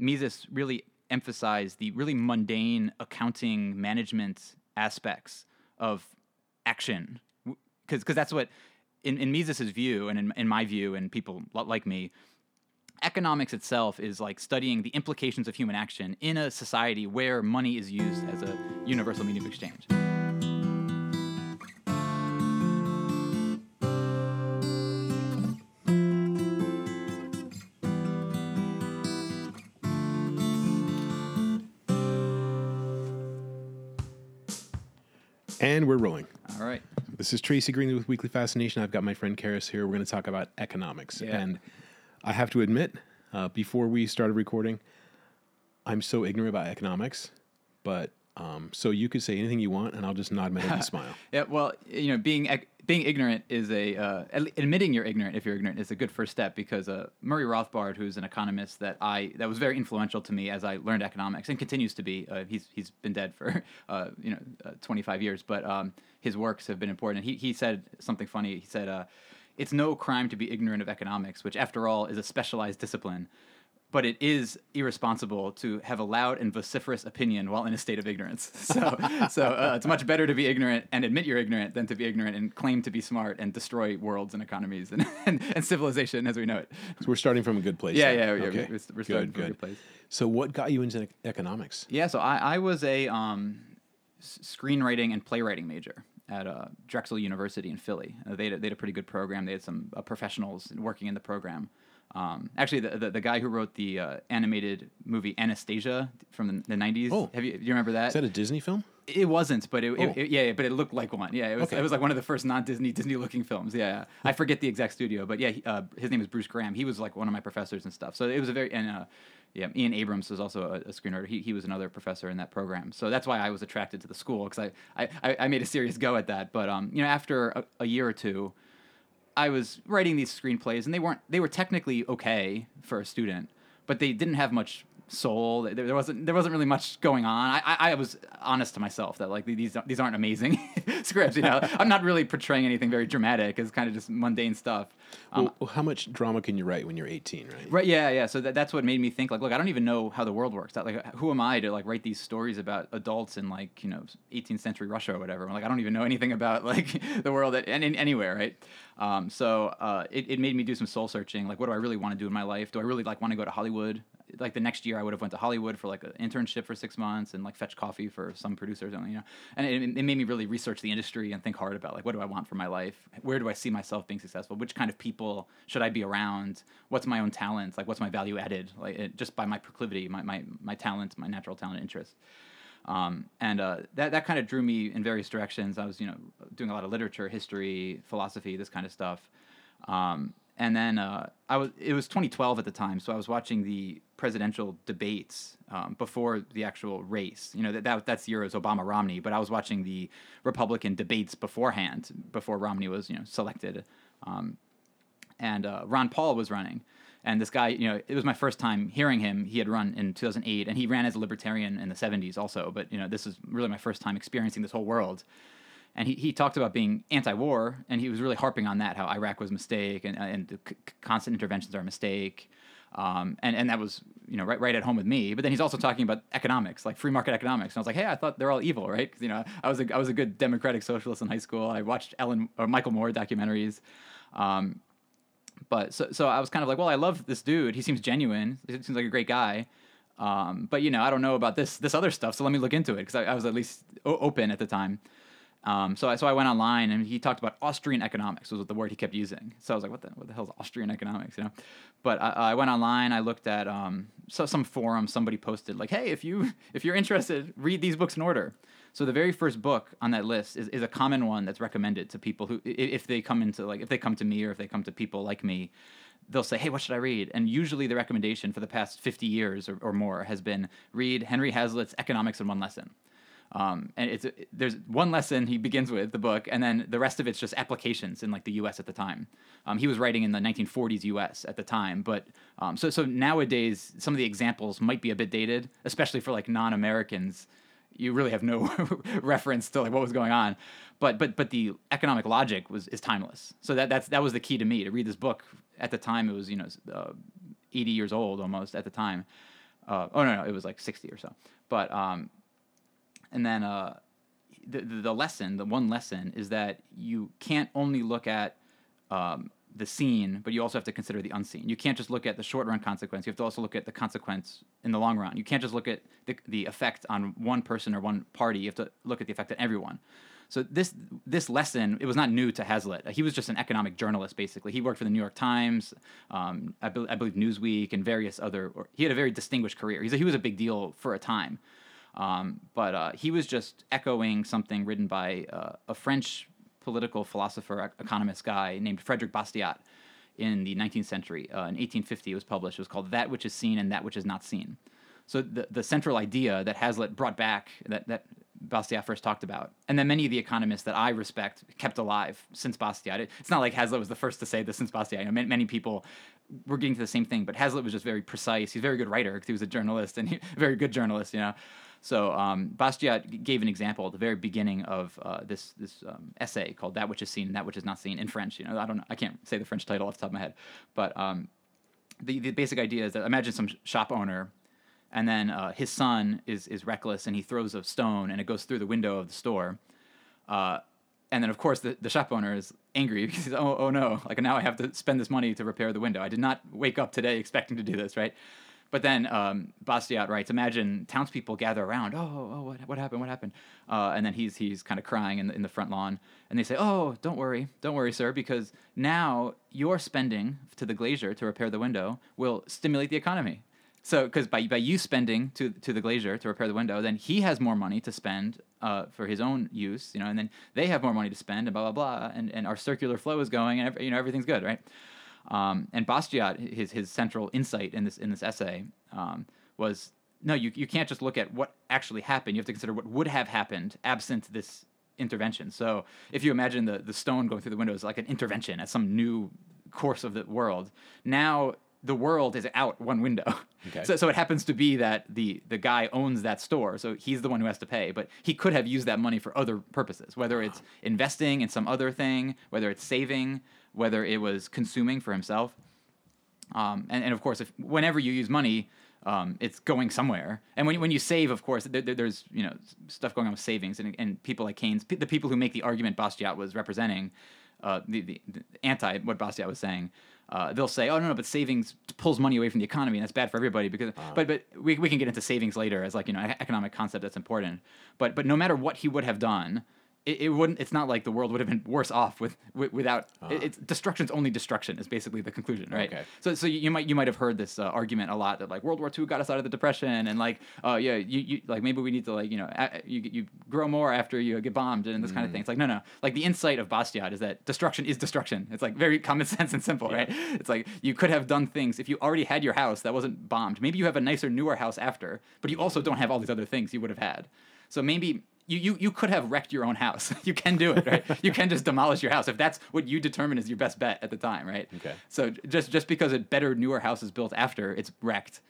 Mises really emphasized the really mundane accounting management aspects of action, because because that's what in, in Mises's view and in, in my view and people like me, economics itself is like studying the implications of human action in a society where money is used as a universal medium of exchange. This is Tracy Green with Weekly Fascination. I've got my friend Karras here. We're going to talk about economics. Yeah. And I have to admit, uh, before we started recording, I'm so ignorant about economics. But um, so you could say anything you want, and I'll just nod my head and smile. Yeah, well, you know, being being ignorant is a uh, admitting you're ignorant if you're ignorant is a good first step because uh, Murray Rothbard, who's an economist that I that was very influential to me as I learned economics and continues to be. Uh, he's he's been dead for uh, you know uh, 25 years, but um, his works have been important. He he said something funny. He said, uh, "It's no crime to be ignorant of economics, which after all is a specialized discipline." But it is irresponsible to have a loud and vociferous opinion while in a state of ignorance. So, so uh, it's much better to be ignorant and admit you're ignorant than to be ignorant and claim to be smart and destroy worlds and economies and, and, and civilization as we know it. So we're starting from a good place. Yeah, yeah, yeah. Okay. We're, we're starting good, from a good. good place. So what got you into economics? Yeah, so I, I was a um, screenwriting and playwriting major at uh, Drexel University in Philly. Uh, they, had a, they had a pretty good program. They had some uh, professionals working in the program. Um, actually, the, the the guy who wrote the uh, animated movie Anastasia from the, 90s, Oh. have you, do you remember that? Is that a Disney film? It wasn't, but it, Oh. it, it- yeah, yeah, but it looked like one. Yeah, it was. Okay. It was like one of the first non-Disney Disney-looking films. Yeah, yeah. I forget the exact studio, but yeah, he, uh, his name is Bruce Graham. He was like one of my professors and stuff. So it was a very and uh, yeah, Ian Abrams was also a, a screenwriter. He he was another professor in that program. So that's why I was attracted to the school because I, I I made a serious go at that. But um, you know, after a, a year or two. I was writing these screenplays, and they weren't they were technically okay for a student, but they didn't have much soul. There, wasn't there wasn't really much going on. I, I, I was honest to myself that like these these aren't amazing scripts. You know, I'm not really portraying anything very dramatic. It's kind of just mundane stuff. Um, well, how much drama can you write when you're 18, right? Right. Yeah. Yeah. So that, that's what made me think like, look, I don't even know how the world works. That, like, who am I to like write these stories about adults in like you know 18th century Russia or whatever? I'm like, I don't even know anything about like the world at, and, anywhere, right? Um, so uh, it, it made me do some soul searching. Like, what do I really want to do in my life? Do I really like want to go to Hollywood? Like the next year, I would have went to Hollywood for like an internship for six months and like fetch coffee for some producers, and you know. And it, it made me really research the industry and think hard about like, what do I want for my life? Where do I see myself being successful? Which kind of people should I be around? What's my own talents? Like, what's my value added? Like, it, just by my proclivity, my, my, my talent, my natural talent interest. Um, and uh, that, that kind of drew me in various directions. I was, you know, doing a lot of literature, history, philosophy, this kind of stuff. Um, and then uh, I was, it was 2012 at the time, so I was watching the presidential debates um, before the actual race. You know, that, that that's the year was Obama Romney, but I was watching the Republican debates beforehand, before Romney was, you know, selected. Um, and uh, Ron Paul was running. And this guy, you know, it was my first time hearing him. He had run in 2008, and he ran as a libertarian in the 70s also. But you know, this is really my first time experiencing this whole world. And he, he talked about being anti-war, and he was really harping on that, how Iraq was a mistake, and and the c- constant interventions are a mistake. Um, and and that was you know right right at home with me. But then he's also talking about economics, like free market economics. And I was like, hey, I thought they're all evil, right? 'Cause, you know, I was a, I was a good democratic socialist in high school. I watched Ellen or Michael Moore documentaries. Um, but so so I was kind of like, well, I love this dude. He seems genuine. He seems like a great guy. Um, but you know, I don't know about this this other stuff. So let me look into it because I, I was at least o- open at the time. Um, so I so I went online and he talked about Austrian economics was the word he kept using. So I was like, what the what the hell is Austrian economics? You know. But I, I went online. I looked at um, so some forum. Somebody posted like, hey, if you if you're interested, read these books in order. So the very first book on that list is, is a common one that's recommended to people who, if they come into like, if they come to me or if they come to people like me, they'll say, "Hey, what should I read?" And usually the recommendation for the past fifty years or, or more has been read Henry Hazlitt's Economics in One Lesson. Um, and it's there's one lesson he begins with the book, and then the rest of it's just applications in like the U.S. at the time. Um, he was writing in the 1940s U.S. at the time, but um, so so nowadays some of the examples might be a bit dated, especially for like non-Americans. You really have no reference to like what was going on, but but but the economic logic was is timeless. So that that's that was the key to me to read this book at the time. It was you know uh, 80 years old almost at the time. Uh, oh no, no, it was like sixty or so. But um, and then uh, the the lesson, the one lesson is that you can't only look at um, the seen, but you also have to consider the unseen. You can't just look at the short run consequence. You have to also look at the consequence in the long run. You can't just look at the, the effect on one person or one party. You have to look at the effect on everyone. So this this lesson it was not new to Hazlitt. He was just an economic journalist basically. He worked for the New York Times, um, I, be, I, believe Newsweek, and various other. Or, he had a very distinguished career. He's a, he was a big deal for a time, um, but uh, he was just echoing something written by uh, a French political philosopher, economist guy named Frederick Bastiat in the 19th century. Uh, in 1850, it was published. It was called That Which Is Seen and That Which Is Not Seen. So the, the central idea that Hazlitt brought back, that, that Bastiat first talked about, and then many of the economists that I respect kept alive since Bastiat. It's not like Hazlitt was the first to say this since Bastiat. You know, many, many people were getting to the same thing, but Hazlitt was just very precise. He's a very good writer because he was a journalist and he, a very good journalist, you know. So um, Bastiat gave an example at the very beginning of uh, this this um, essay called "That Which Is Seen and That Which Is Not Seen" in French. You know, I don't know, I can't say the French title off the top of my head, but um, the the basic idea is that imagine some shop owner, and then uh, his son is is reckless and he throws a stone and it goes through the window of the store. Uh, and then, of course, the, the shop owner is angry because he's, oh, oh no, like now I have to spend this money to repair the window. I did not wake up today expecting to do this, right? But then um, Bastiat writes, imagine townspeople gather around. Oh, oh, what, what happened? What happened? Uh, and then he's he's kind of crying in the, in the front lawn, and they say, oh, don't worry, don't worry, sir, because now your spending to the glazier to repair the window will stimulate the economy. So, because by by you spending to to the glazier to repair the window, then he has more money to spend uh, for his own use, you know, and then they have more money to spend, and blah blah blah, and, and our circular flow is going, and you know everything's good, right? Um, and Bastiat, his his central insight in this in this essay um, was no, you you can't just look at what actually happened. You have to consider what would have happened absent this intervention. So if you imagine the the stone going through the window is like an intervention at some new course of the world, now the world is out one window. Okay. So, so it happens to be that the the guy owns that store, so he's the one who has to pay. But he could have used that money for other purposes, whether it's investing in some other thing, whether it's saving, whether it was consuming for himself. Um, and, and of course, if whenever you use money, um, it's going somewhere. And when, when you save, of course, there, there's you know stuff going on with savings, and, and people like Keynes, the people who make the argument Bastiat was representing, uh, the, the, the, anti what Bastiat was saying, uh, they'll say, oh no, no, but savings pulls money away from the economy, and that's bad for everybody. Because, uh but but we, we can get into savings later as like you know an economic concept that's important. But but no matter what he would have done, it, it, wouldn't. It's not like the world would have been worse off with, with without. Uh-huh. It, it's destruction's only destruction is basically the conclusion, right? Okay. So so you might you might have heard this uh, argument a lot that like World War II got us out of the depression and like oh uh, yeah you, you like maybe we need to like you know a, you you grow more after you get bombed and this mm. kind of thing. It's like no no like the insight of Bastiat is that destruction is destruction. It's like very common sense and simple, yeah. right? It's like you could have done things if you already had your house that wasn't bombed. Maybe you have a nicer newer house after, but you also don't have all these other things you would have had. So maybe you, you, you could have wrecked your own house. you can do it, right? you can just demolish your house if that's what you determine is your best bet at the time, right? Okay. So just just because a better, newer house is built after it's wrecked,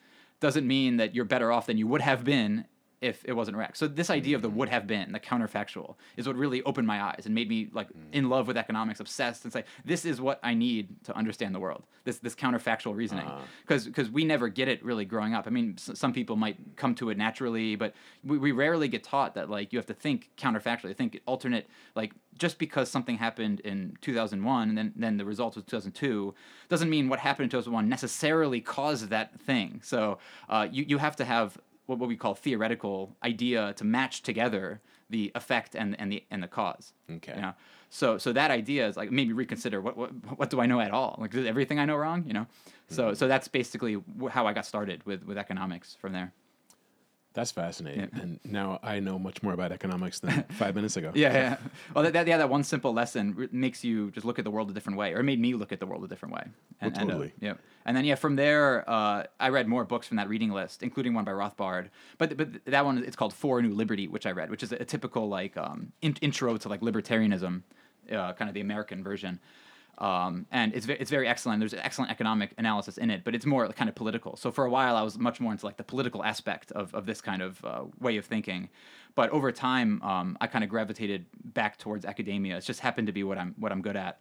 doesn't mean that you're better off than you would have been if it wasn't wrecked. So this idea of the would have been, the counterfactual, is what really opened my eyes and made me like mm. in love with economics, obsessed, and say this is what I need to understand the world. This this counterfactual reasoning, because uh-huh. because we never get it really growing up. I mean, s- some people might come to it naturally, but we, we rarely get taught that like you have to think counterfactually, think alternate. Like just because something happened in 2001 and then then the result was 2002 doesn't mean what happened in 2001 necessarily caused that thing. So uh, you you have to have what, what we call theoretical idea to match together the effect and and the and the cause. Okay. You know? So so that idea is like maybe reconsider what what what do I know at all? Like is everything I know wrong? You know. Mm-hmm. So so that's basically how I got started with with economics from there. That's fascinating. Yeah. And now I know much more about economics than five minutes ago. yeah, yeah. Well, that, that, yeah, that one simple lesson makes you just look at the world a different way, or made me look at the world a different way. And, well, totally. And, uh, yeah. And then yeah, from there, uh, I read more books from that reading list, including one by Rothbard. But but that one it's called For a New Liberty, which I read, which is a, typical like um, in, intro to like libertarianism, uh, kind of the American version. Um, and it's, it's very excellent. There's excellent economic analysis in it, but it's more kind of political. So for a while, I was much more into like the political aspect of, of this kind of uh, way of thinking. But over time, um, I kind of gravitated back towards academia. It just happened to be what I'm what I'm good at.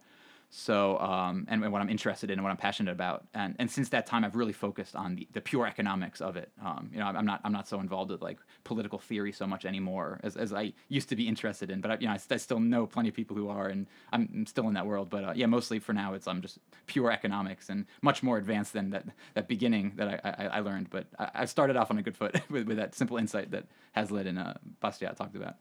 So, um, and, and what I'm interested in and what I'm passionate about, and and since that time, I've really focused on the, the pure economics of it. Um, you know, I'm not I'm not so involved with like political theory so much anymore as, as I used to be interested in. But I, you know, I, I still know plenty of people who are, and I'm, I'm still in that world. But uh, yeah, mostly for now, it's I'm just pure economics and much more advanced than that that beginning that I I, I learned. But I, I started off on a good foot with, with that simple insight that Hazlitt and uh, Bastiat talked about.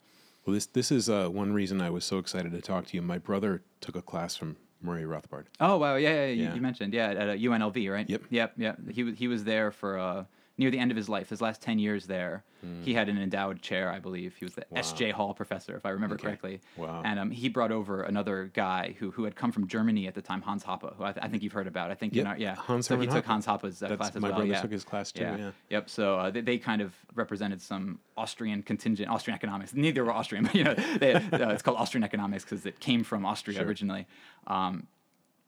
Well, this this is uh, one reason I was so excited to talk to you. My brother took a class from Murray Rothbard. Oh wow, yeah, yeah, you, you mentioned yeah at uh, UNLV, right? Yep. Yep, yep. He was he was there for uh, near the end of his life. His last ten years there, he had an endowed chair, I believe. He was the. Wow. S.J. Hall professor, if I remember Okay. correctly. Wow. And um, he brought over another guy who who had come from Germany at the time, Hans Hoppe, who I, th- I think you've heard about. I think Yep. know, yeah. Hans so he took Hoppe. Hans Hoppe's uh, class as my well. brother yeah. took his class too, yeah. Yep. So uh, they, they kind of represented some Austrian contingent, Austrian economics. Neither were Austrian, but you know, they, uh, it's called Austrian economics because it came from Austria Sure. originally. Um,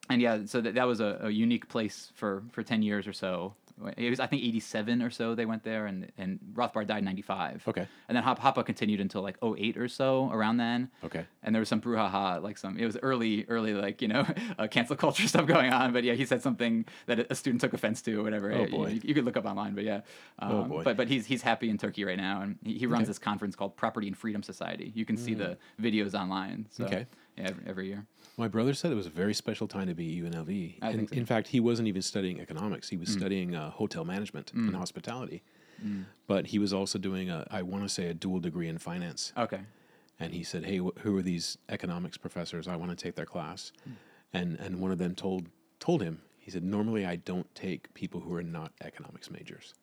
and yeah, so that, that was a, a unique place for, for 10 years or so. It was, I think, 87 or so they went there, and, and Rothbard died in 95. Okay. And then Hop, Hoppe continued until like 08 or so, around then. Okay. And there was some brouhaha, like some, it was early, early, like, you know, uh, cancel culture stuff going on. But yeah, he said something that a student took offense to or whatever. Oh, You- boy. You, you could look up online, but yeah. Um, Oh, boy. But, but he's, he's happy in Turkey right now, and he, he runs Okay. this conference called Property and Freedom Society. You can see the videos online. So, Okay. Yeah, every, every year. My brother said it was a very special time to be at UNLV. I and so. In fact, he wasn't even studying economics. He was mm. studying uh, hotel management mm. and hospitality. Mm. But he was also doing a, I want to say, a dual degree in finance. Okay. And he said, "Hey, wh- who are these economics professors? I want to take their class." And and one of them told told him, he said, "Normally, I don't take people who are not economics majors,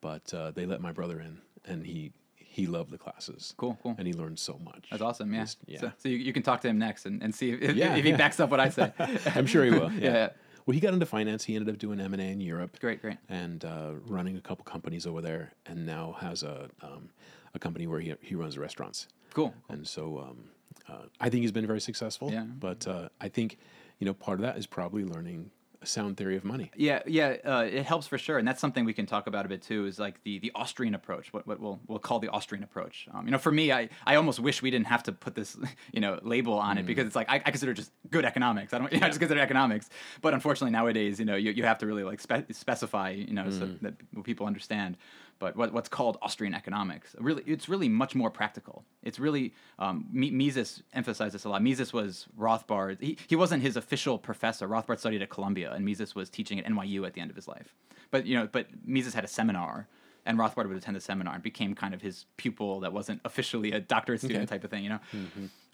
but uh, they let my brother in, and he he loved the classes. Cool, cool. And he learned so much. That's awesome. Yeah. Just- yeah. So, so you, you can talk to him next and, and see if, if, Yeah, if he yeah. backs up what I say. I'm sure he will. Yeah, Yeah. Well, he got into finance. He ended up doing M and A in Europe. Great, great. And uh, running a couple companies over there, and now has a um, a company where he he runs restaurants. Cool. And so um, uh, I think he's been very successful. Yeah. But uh, I think you know part of that is probably learning sound theory of money. Yeah, yeah, uh, it helps for sure, and that's something we can talk about a bit too. Is like the, the Austrian approach, what, what we'll we'll call the Austrian approach. Um, you know, for me, I, I almost wish we didn't have to put this you know label on it because it's like I, I consider just good economics. I don't you know, I just consider economics, but unfortunately nowadays you know you, you have to really like spe- specify you know so that people understand. But what, what's called Austrian economics, really, it's really much more practical. It's really um, Mises emphasized this a lot. Mises was Rothbard. He, he wasn't his official professor. Rothbard studied at Columbia, and Mises was teaching at NYU at the end of his life. But you know, but Mises had a seminar, and Rothbard would attend the seminar and became kind of his pupil that wasn't officially a doctorate student Okay. type of thing, you know.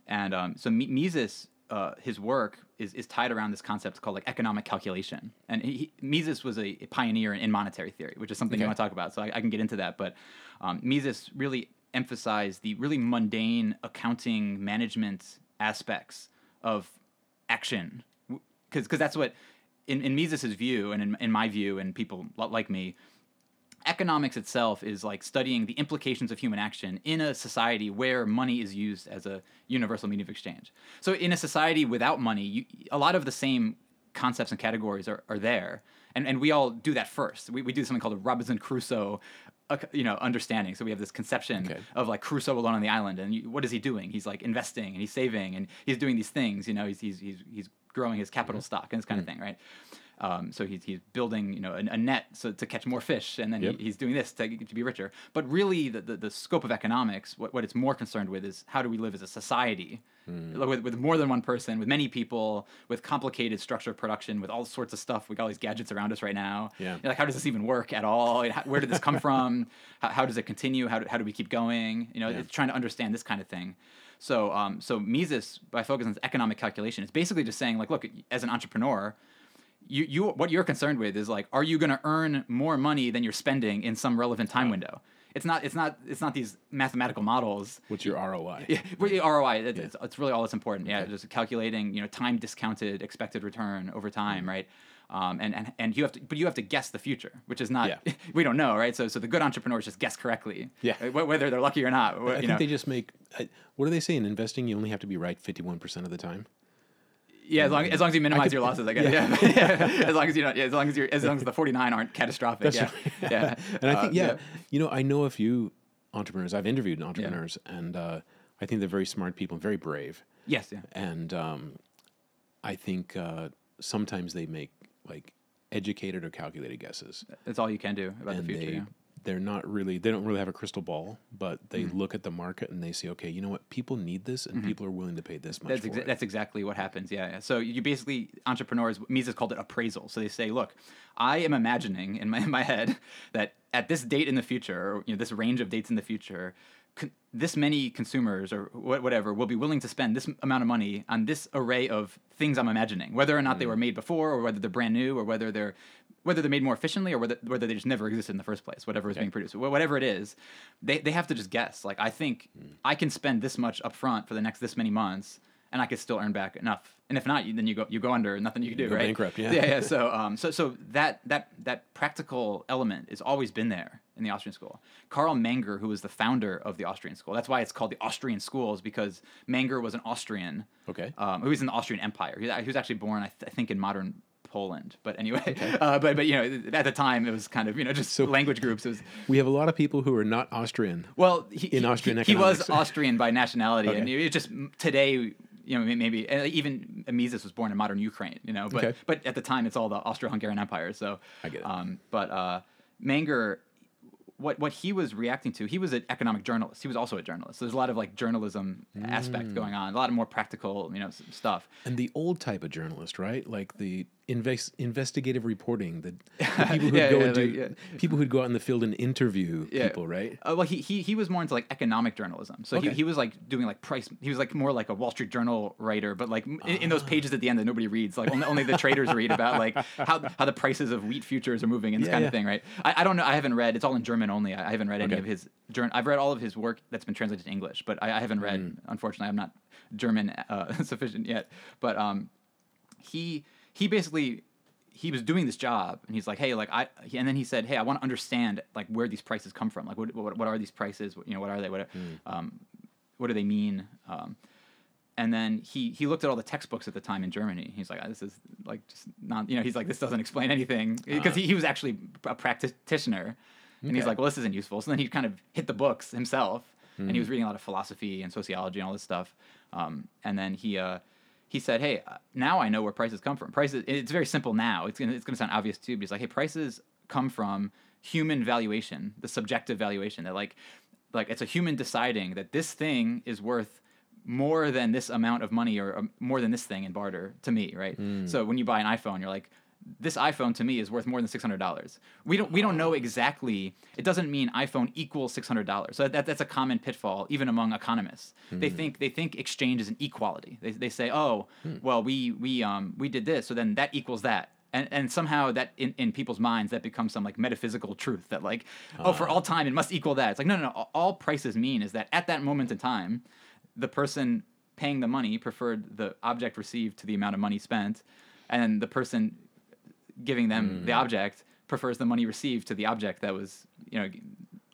And um, so Mi- Mises, uh, his work is, is tied around this concept called like economic calculation. And he, Mises was a, a pioneer in, in monetary theory, which is something you Okay. want to talk about. So I, I can get into that. But um, Mises really emphasized the really mundane accounting management aspects of action, because that's what in, in Mises's view and in, in my view and people like me, economics itself is like studying the implications of human action in a society where money is used as a universal medium of exchange. So in a society without money, you, a lot of the same concepts and categories are, are there. And, and we all do that first. We, we do something called a Robinson Crusoe uh, you know, understanding. So we have this conception Okay. of like Crusoe alone on the island. And you, what is he doing? He's like investing and he's saving and he's doing these things, you know, he's, he's, he's, he's growing his capital stock and this kind of thing, right? Um, so he's, he's building, you know, a, a net so to catch more fish, and then Yep. he, he's doing this to, to be richer. But really, the, the, the scope of economics, what, what it's more concerned with is how do we live as a society with, with more than one person, with many people, with complicated structure of production, with all sorts of stuff. We got all these gadgets around us right now. Yeah. You're like, how does this even work at all? How- Where did this come from? How, how does it continue? How do, how do we keep going? You know, Yeah. it's trying to understand this kind of thing. So, um, so Mises, by focusing on economic calculation, is basically just saying, like, look, as an entrepreneur, you, you what you're concerned with is like, are you going to earn more money than you're spending in some relevant time window? It's not. It's not. It's not these mathematical models. What's your ROI? Yeah, really ROI. It, it's, it's really all that's important. Yeah, Okay. just calculating, you know, time discounted expected return over time, Mm-hmm. right? Um, and, and and you have to, but you have to guess the future, which is not. Yeah. we don't know, right? So so the good entrepreneurs just guess correctly. Yeah. Whether they're lucky or not. I you think know. they just make. What do they say in investing? You only have to be right fifty-one percent of the time. Yeah, as long, as long as you minimize could- your losses, I guess. Yeah. as long as you don't. Yeah, as long as you're, as long as the 49 aren't catastrophic. That's yeah. right. yeah. And I Uh, think, yeah, you know, I know a few entrepreneurs. I've interviewed entrepreneurs, and uh, I think they're very smart people and very brave. Yes. Yeah. And um, I think uh, sometimes they make like educated or calculated guesses, That's all you can do about and the future. they yeah. They're not really they don't really have a crystal ball, but they mm-hmm. look at the market and they say, okay, you know what, people need this, and mm-hmm. people are willing to pay this much That's, exa- that's exactly what happens. Yeah, yeah. So you basically entrepreneurs. Mises called it appraisal. So they say, look, I am imagining in my in my head that at this date in the future, or you know, this range of dates in the future, con- this many consumers or wha- whatever will be willing to spend this amount of money on this array of things I'm imagining, whether or not they were made before, or whether they're brand new, or whether they're whether they're made more efficiently, or whether whether they just never existed in the first place. Whatever is being produced, whatever it is, they they have to just guess. Like I think I can spend this much upfront for the next this many months and I could still earn back enough. And if not, you, then you go you go under, and nothing you can do, go right? bankrupt, yeah. yeah, yeah. So, um, so so that that that practical element has always been there in the Austrian school. Carl Menger, who was the founder of the Austrian school, that's why it's called the Austrian schools because Menger was an Austrian. Okay. Um, who was in the Austrian Empire. He, he was actually born, I, th- I think, in modern. Poland, but anyway, uh, but but you know, at the time it was kind of you know just so language groups. It was we have a lot of people who are not Austrian. well, he, In Austrian he, he was. Austrian by nationality, and Okay. it just today, you know, maybe even Mises was born in modern Ukraine, you know, but Okay. but at the time it's all the Austro-Hungarian Empire. So I get it. Um, but uh, Menger, what what he was reacting to, he was an economic journalist. He was also a journalist. So there's a lot of like journalism Mm. aspect going on, a lot of more practical, you know, stuff. And the old type of journalist, right? Like the invest, investigative reporting, the, the people who Yeah, go yeah, do, like, yeah. people who'd go out in the field and interview people, right? Uh, well, he, he he was more into like economic journalism. So he, Okay. he was like doing like price. He was like more like a Wall Street Journal writer, but like in, in those Ah. pages at the end that nobody reads, like only, only the traders read about like how how the prices of wheat futures are moving and this kind of thing, right? I, I don't know. I haven't read. It's all in German only. I, I haven't read any of his journal. I've read all of his work that's been translated to English, but I, I haven't read. Mm. Unfortunately, I'm not German uh, sufficient yet. But um, he he basically he was doing this job and he's like hey like i and then he said hey i want to understand like where these prices come from. Like what, what, what are these prices? You know what are they? What, um, what do they mean? Um, and then he he looked at all the textbooks at the time in germany. He's like "Ah, this is like just not you know he's like this doesn't explain anything. Because he, he was actually a practitioner and he's like well this isn't useful. So then he kind of hit the books himself and he was reading a lot of philosophy and sociology and all this stuff. Um, and then he uh, he said, "Hey, uh, now I know where prices come from. Prices. It's very simple now. It's gonna it's gonna sound obvious too, but he's like, hey, prices come from human valuation, the subjective valuation. That like, like it's a human deciding that this thing is worth more than this amount of money or um, more than this thing in barter to me, right? So when you buy an iPhone, you're like." This iPhone to me is worth more than six hundred dollars. We don't we don't know exactly. It doesn't mean iPhone equals six hundred dollars. So that, that's a common pitfall even among economists. They hmm. think they think exchange is an equality. They, they say, oh, hmm. well we we um we did this, so then that equals that. And, and somehow that in, in people's minds that becomes some like metaphysical truth that like oh for ah. all time it must equal that it's like no no no all prices mean is that at that moment in time the person paying the money preferred the object received to the amount of money spent and the person giving them the object prefers the money received to the object that was you know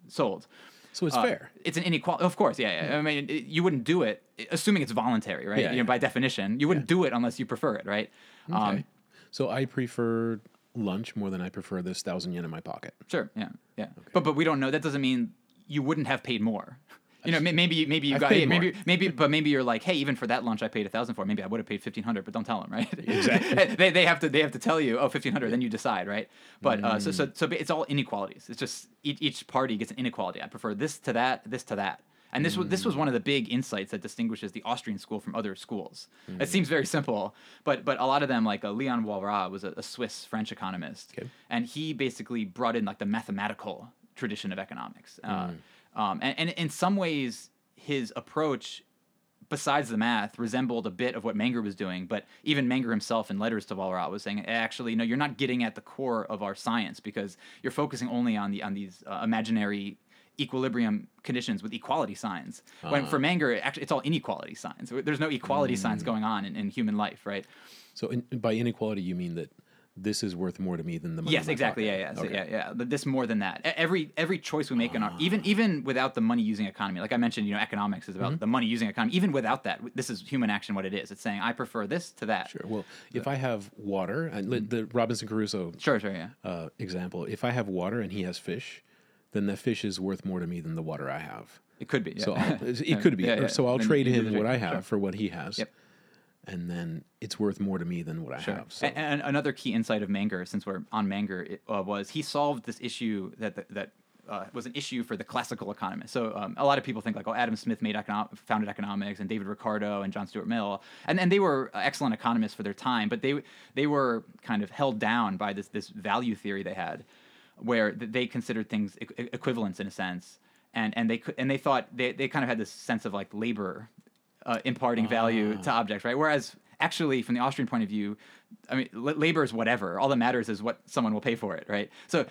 sold So it's uh, fair. It's an inequality. Of course, yeah, yeah. I mean, it, you wouldn't do it, assuming it's voluntary, right? Yeah, you yeah. know, by definition, you wouldn't do it unless you prefer it, right? Okay. Um, so I prefer lunch more than I prefer this thousand yen in my pocket. sure, yeah, yeah. But but we don't know. That doesn't mean you wouldn't have paid more. You know, maybe maybe you I've got paid maybe maybe but maybe you're like, hey, even for that lunch I paid a thousand for. Maybe I would have paid fifteen hundred, but don't tell them, right? Exactly. they, they have to they have to tell you, oh, fifteen hundred, then you decide, right? But uh, so so Mm. so it's all inequalities. It's just each, each party gets an inequality. I prefer this to that, this to that. And this was this was one of the big insights that distinguishes the Austrian school from other schools. It seems very simple, but but a lot of them, like uh, Leon Walras, was a, a Swiss French economist, Okay. and he basically brought in like the mathematical tradition of economics. Uh, um, and, and in some ways, his approach, besides the math, resembled a bit of what Menger was doing. But even Menger himself, in letters to Walras, was saying, actually, no, you're not getting at the core of our science because you're focusing only on the on these uh, imaginary equilibrium conditions with equality signs. When for Menger, actually, it's all inequality signs. There's no equality signs going on in, in human life, right? So in, by inequality, you mean that this is worth more to me than the money. Yes, exactly. pocket. Yeah, yeah, so Okay. yeah, yeah. Th- This more than that. Every every choice we make in our even even without the money using economy, like I mentioned, you know, economics is about Mm-hmm. the money using economy. Even without that, this is human action. What it is, it's saying I prefer this to that. Sure. Well, if I have water, and li- the Robinson Crusoe Sure, sure, yeah. uh, example, if I have water and he has fish, then the fish is worth more to me than the water I have. It could be. Yeah. So I'll, it could be. Yeah, yeah. So I'll Then trade him what I have sure. for what he has. Yep. And then it's worth more to me than what I have. So. And, and another key insight of Menger, since we're on Menger, it, uh, was he solved this issue that that, that uh, was an issue for the classical economists. So um, a lot of people think like, oh, Adam Smith made econo- founded economics, and David Ricardo and John Stuart Mill, and and they were excellent economists for their time, but they they were kind of held down by this this value theory they had, where they considered things e- equivalents in a sense, and and they could and they thought they they kind of had this sense of like labor uh, imparting value to objects, right? Whereas actually, from the Austrian point of view, I mean, l- labor is whatever. All that matters is what someone will pay for it, right? So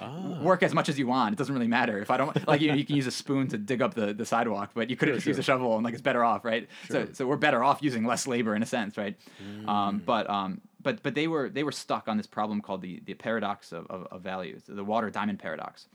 work as much as you want. It doesn't really matter. If I don't like, you, you can use a spoon to dig up the, the sidewalk, but you could have just used a shovel and like it's better off, right? So so we're better off using less labor in a sense, right? Um, but um, but but they were they were stuck on this problem called the the paradox of, of, of values, the water diamond paradox,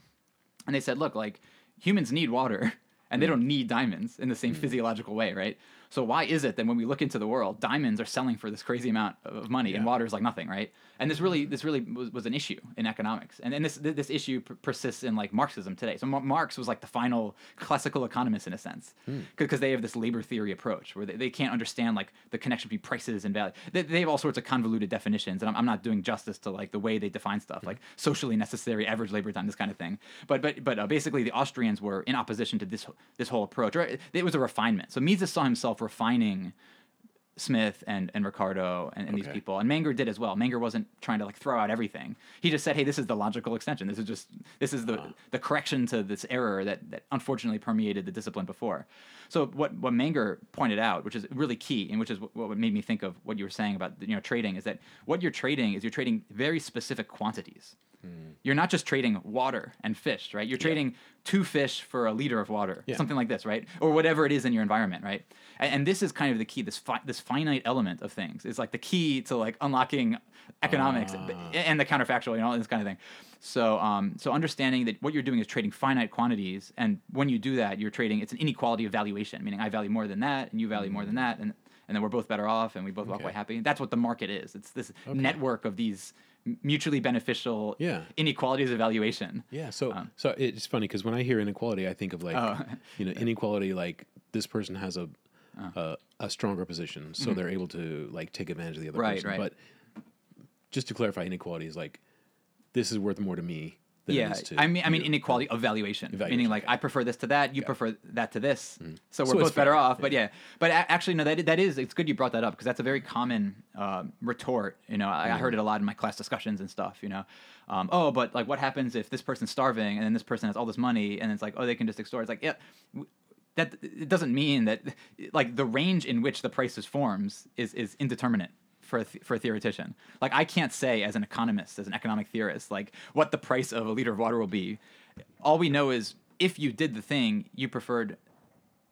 and they said, look, like humans need water. And they don't need diamonds in the same physiological way, right? So why is it that when we look into the world, diamonds are selling for this crazy amount of money and water is like nothing, right? And this really, this really was, was an issue in economics, and and this this issue per- persists in like Marxism today. So Mar- Marx was like the final classical economist in a sense, because they have this labor theory approach where they, they can't understand like the connection between prices and value. They, they have all sorts of convoluted definitions, and I'm, I'm not doing justice to like the way they define stuff, like socially necessary average labor time, this kind of thing. But but but uh, basically, the Austrians were in opposition to this this whole approach, or it, it was a refinement. So Mises saw himself refining Smith and, and Ricardo and, and these people. And Menger did as well. Menger wasn't trying to like throw out everything. He just said, hey, this is the logical extension. This is just this is the the correction to this error that, that unfortunately permeated the discipline before. So what what Menger pointed out, which is really key, and which is what, what made me think of what you were saying about you know trading, is that what you're trading is you're trading very specific quantities. You're not just trading water and fish, right? You're trading two fish for a liter of water, Yeah. something like this, right? Or whatever it is in your environment, right? And, and this is kind of the key. This fi- this finite element of things is like the key to like unlocking economics and the counterfactual, you know, this kind of thing. So, um, so understanding that what you're doing is trading finite quantities, and when you do that, you're trading. It's an inequality of valuation, meaning I value more than that, and you value more than that, and and then we're both better off, and we both walk away happy. That's what the market is. It's this network of these mutually beneficial Yeah. inequalities of valuation. Yeah, so Um, so it's funny because when I hear inequality, I think of like Oh. you know inequality like this person has a Oh. a, a stronger position, so they're able to like take advantage of the other Mm-hmm. Right, person. right. But just to clarify, inequality is like this is worth more to me. Yeah, it is to I mean, I mean you. inequality of valuation, meaning like. I prefer this to that, you prefer that to this, so we're So both better fair, off. But yeah, but actually, no, that that is it's good you brought that up because that's a very common uh, retort. You know, I, I heard it a lot in my class discussions and stuff. You know, um, oh, but like, what happens if this person's starving and then this person has all this money and it's like, oh, they can just extort? It's like, yeah. w- That it doesn't mean that, like the range in which the prices forms is is indeterminate for a th- for a theoretician. Like I can't say as an economist, as an economic theorist, like what the price of a liter of water will be. All we know is if you did the thing, you preferred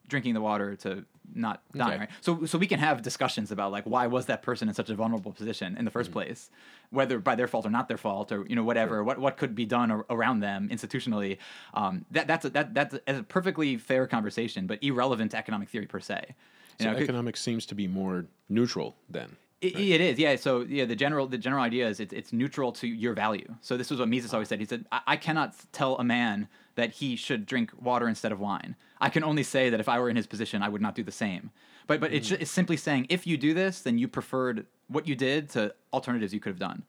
drinking the water to not dying. Okay. Right? So so we can have discussions about like why was that person in such a vulnerable position in the 1st place, whether by their fault or not their fault, or you know whatever. What what could be done ar- around them institutionally? Um, that that's a, that that's a, perfectly fair conversation, but irrelevant to economic theory per se. You So know, economics seems to be more neutral then. It, it is, yeah. So yeah, the general the general idea is it's it's neutral to your value. So this is what Mises always said. He said, I, I cannot tell a man that he should drink water instead of wine. I can only say that if I were in his position, I would not do the same. But but it's, it's simply saying if you do this, then you preferred what you did to alternatives you could have done.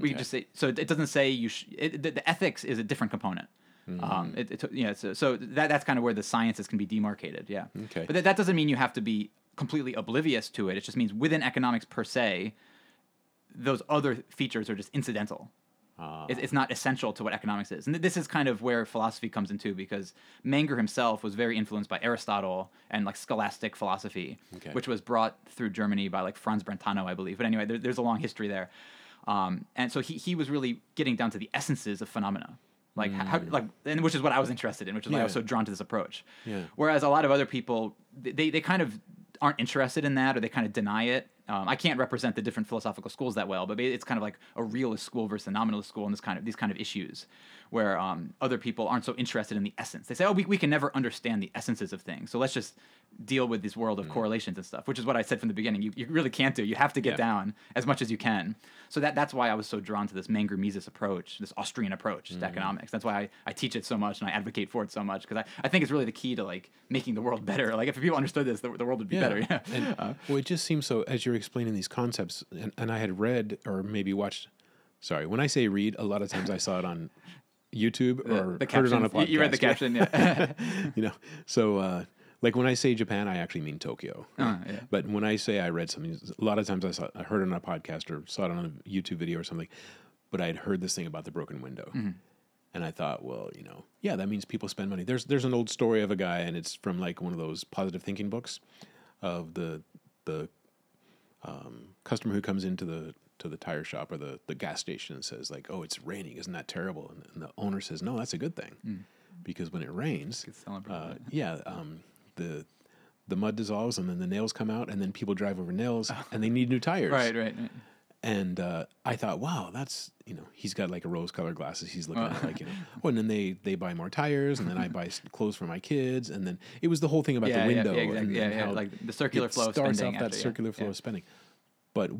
We can just say so. It doesn't say you. Sh- it, the, the ethics is a different component. Um, it, it, yeah, so, so that that's kind of where the sciences can be demarcated. Yeah. Okay. But that, that doesn't mean you have to be completely oblivious to it. It just means within economics per se, those other features are just incidental. Ah. It- it's not essential to what economics is. And this is kind of where philosophy comes into because Menger himself was very influenced by Aristotle and like scholastic philosophy, Okay. which was brought through Germany by like Franz Brentano, I believe. But anyway, there, there's a long history there. Um, and so he, he was really getting down to the essences of phenomena. Like how, like, and which is what I was interested in, which is why I was Mm. So drawn to this approach. Yeah. Whereas a lot of other people, they, they kind of aren't interested in that or they kind of deny it. Um, I can't represent the different philosophical schools that well, but it's kind of like a realist school versus a nominalist school and this kind of these kind of issues where um, other people aren't so interested in the essence. They say, oh, we, we can never understand the essences of things. So let's just deal with this world of correlations and stuff, which is what I said from the beginning. You, you really can't do. You have to get Yeah. down as much as you can. So that, that's why I was so drawn to this Menger Mises approach, this Austrian approach to economics. That's why I, I teach it so much and I advocate for it so much because I, I think it's really the key to like making the world better. Like if people understood this, the, the world would be better. Yeah. And, well, it just seems so. As you're they're explaining these concepts, and, and I had read or maybe watched. Sorry, when I say read, a lot of times I saw it on YouTube or the heard it on a podcast. you read the caption, yeah. you know, so uh, like when I say Japan, I actually mean Tokyo. Uh, yeah. But when I say I read something, a lot of times I saw, I heard it on a podcast or saw it on a YouTube video or something. But I had heard this thing about the broken window, Mm-hmm. and I thought, well, you know, yeah, that means people spend money. There's there's an old story of a guy, and it's from like one of those positive thinking books, of the the um, customer who comes into the to the tire shop or the, the gas station and says like, "Oh, it's raining. Isn't that terrible?" And, and the owner says, "No, that's a good thing, because when it rains, Good selling point, uh, yeah, um, the the mud dissolves and then the nails come out and then people drive over nails and they need new tires. Right, right, right. And uh, I thought, wow, that's you know, he's got like a rose-colored glasses. He's looking at like you know, oh, and then they they buy more tires and then I buy clothes for my kids and then it was the whole thing about Yeah, the window yeah, exactly. and, Yeah, yeah, how like the circular flow of starts spending off that after, yeah, circular flow yeah. of spending. But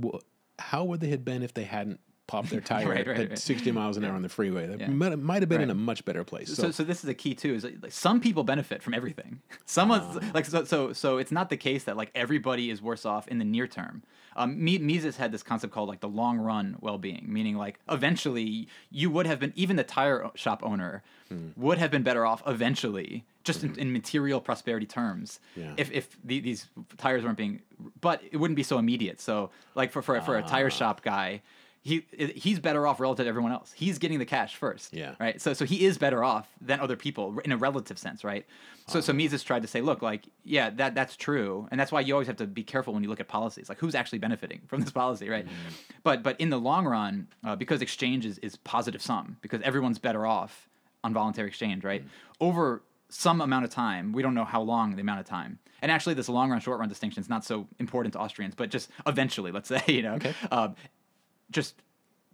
how would they have been if they hadn't popped their tire Right, at, right, at right. 60 miles an hour on the freeway? That Yeah. might, might have been in a much better place. So, so this is a key too. Is like, some people benefit from everything. Someone's ah. like so, so so it's not the case that like everybody is worse off in the near term. Um, Mises had this concept called like the long run well being, meaning like eventually you would have been even the tire shop owner hmm. would have been better off eventually, just in, hmm. in material prosperity terms, Yeah. if if the, these tires weren't being, but it wouldn't be so immediate. So like for for, for a tire ah. shop guy. He, he's better off relative to everyone else. He's getting the cash first Yeah. right? So so he is better off than other people in a relative sense, right? So so Mises tried to say, look, like yeah, that that's true, and that's why you always have to be careful when you look at policies, like who's actually benefiting from this policy, right? But but in the long run, uh, because exchange is, is positive sum, because everyone's better off on voluntary exchange, right? Over some amount of time, we don't know how long the amount of time. And actually, this long run, short run distinction is not so important to Austrians, but just eventually, let's say, you know, um, just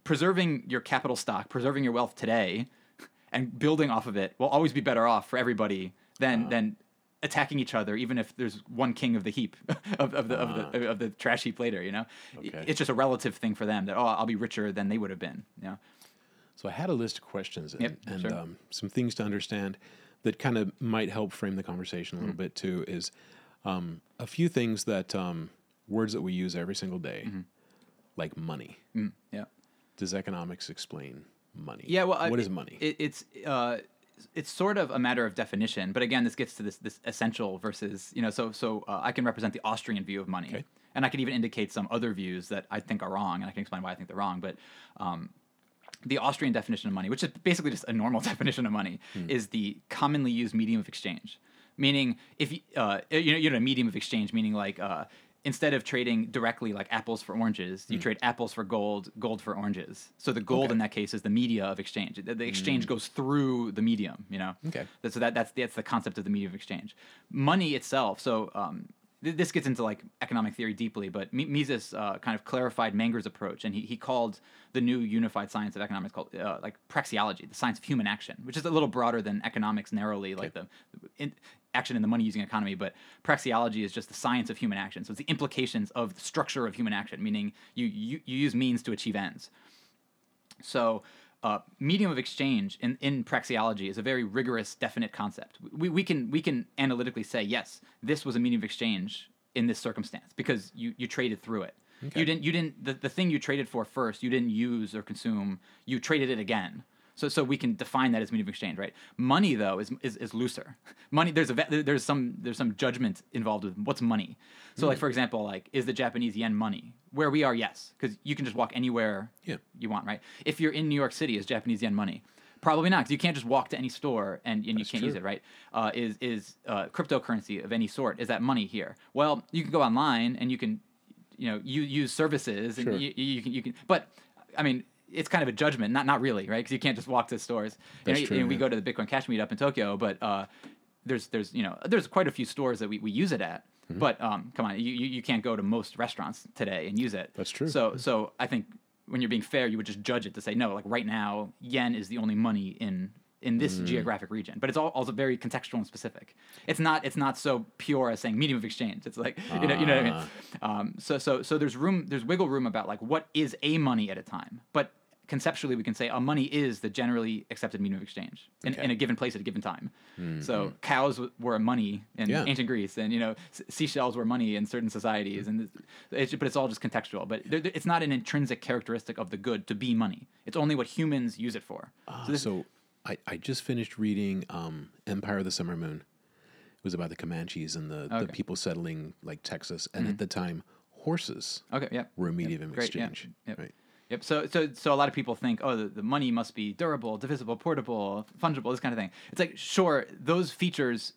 preserving your capital stock, preserving your wealth today, and building off of it will always be better off for everybody than than attacking each other, even if there's one king of the heap of, of the of the of the trash heap later. You know, Okay. it's just a relative thing for them that oh I'll be richer than they would have been. You know, So I had a list of questions and, Yep, and sure. um, some things to understand that kind of might help frame the conversation a little Mm. bit too. Is um, a few things that um, words that we use every single day, Mm-hmm. Like money. Mm, yeah. Does economics explain money? Yeah, well, I- what is money? It, it's uh, it's sort of a matter of definition, but again, this gets to this this essential versus you know. So so uh, I can represent the Austrian view of money, Okay. and I can even indicate some other views that I think are wrong, and I can explain why I think they're wrong. But um, the Austrian definition of money, which is basically just a normal definition of money, is the commonly used medium of exchange. Meaning, if you, uh, you know, you know, a medium of exchange, meaning like uh, instead of trading directly like apples for oranges, you trade apples for gold, gold for oranges. So the gold Okay. in that case is the media of exchange. The, the exchange goes through the medium. You know. Okay. So that that's that's the concept of the medium of exchange. Money itself. So um, th- this gets into like economic theory deeply, but Mi- Mises uh, kind of clarified Menger's approach, and he, he called the new unified science of economics called uh, like praxeology, the science of human action, which is a little broader than economics narrowly, like the in, action in the money using economy. But praxeology is just the science of human action. So it's the implications of the structure of human action, meaning you you, you use means to achieve ends. So, uh, medium of exchange in, in praxeology is a very rigorous, definite concept. We, we can we can analytically say yes, this was a medium of exchange in this circumstance because you, you traded through it. You didn't you didn't the, the thing you traded for first you didn't use or consume. You traded it again. So, so we can define that as medium of exchange, right? Money though is, is, is looser. Money there's a there's some there's some judgment involved with what's money. So like for example, like is the Japanese yen money? Where we are, yes, because you can just walk anywhere Yeah. you want, right? If you're in New York City, is Japanese yen money? Probably not, because you can't just walk to any store and, and you That's can't use it, right? Uh, is is uh, cryptocurrency of any sort? Is that money here? Well, you can go online and you can, you know, you use services and Sure. you, you can you can. But I mean, it's kind of a judgment, not not really, right? Because you can't just walk to stores. That's know, true, and we go to the Bitcoin Cash meetup in Tokyo, but uh, there's there's you know there's quite a few stores that we, we use it at. Mm-hmm. But um, come on, you, you you can't go to most restaurants today and use it. That's true. So so I think when you're being fair, you would just judge it to say no, like right now, yen is the only money in in this Mm. geographic region. But it's all, also very contextual and specific. It's not it's not so pure as saying medium of exchange. It's like you know you know what I mean. Ah. Um, so so so there's room there's wiggle room about like what is a money at a time, but conceptually we can say uh, money is the generally accepted medium of exchange in, Okay. in a given place at a given time. So cows w- were money in Yeah. ancient Greece, and you know s- seashells were money in certain societies, and it's, but it's all just contextual. But there, it's not an intrinsic characteristic of the good to be money. It's only what humans use it for. Ah, so so I, I just finished reading um, Empire of the Summer Moon. It was about the Comanches and the, the people settling like Texas, and at the time, horses okay, yeah. were a medium of great, exchange. yep. Right. Yep. So, so, so a lot of people think, oh, the, the money must be durable, divisible, portable, fungible, this kind of thing. It's like, sure, those features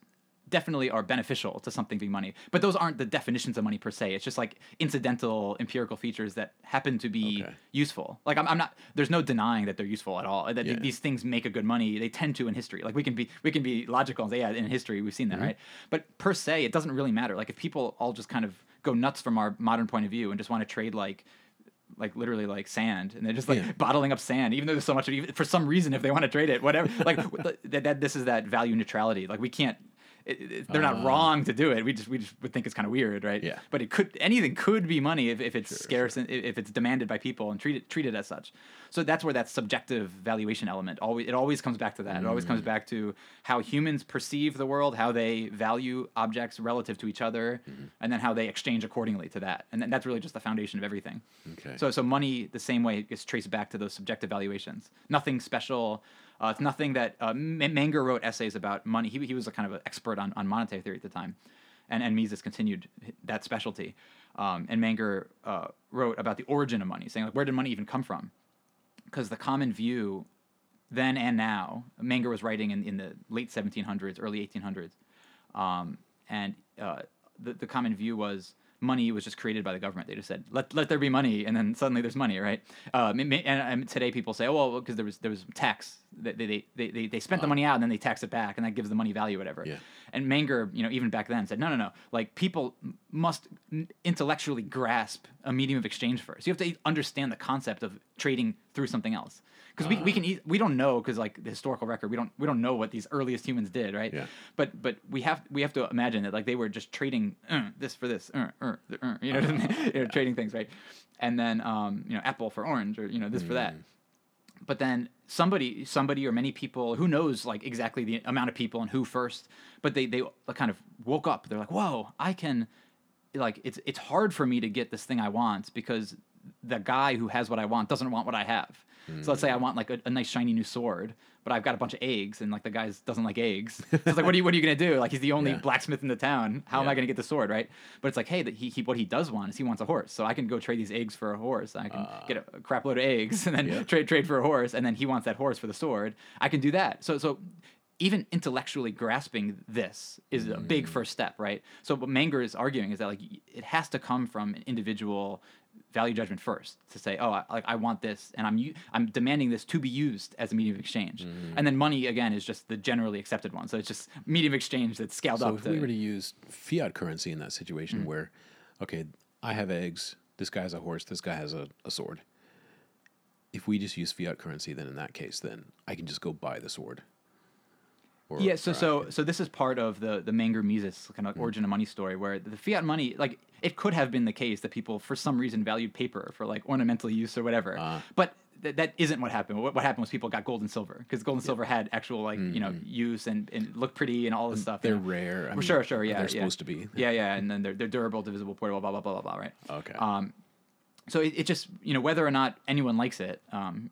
definitely are beneficial to something being money, but those aren't the definitions of money per se. It's just like incidental empirical features that happen to be Okay. useful. Like, I'm, I'm not. There's no denying that they're useful at all. That Yeah. these things make a good money. They tend to in history. Like we can be, we can be logical and say, yeah, in history we've seen that, Mm-hmm. right? But per se, it doesn't really matter. Like if people all just kind of go nuts from our modern point of view and just want to trade like like literally like sand and they're just like Yeah. bottling up sand even though there's so much of even for some reason if they want to trade it whatever like that, that this is that value neutrality like we can't it, it- they're not Ah. wrong to do it. We just we just would think it's kind of weird, right? Yeah. But it could anything could be money if, if it's scarce and if it's demanded by people and treated treated as such. So that's where that subjective valuation element always it always comes back to that. It always Mm. comes back to how humans perceive the world, how they value objects relative to each other, Mm-hmm. and then how they exchange accordingly to that. And then that's really just the foundation of everything. Okay. So so money the same way gets traced back to those subjective valuations. Nothing special. Uh, it's nothing that uh, Menger wrote essays about money. He, he was a kind of an expert on, on monetary theory at the time, and and Mises continued that specialty. Um, and Menger uh, wrote about the origin of money, saying like where did money even come from? Because the common view then and now, Menger was writing in, in the late 1700s, early 1800s, um, and uh, the, the common view was money was just created by the government. They just said, "Let, let there be money," and then suddenly there's money, right? Um, Ma- and, and today people say, "Oh, well, because there was there was tax. They they, they, they, they spent the money out and then they tax it back, and that gives the money value, whatever." Yeah. And Menger, you know, even back then said, "No, no, no. Like people must intellectually grasp a medium of exchange first. You have to understand the concept of trading through something else." Because we, we can e- we don't know because like the historical record we don't we don't know what these earliest humans did right? Yeah. but but we have we have to imagine that like they were just trading uh, this for this uh, uh, uh, you know, what I mean? you know trading things right? And then um, you know apple for orange or you know this for that. But then somebody somebody or many people who knows like exactly the amount of people and who first but they they kind of woke up. They're like whoa i can like it's it's hard for me to get this thing i want because the guy who has what i want doesn't want what i have so let's say i mm. want like a, a nice shiny new sword but i've got a bunch of eggs and like the guy doesn't like eggs. So it's like what are you what are you gonna do? Like he's the only Yeah. blacksmith in the town. How am i gonna get the sword right? But it's like hey that he, he what he does want is he wants a horse. So i can go trade these eggs for a horse. I can get a, ah. a crap load of eggs and then Yeah. trade trade for a horse and then he wants that horse for the sword. I can do that. So so even intellectually grasping this is a big mm. first step right? So what Menger is arguing is that like it has to come from an individual value judgment first to say oh I, like I want this and I'm u- I'm demanding this to be used as a medium of exchange and then money again is just the generally accepted one so it's just medium of exchange that's scaled So up if to, we were to use fiat currency in that situation Mm. where, okay, I have eggs, this guy has a horse, this guy has a, a sword. If we just use fiat currency, then in that case, then I can just go buy the sword. Or- yeah so so so this is part of the the Menger Mises kind of origin of money story where the fiat money like it could have been the case that people for some reason valued paper for like ornamental use or whatever Ah. but th- that isn't what happened what, what happened was people got gold and silver because gold and silver had actual like you know use and, and looked pretty and all this stuff they're know. rare. I mean, sure sure yeah They're yeah. supposed to be. yeah yeah and then they're, they're durable divisible portable blah blah blah blah blah right Okay. um, so it, it just you know whether or not anyone likes it um,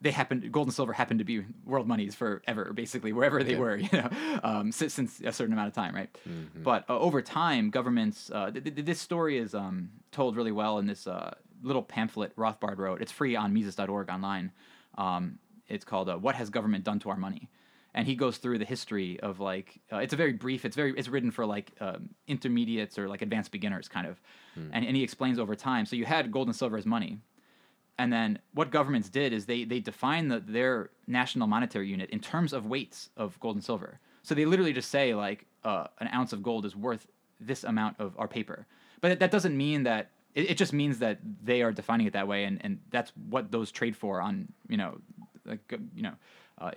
they happened gold and silver happened to be world monies forever basically wherever they Okay. were you know um, since, since a certain amount of time right? Mm-hmm. but uh, over time governments uh, th- th- this story is um, told really well in this uh, little pamphlet rothbard wrote. It's free on mises.org online. Um, it's called uh, what has government done to our money? And he goes through the history of like uh, it's a very brief it's very it's written for like um, intermediates or like advanced beginners kind of. And, and he explains over time. So you had gold and silver as money and then what governments did is they they defined the, their national monetary unit in terms of weights of gold and silver. So they literally just say like uh, an ounce of gold is worth this amount of our paper. But that- doesn't mean that it, it just means that they are defining it that way, and, and that's what those trade for on you know like you know uh,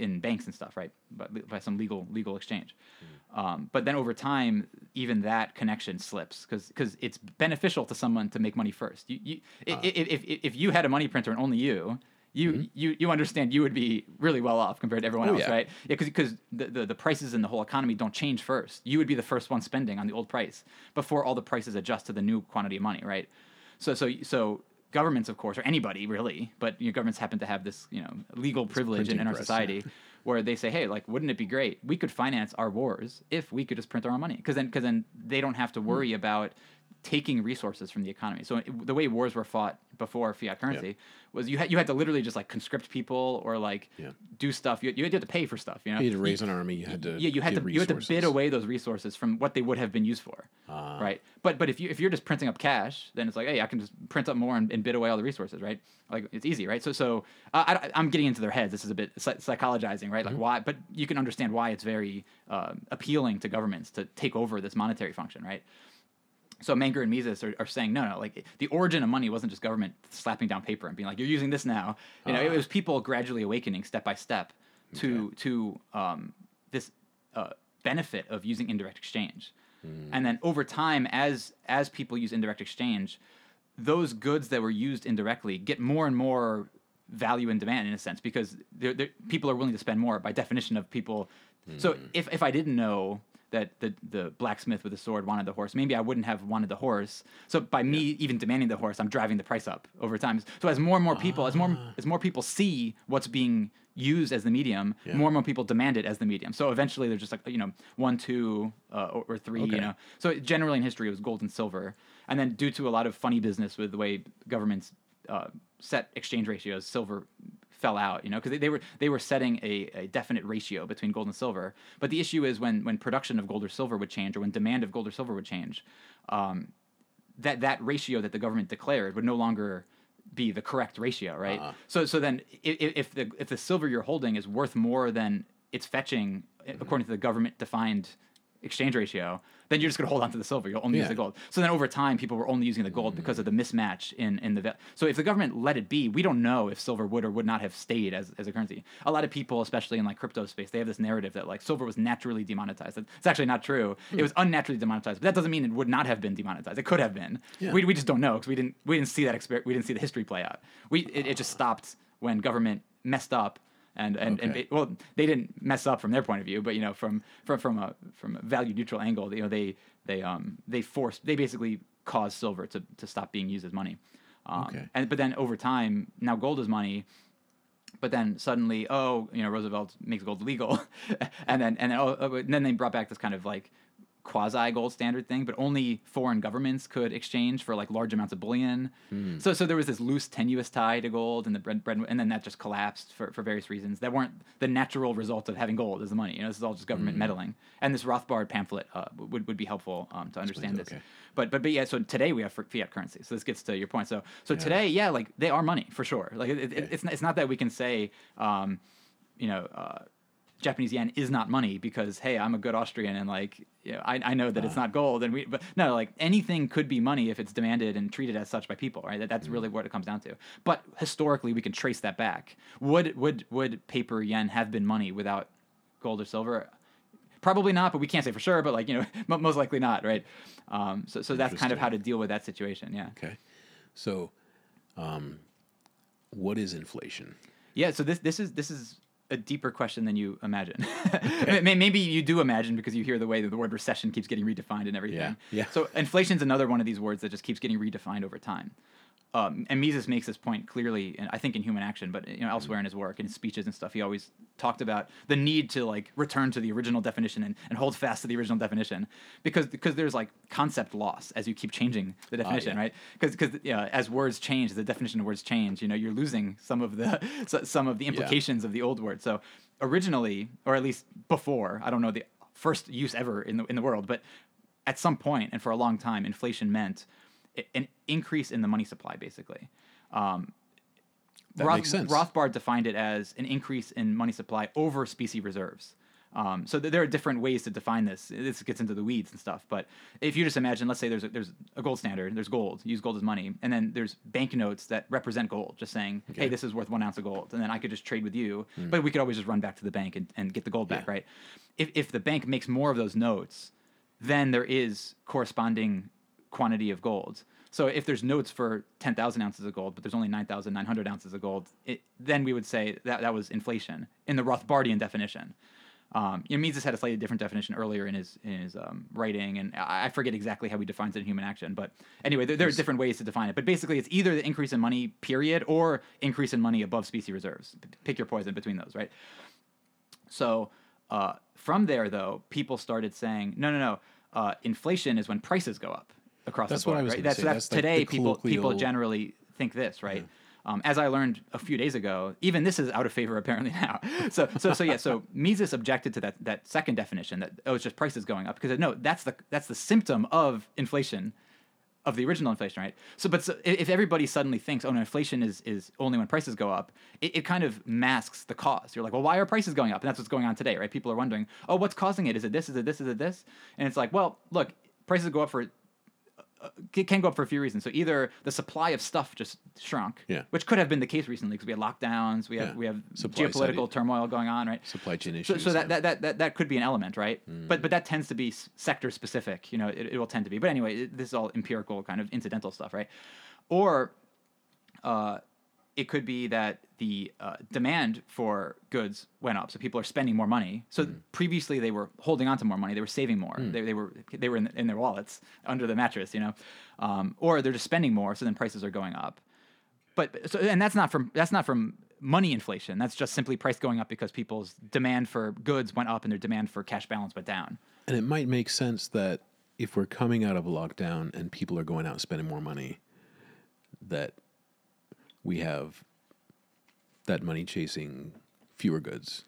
in banks and stuff, right? But by some legal legal exchange. Hmm. Um, but then over time, even that connection slips because because it's beneficial to someone to make money first. You, you, i ah. i if, if, if you had a money printer and only you, you hmm. you you understand you would be really well off compared to everyone Oh, else, yeah. right? Yeah, because the, the the prices in the whole economy don't change first. You would be the first one spending on the old price before all the prices adjust to the new quantity of money, right? So so so governments, of course, or anybody really, but you know, governments happen to have this you know legal privilege in, in our press, society. Where they say, hey, like, wouldn't it be great? We could finance our wars if we could just print our own money, because then, because then they don't have to Hmm. worry about taking resources from the economy. So the way wars were fought before fiat currency was you had you had to literally just like conscript people or like Yeah. do stuff. You, you had to pay for stuff. You know, You had to raise an army. You had to yeah, you had to give you had to bid away those resources from what they would have been used for, Ah. right? But but if you if you're just printing up cash, then it's like, hey, I can just print up more and, and bid away all the resources, right? Like it's easy, right? So so uh, I, I'm getting into their heads. This is a bit psychologizing, right? Like Mm-hmm. why? But you can understand why it's very uh, appealing to governments to take over this monetary function, right? So Menger and Mises are, are saying no, no. Like the origin of money wasn't just government slapping down paper and being like, "You're using this now." You know, it was people gradually awakening step by step to to um, this uh, benefit of using indirect exchange, and then over time, as as people use indirect exchange, those goods that were used indirectly get more and more value and demand in a sense because they're, they're, people are willing to spend more by definition of people. So if, if I didn't know that the, the blacksmith with the sword wanted the horse, maybe I wouldn't have wanted the horse. So by me even demanding the horse, I'm driving the price up over time. So as more and more people, as more as more people see what's being used as the medium, Yeah. more and more people demand it as the medium. So eventually they're just like you know one, two, uh, or, or three. Okay. You know, so generally in history it was gold and silver, and then due to a lot of funny business with the way governments uh, set exchange ratios, silver fell out. You know, because they, they were they were setting a, a definite ratio between gold and silver. But the issue is when when production of gold or silver would change, or when demand of gold or silver would change, um, that that ratio that the government declared would no longer be the correct ratio, right? Uh-huh. So so then if, if the if the silver you're holding is worth more than it's fetching Mm-hmm. according to the government defined exchange ratio, then you're just going to hold on to the silver. You'll only use the gold. So then over time, people were only using the gold because of the mismatch in in the. So if the government let it be, we don't know if silver would or would not have stayed as, as a currency. A lot of people, especially in like crypto space, they have this narrative that like silver was naturally demonetized. It's actually not true. Hmm. It was unnaturally demonetized, but that doesn't mean it would not have been demonetized. It could have been. Yeah. We, we just don't know because we didn't we didn't see that exper- we didn't see the history play out. We it, it just stopped when government messed up and and, and Okay. ba- well they didn't mess up from their point of view but you know from from from a from a value neutral angle you know they they um they forced they basically caused silver to to stop being used as money um, Okay. and but then over time now gold is money but then suddenly oh you know Roosevelt makes gold legal and then and then, oh, oh, and then they brought back this kind of like quasi gold standard thing but only foreign governments could exchange for like large amounts of bullion. So so there was this loose tenuous tie to gold and the bread, bread and then that just collapsed for, for various reasons that weren't the natural result of having gold as the money. You know this is all just government meddling. And this Rothbard pamphlet uh, would, would be helpful um, to understand it, this. okay. but but but yeah so today we have fiat currency. So this gets to your point. So so today yeah like they are money for sure. Like it, it, it's, not, it's not that we can say um, you know uh, Japanese yen is not money because hey I'm a good Austrian and like you know, I, I know that it's not gold and we but no like anything could be money if it's demanded and treated as such by people right that, that's really what it comes down to but historically we can trace that back would would would paper yen have been money without gold or silver Probably not, but we can't say for sure. But like you know, most likely not, right? Um, so so that's kind of how to deal with that situation. Yeah, Okay. So, um, what is inflation? yeah. So this this is this is a deeper question than you imagine. May- Maybe you do imagine because you hear the way that the word recession keeps getting redefined and everything. Yeah, yeah. So inflation's another one of these words that just keeps getting redefined over time. Um, and Mises makes this point clearly, and I think in Human Action, but you know elsewhere in his work, in his speeches and stuff, he always talked about the need to like return to the original definition and, and hold fast to the original definition, because because there's like concept loss as you keep changing the definition, yeah. right? Because because yeah, as words change, the definition of words change, you know, you're losing some of the some of the implications of the old word. So originally, or at least before, I don't know the first use ever in the in the world, but at some point and for a long time, inflation meant an increase in the money supply, basically. Um, That makes sense. Rothbard defined it as an increase in money supply over specie reserves. Um, so th- there are different ways to define this. This gets into the weeds and stuff. But if you just imagine, let's say there's a, there's a gold standard, there's gold, use gold as money, and then there's banknotes that represent gold, just saying, hey, this is worth one ounce of gold, and then I could just trade with you. But we could always just run back to the bank and, and get the gold back, Yeah. right? If if the bank makes more of those notes, then there is corresponding quantity of gold. So if there's notes for 10,000 ounces of gold, but there's only 9,900 ounces of gold, it, then we would say that that was inflation in the Rothbardian definition. Um, you know, Mises had a slightly different definition earlier in his in his um, writing, and I I forget exactly how he defines it in human action. But anyway, there, there are different ways to define it. But basically, it's either the increase in money, period, or increase in money above specie reserves. Pick your poison between those, right? So uh, from there, though, people started saying, no, no, no. Uh, inflation is when prices go up across That's the what board, I was right? That's, say. that's That's like today. people people generally think this, right? Um, as I learned a few days ago, even this is out of favor apparently now. So, so, so yeah. So Mises objected to that that second definition that oh, it's just prices going up because no, that's the that's the symptom of inflation, of the original inflation, right? So, but so, if everybody suddenly thinks oh, no, inflation is is only when prices go up, it, it kind of masks the cause. You're like, well, why are prices going up? And that's what's going on today, right? People are wondering, oh, what's causing it? Is it this? Is it this? Is it this? And it's like, well, look, prices go up for it can go up for a few reasons. So either the supply of stuff just shrunk, Yeah. which could have been the case recently because we had lockdowns, we have Yeah. we have Supply geopolitical i- turmoil going on, right? Supply chain issues. so that, that, that, that, that could be an element, right? But but that tends to be sector specific. You know, it, it will tend to be. But anyway, it, this is all empirical kind of incidental stuff, right? Or uh, it could be that the uh, demand for goods went up, so people are spending more money. So previously they were holding on to more money, they were saving more, they, they were they were in, in their wallets under the mattress, you know, um, or they're just spending more, so then prices are going up. But so and that's not from that's not from money inflation. That's just simply price going up because people's demand for goods went up and their demand for cash balance went down. And it might make sense that if we're coming out of a lockdown and people are going out and spending more money, that we have that money chasing fewer goods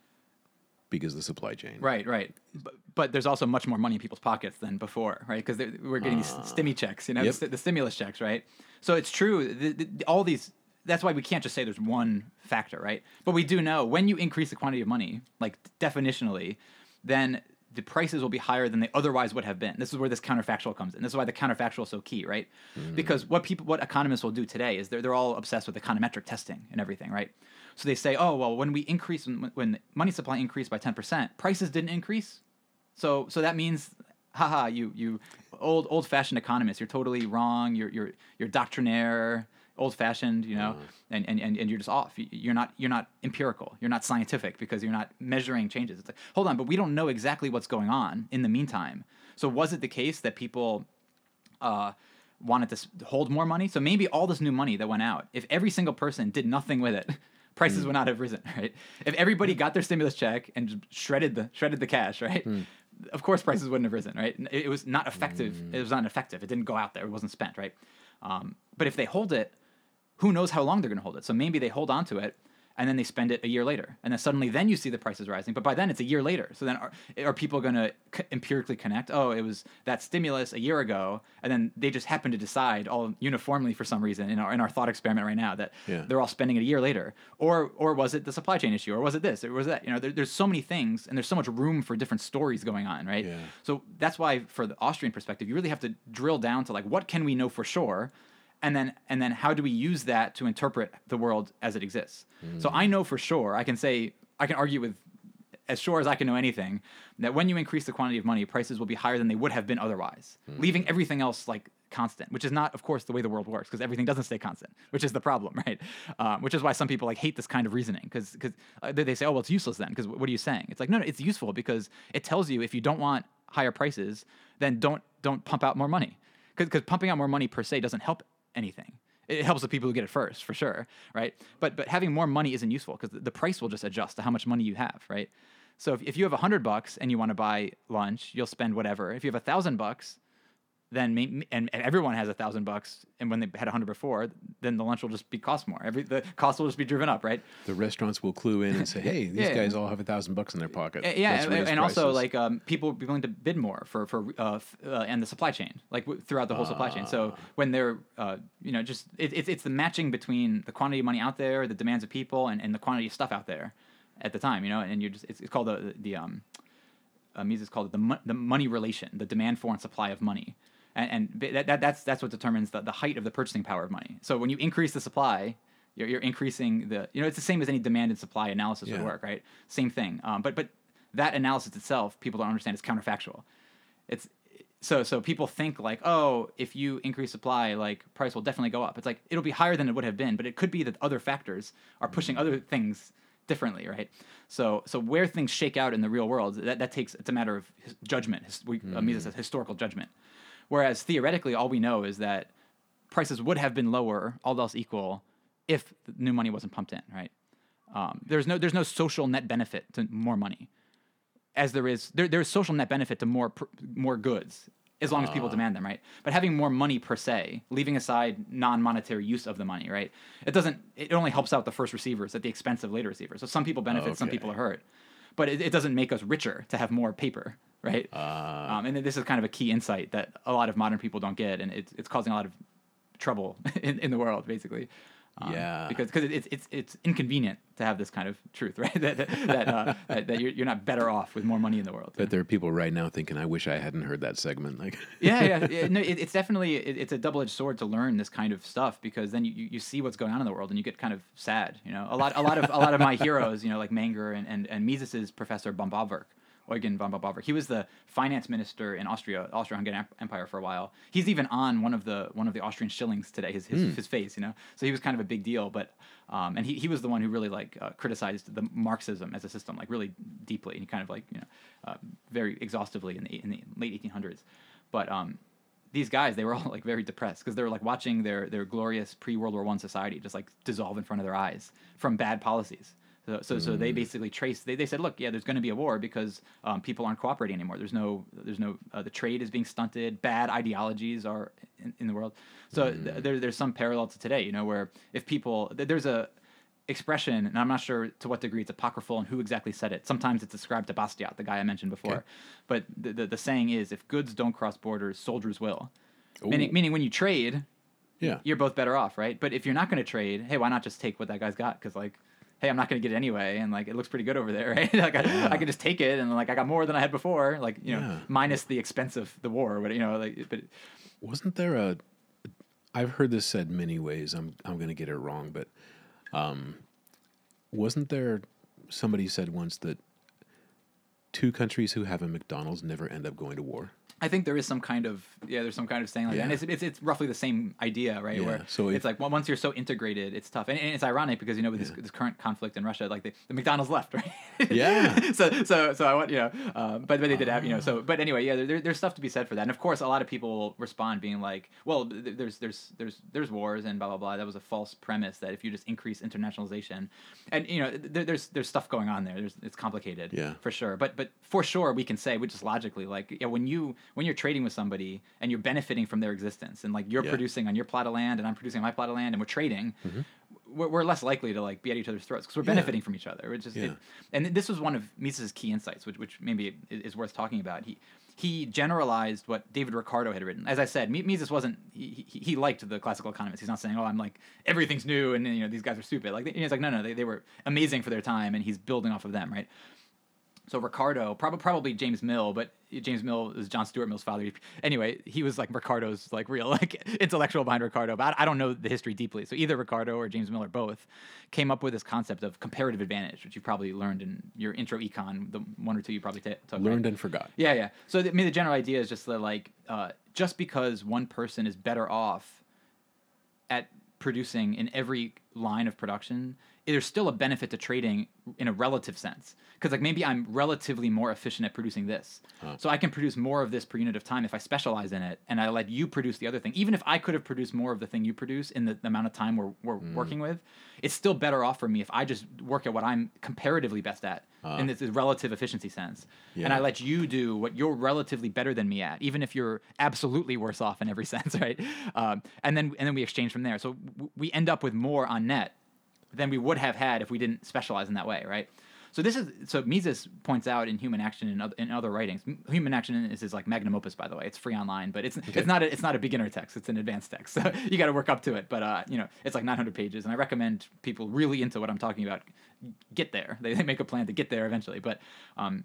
because of the supply chain. Right, right. But, but there's also much more money in people's pockets than before, right? Because we're getting these ah. stimmy checks, you know. Yep. the, the stimulus checks, right? So it's true. The, the, all these. That's why we can't just say there's one factor, right? But we do know when you increase the quantity of money, like definitionally, then the prices will be higher than they otherwise would have been. This is where this counterfactual comes in. This is why the counterfactual is so key, right? Mm-hmm. Because what people, what economists will do today is they're, they're all obsessed with econometric testing and everything, right? So they say, oh well, when we increase when, when money supply increased by ten percent, prices didn't increase. So so that means, haha, you you old old fashioned economists, you're totally wrong. You're you're you're doctrinaire, old fashioned, you know, and, and, and and you're just off. You- You're not you're not empirical. You're not scientific because you're not measuring changes. It's like hold on, but we don't know exactly what's going on in the meantime. So was it the case that people uh, wanted to hold more money. So maybe all this new money that went out, if every single person did nothing with it, prices would not have risen, right? If everybody got their stimulus check and just shredded the shredded the cash, right? Of course, prices wouldn't have risen, right? It, it was not effective. It was not effective. It didn't go out there. It wasn't spent, right? Um, but if they hold it, who knows how long they're going to hold it? So maybe they hold on to it and then they spend it a year later, and then suddenly then you see the prices rising. But by then it's a year later. So then are, are people going to c- empirically connect? Oh, it was that stimulus a year ago, and then they just happen to decide all uniformly for some reason in our in our thought experiment right now that Yeah. they're all spending it a year later, or or was it the supply chain issue, or was it this, or was that? You know, there, there's so many things, and there's so much room for different stories going on, right? Yeah. So that's why, for the Austrian perspective, you really have to drill down to like what can we know for sure, and then and then how do we use that to interpret the world as it exists. So I know for sure. I can say I can argue with as sure as I can know anything that when you increase the quantity of money, prices will be higher than they would have been otherwise, leaving everything else like constant, which is not, of course, the way the world works because everything doesn't stay constant, which is the problem, right? Um, which is why some people like hate this kind of reasoning because because uh, they they say, oh well, it's useless then because what are you saying? It's like no, no, it's useful because it tells you if you don't want higher prices, then don't don't pump out more money because pumping out more money per se doesn't help anything. It helps the people who get it first, for sure, right? But but having more money isn't useful because the, price will just adjust to how much money you have, right? So if, if you have a hundred bucks and you want to buy lunch, you'll spend whatever. If you have a thousand bucks, then may, and, and everyone has a thousand bucks, and when they had a hundred before, then the lunch will just be cost more. Every the cost will just be driven up, right? The restaurants will clue in and say, "Hey, these Yeah. guys all have a thousand bucks in their pocket." Uh, Yeah, Let's and, and also prices." like um, people will be willing to bid more for for uh, f- uh, and the supply chain, like w- throughout the whole supply chain. So when they're uh, you know just it, it's it's the matching between the quantity of money out there, the demands of people, and, and the quantity of stuff out there at the time. You know, and you're just it's, it's called the the um, uh, Mises called it the mo- the money relation, the demand for and supply of money. And, and that, that, that's that's what determines the, the height of the purchasing power of money. So when you increase the supply, you're, you're increasing the you know it's the same as any demand and supply analysis would work, right? Same thing. Um, but but that analysis itself, people don't understand is counterfactual. It's so so people think like, oh, if you increase supply, like price will definitely go up. It's like it'll be higher than it would have been, but it could be that other factors are pushing other things differently, right? So so where things shake out in the real world, that, that takes it's a matter of judgment. His, we, uh, Mises says historical judgment. Whereas theoretically, all we know is that prices would have been lower, all else equal, if new money wasn't pumped in, right? Um, there's no there's no social net benefit to more money, as there is there, there's social net benefit to more pr- more goods as long as people demand them, right? But having more money per se, leaving aside non-monetary use of the money, right? It doesn't. It only helps out the first receivers at the expense of later receivers. So some people benefit, some people are hurt, but it, it doesn't make us richer to have more paper, right? Ah. um, and this is kind of a key insight that a lot of modern people don't get, and it's it's causing a lot of trouble in, in the world, basically. Um, Yeah. because because it's it's it's inconvenient to have this kind of truth, right? that that, uh, that, that you're, you're not better off with more money in the world. But there are people right now thinking, "I wish I hadn't heard that segment." Like, yeah, yeah. No, it, it's definitely it, it's a double edged sword to learn this kind of stuff because then you, you, see what's going on in the world and you get kind of sad. You know, a lot a lot of a lot of my heroes, you know, like Menger and and, and Mises's professor Böhm-Bawerk. Eugen von Böhm-Bawerk. He was the finance minister in Austria, Austro-Hungarian Empire for a while. He's even on one of the one of the Austrian shillings today. His his, his face, you know. So he was kind of a big deal. But um, and he, he was the one who really like uh, criticized the Marxism as a system like really deeply and kind of like you know uh, very exhaustively in the in the late 1800s. But um, these guys they were all like very depressed because they were like watching their their glorious pre World War One society just like dissolve in front of their eyes from bad policies. So so, so they basically traced. They, they said, look, yeah, there's going to be a war because um, people aren't cooperating anymore. There's no there's no uh, the trade is being stunted. Bad ideologies are in, in the world. So th- there, there's some parallel to today, you know, where if people th- there's a expression, and I'm not sure to what degree it's apocryphal and who exactly said it. Sometimes it's ascribed to Bastiat, the guy I mentioned before. Okay. But the, the, the saying is, if goods don't cross borders, soldiers will. Meaning, meaning when you trade, yeah, you're both better off, right? But if you're not going to trade, hey, why not just take what that guy's got? Because like, hey, I'm not going to get it anyway, and like it looks pretty good over there, right? like I, I could just take it, and like I got more than I had before, like you know, Yeah. minus the expense of the war, but you know, like but wasn't there a? I've heard this said many ways. I'm I'm going to get it wrong, but um, wasn't there somebody said once that two countries who have a McDonald's never end up going to war? I think there is some kind of yeah, there's some kind of saying like that, and it's, it's it's roughly the same idea, right? Yeah, Where so it's if- like well, once you're so integrated, it's tough, and, and it's ironic because you know with this, this current conflict in Russia, like the, the McDonald's left, right? Yeah. so so so I want you know, um, but but they did have you know so but anyway yeah, there, there's stuff to be said for that, and of course a lot of people will respond being like, well, th- th- there's there's there's there's wars and blah blah blah. That was a false premise that if you just increase internationalization, and you know there, there's there's stuff going on there. There's it's complicated Yeah. for sure. But but for sure we can say, which is logically like yeah, when you when you're trading with somebody and you're benefiting from their existence, and like you're Yeah. producing on your plot of land and I'm producing on my plot of land, and we're trading, we're, we're less likely to like be at each other's throats because we're Mm-hmm. Yeah. benefiting from each other. Which is Yeah. it, and this was one of Mises' key insights, which which maybe is, is worth talking about. He he generalized what David Ricardo had written. As I said, Mises wasn't he, he, he liked the classical economists. He's not saying, "Oh, I'm like everything's new and you know these guys are stupid." Like he's like, "No, no, they, they were amazing for their time," and he's building off of them, right? So Ricardo, probably probably James Mill, but James Mill is John Stuart Mill's father. Anyway, he was like Ricardo's like real like intellectual behind Ricardo. But I, don't know the history deeply. So either Ricardo or James Mill or both came up with this concept of comparative advantage, which you probably learned in your intro econ, the one or two you probably ta- took. right? Learned and forgot. Yeah, yeah. So the, I mean, the general idea is just that like uh, just because one person is better off at producing in every line of production, there's still a benefit to trading in a relative sense. Because like maybe I'm relatively more efficient at producing this, so I can produce more of this per unit of time if I specialize in it, and I let you produce the other thing. Even if I could have produced more of the thing you produce in the, the amount of time we're, we're working with, it's still better off for me if I just work at what I'm comparatively best at in this relative efficiency sense, and I let you do what you're relatively better than me at, even if you're absolutely worse off in every sense, right? Um, and then and then we exchange from there. So w- we end up with more on net than we would have had if we didn't specialize in that way, right? So this is so Mises points out in Human Action and other, in other writings. Human Action is his like magnum opus, by the way. It's free online, but it's it's not a, it's not a beginner text. It's an advanced text. So you got to work up to it. But uh, you know, it's like 900 pages, and I recommend people really into what I'm talking about get there. They, they make a plan to get there eventually. But um,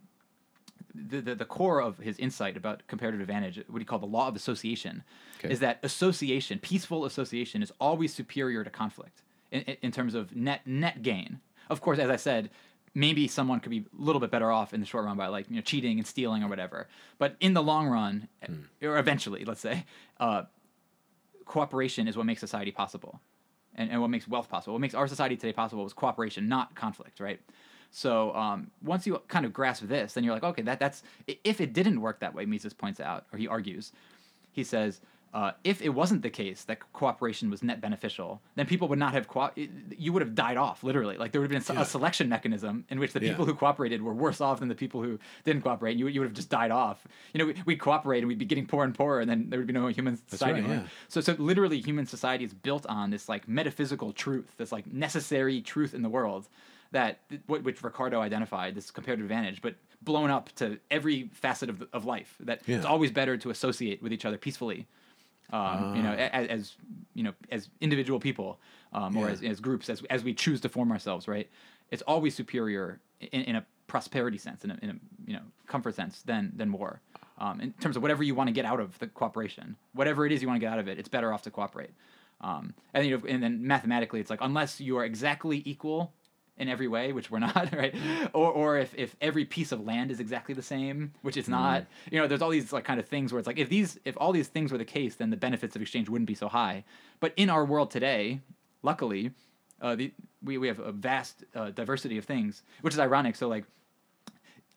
the, the, the core of his insight about comparative advantage, what he called the law of association, Okay. is that association, peaceful association, is always superior to conflict in, in, terms of net net gain. Of course, as I said, maybe someone could be a little bit better off in the short run by like you know cheating and stealing or whatever. But in the long run, or eventually, let's say, uh, cooperation is what makes society possible, and, and what makes wealth possible. What makes our society today possible was cooperation, not conflict, right? So um, once you kind of grasp this, then you're like, okay, that that's if it didn't work that way. Mises points out, or he argues, he says. Uh, if it wasn't the case that cooperation was net beneficial, then people would not have co- you would have died off literally. Like there would have been Yeah. a selection mechanism in which the Yeah. people who cooperated were worse off than the people who didn't cooperate. And you, you would have just died off. You know, we, we'd cooperate and we'd be getting poorer and poorer, and then there would be no human society. right, yeah. So, so literally, human society is built on this like metaphysical truth, this like necessary truth in the world that wh- which Ricardo identified, this comparative advantage, but blown up to every facet of, of life. That Yeah. it's always better to associate with each other peacefully. Um, You know, Ah. as, as you know, as individual people, um, or Yeah. as, as groups, as as we choose to form ourselves, right? It's always superior in, in a prosperity sense, in a, in a you know comfort sense, than than war. Um, in terms of whatever you want to get out of the cooperation, whatever it is you want to get out of it, it's better off to cooperate. Um, and you know, and then mathematically, it's like unless you are exactly equal in every way, which we're not, right? Or, or if, if every piece of land is exactly the same, which it's not, you know, there's all these like kind of things where it's like if these if all these things were the case, then the benefits of exchange wouldn't be so high. But in our world today, luckily, uh, the, we we have a vast uh, diversity of things, which is ironic. So like.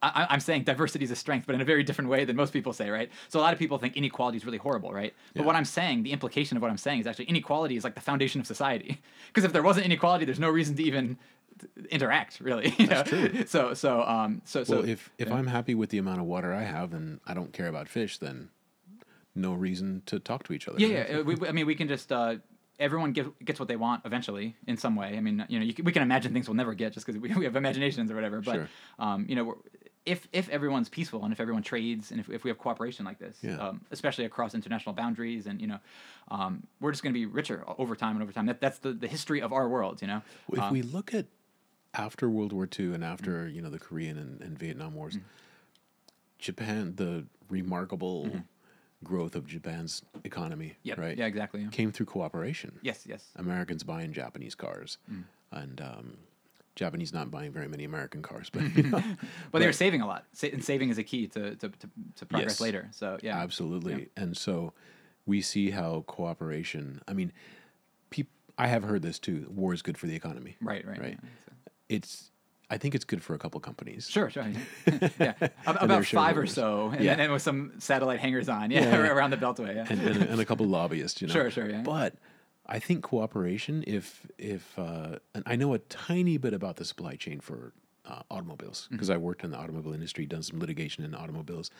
I, I'm saying diversity is a strength, but in a very different way than most people say, right? So a lot of people think inequality is really horrible, right? But Yeah. what I'm saying, the implication of what I'm saying is actually inequality is like the foundation of society. Because if there wasn't inequality, there's no reason to even interact, really. You That's know? true. So so um so so well, if if I'm happy with the amount of water I have and I don't care about fish, then no reason to talk to each other. yeah yeah uh, we, I mean we can just uh everyone give, gets what they want eventually in some way. I mean you know you can, we can imagine things we'll never get just because we, we have imaginations or whatever. But Sure. um you know if if everyone's peaceful and if everyone trades and if, if we have cooperation like this, Yeah. um, especially across international boundaries and you know, um, we're just going to be richer over time and over time. That that's the, the history of our world. You know. If Um, we look at after World War II and after you know the Korean and, and Vietnam wars, Japan, the remarkable growth of Japan's economy, Yep. right, Yeah. Exactly. yeah. came through cooperation. Yes. Yes. Americans buying Japanese cars, Mm. and um, Japanese not buying very many American cars, but you know, But they were saving a lot, Sa- and saving is a key to to, to, to progress Yes. later. So yeah. Absolutely. And so we see how cooperation, I mean, peop, I have heard this too. War is good for the economy. Right. Right. Right. yeah, It's, I think it's good for a couple companies. Sure, sure. yeah. yeah. Ab- their About five or so, and Yeah. then with some satellite hangers on, yeah, Yeah, around the Beltway. Yeah. And, and, and a couple lobbyists, you know. Sure, sure, yeah. But I think cooperation, if, if, uh, and I know a tiny bit about the supply chain for uh, automobiles Mm-hmm. because I worked in the automobile industry, done some litigation in automobiles,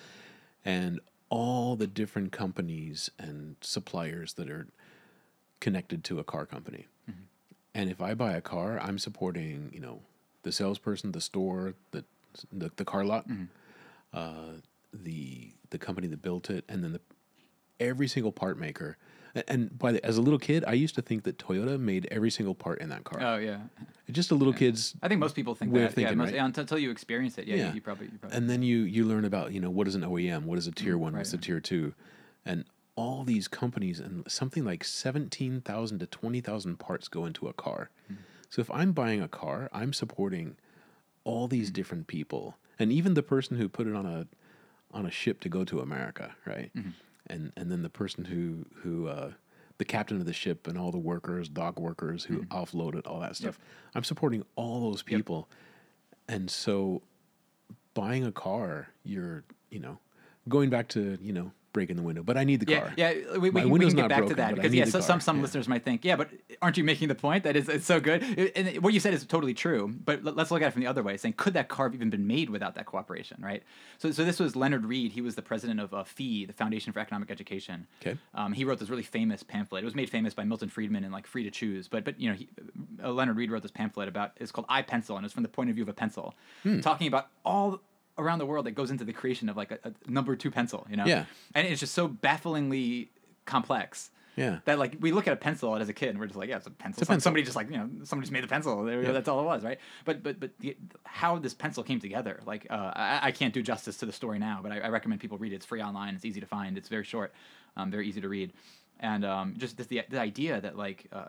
and all the different companies and suppliers that are connected to a car company. Mm-hmm. And if I buy a car, I'm supporting, you know, the salesperson, the store, the the, the car lot, Mm-hmm. uh, the the company that built it, and then the every single part maker. And by the, as a little kid, I used to think that Toyota made every single part in that car. Oh yeah. Just a little kid's I think most people think that. thinking, yeah, most, right? yeah, until, you experience it. Yeah, Yeah. You, you probably. You probably and then you you learn about you know what is an OEM, what is a tier one, right, what's a tier two, and all these companies and something like seventeen thousand to twenty thousand parts go into a car. Hmm. So if I'm buying a car, I'm supporting all these hmm. different people, and even the person who put it on a on a ship to go to America, right? Hmm. And and then the person who who uh, the captain of the ship and all the workers, dock workers who offload it, all that stuff. I'm supporting all those people, and so buying a car, you're, you know, going back to, you know, breaking the window, but I need the Yeah, car. yeah, we, we, can, we can get back broken, to that because yeah, so, some some Yeah. listeners might think, yeah, but aren't you making the point that it's, it's so good? And what you said is totally true. But let- let's look at it from the other way, saying could that car have even been made without that cooperation, right? So, so this was Leonard Read. He was the president of uh, FEE, the Foundation for Economic Education. Okay. Um, he wrote this really famous pamphlet. It was made famous by Milton Friedman in like Free to Choose. But but you know, he, uh, Leonard Read wrote this pamphlet about it's called I Pencil, and it's from the point of view of a pencil, Hmm. talking about all around the world that goes into the creation of like a, a number two pencil. You know. Yeah. And it's just so bafflingly complex. Yeah. That like we look at a pencil as a kid and we're just like, yeah, it's a pencil. It's a pencil. Somebody just like you know somebody just made the pencil. There we go, Yeah. That's all it was, right? But but but the, how this pencil came together, like uh, I, I can't do justice to the story now, but I, I recommend people read it. It's free online. It's easy to find. It's very short, um, very easy to read, and um, just the, the idea that like. Uh,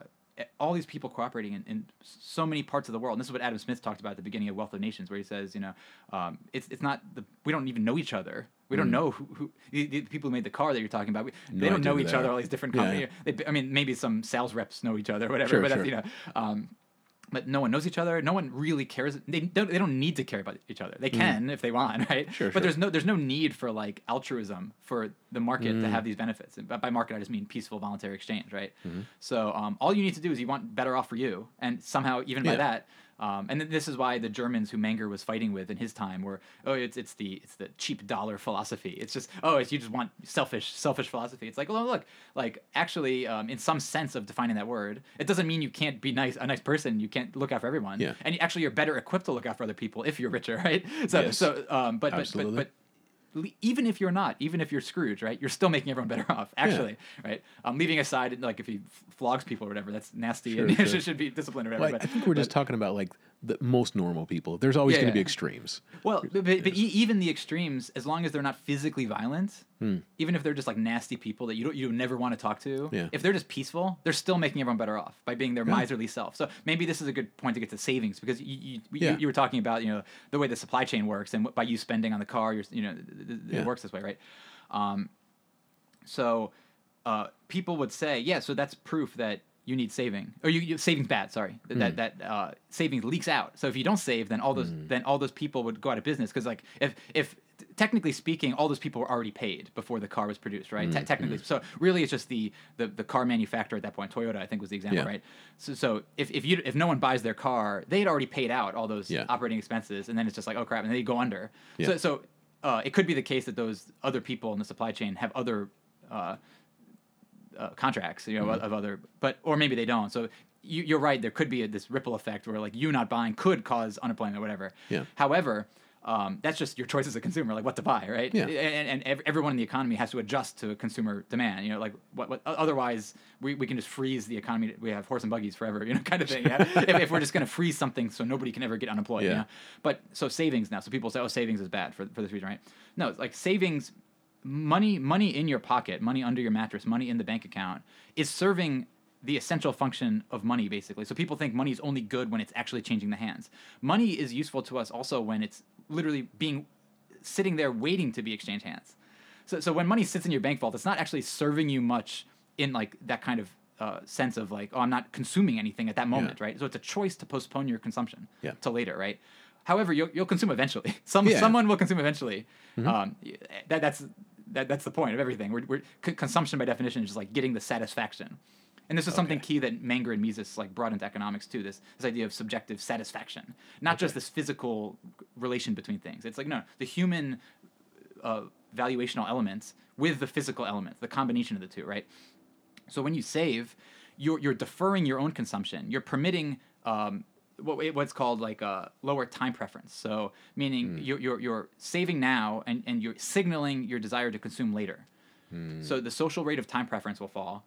all these people cooperating in, in so many parts of the world. And this is what Adam Smith talked about at the beginning of Wealth of Nations, where he says, you know, um, it's it's not the we don't even know each other. We don't know who, who the, the people who made the car that you're talking about. We, they don't know each they other. All these different Yeah, companies. They, I mean, maybe some sales reps know each other, or whatever. Sure, but that's, sure. you know, um, but no one knows each other. No one really cares. They don't. They don't need to care about each other. They can if they want, right? Mm. Sure, But sure. there's no. There's no need for like altruism for the market Mm. to have these benefits. And by market, I just mean peaceful voluntary exchange, right? Mm-hmm. So um, all you need to do is you want better off for you, and somehow even by that. Um, and then this is why the Germans who Menger was fighting with in his time were oh it's it's the it's the cheap dollar philosophy it's just oh it's you just want selfish selfish philosophy it's like well look like actually um, in some sense of defining that word it doesn't mean you can't be nice a nice person you can't look out for everyone Yeah. and actually you're better equipped to look out for other people if you're richer right so Yes. so um, but, but but Absolutely. but even if you're not, even if you're Scrooge, right, you're still making everyone better off. Actually, right. Um, leaving aside like if he flogs people or whatever, that's nasty Sure, and sure. should, be disciplined or whatever. Well, I but, think we're just talking about like the most normal people. There's always Yeah, going to be extremes. well, but, but but e- even the extremes, as long as they're not physically violent, Hmm. even if they're just like nasty people that you don't you never want to talk to, Yeah. if they're just peaceful, they're still making everyone better off by being their Yeah. miserly self. So maybe this is a good point to get to savings because you you, Yeah. you, you were talking about you know the way the supply chain works and what- by you spending on the car, you're you know Yeah. it works this way, right? Um, so uh, people would say, yeah, so that's proof that you need saving, or you, you savings bad. Sorry, that Hmm. that, that uh, savings leaks out. So if you don't save, then all those then all those people would go out of business because like if if technically speaking, all those people were already paid before the car was produced, right? Hmm, Te- technically, so really it's just the, the the car manufacturer at that point. Toyota, I think, was the example, Yeah. right? So so if if you if no one buys their car, they had already paid out all those Yeah. operating expenses, and then it's just like oh crap, and they go under. Yeah. So so uh, it could be the case that those other people in the supply chain have other uh, uh, contracts, you know, Mm-hmm. of other, but or maybe they don't. So you, you're right. There could be a, this ripple effect where like you not buying could cause unemployment or whatever. Yeah. However, um, that's just your choice as a consumer, like what to buy, right? Yeah. And, and ev- everyone in the economy has to adjust to consumer demand. You know, like what, what otherwise we, we can just freeze the economy. We have horse and buggies forever, you know, kind of thing. Yeah. if, if we're just going to freeze something so nobody can ever get unemployed. You Yeah. know? But so savings now. So people say, oh, savings is bad for, for this reason, right? No, it's like savings money money in your pocket money under your mattress money in the bank account is serving the essential function of money basically. So people think money is only good when it's actually changing the hands. Money is useful to us also when it's literally being sitting there waiting to be exchanged hands. So, so when money sits in your bank vault it's not actually serving you much in like that kind of uh, sense of like oh i'm not consuming anything at that moment right? So it's a choice to postpone your consumption Yeah. to later right? However you'll, you'll consume eventually. Some Yeah. someone will consume eventually. Um, that, that's that, that's the point of everything we're, we're, c- consumption by definition is just like getting the satisfaction and this is something key that Menger and Mises like brought into economics too. This this idea of subjective satisfaction, not just this physical relation between things. It's like no, the human uh, valuational elements with the physical elements, the combination of the two, right? So when you save, you're you're deferring your own consumption. You're permitting um, what what's called like a lower time preference. So meaning hmm. you're, you're you're saving now and and you're signaling your desire to consume later. Hmm. So the social rate of time preference will fall,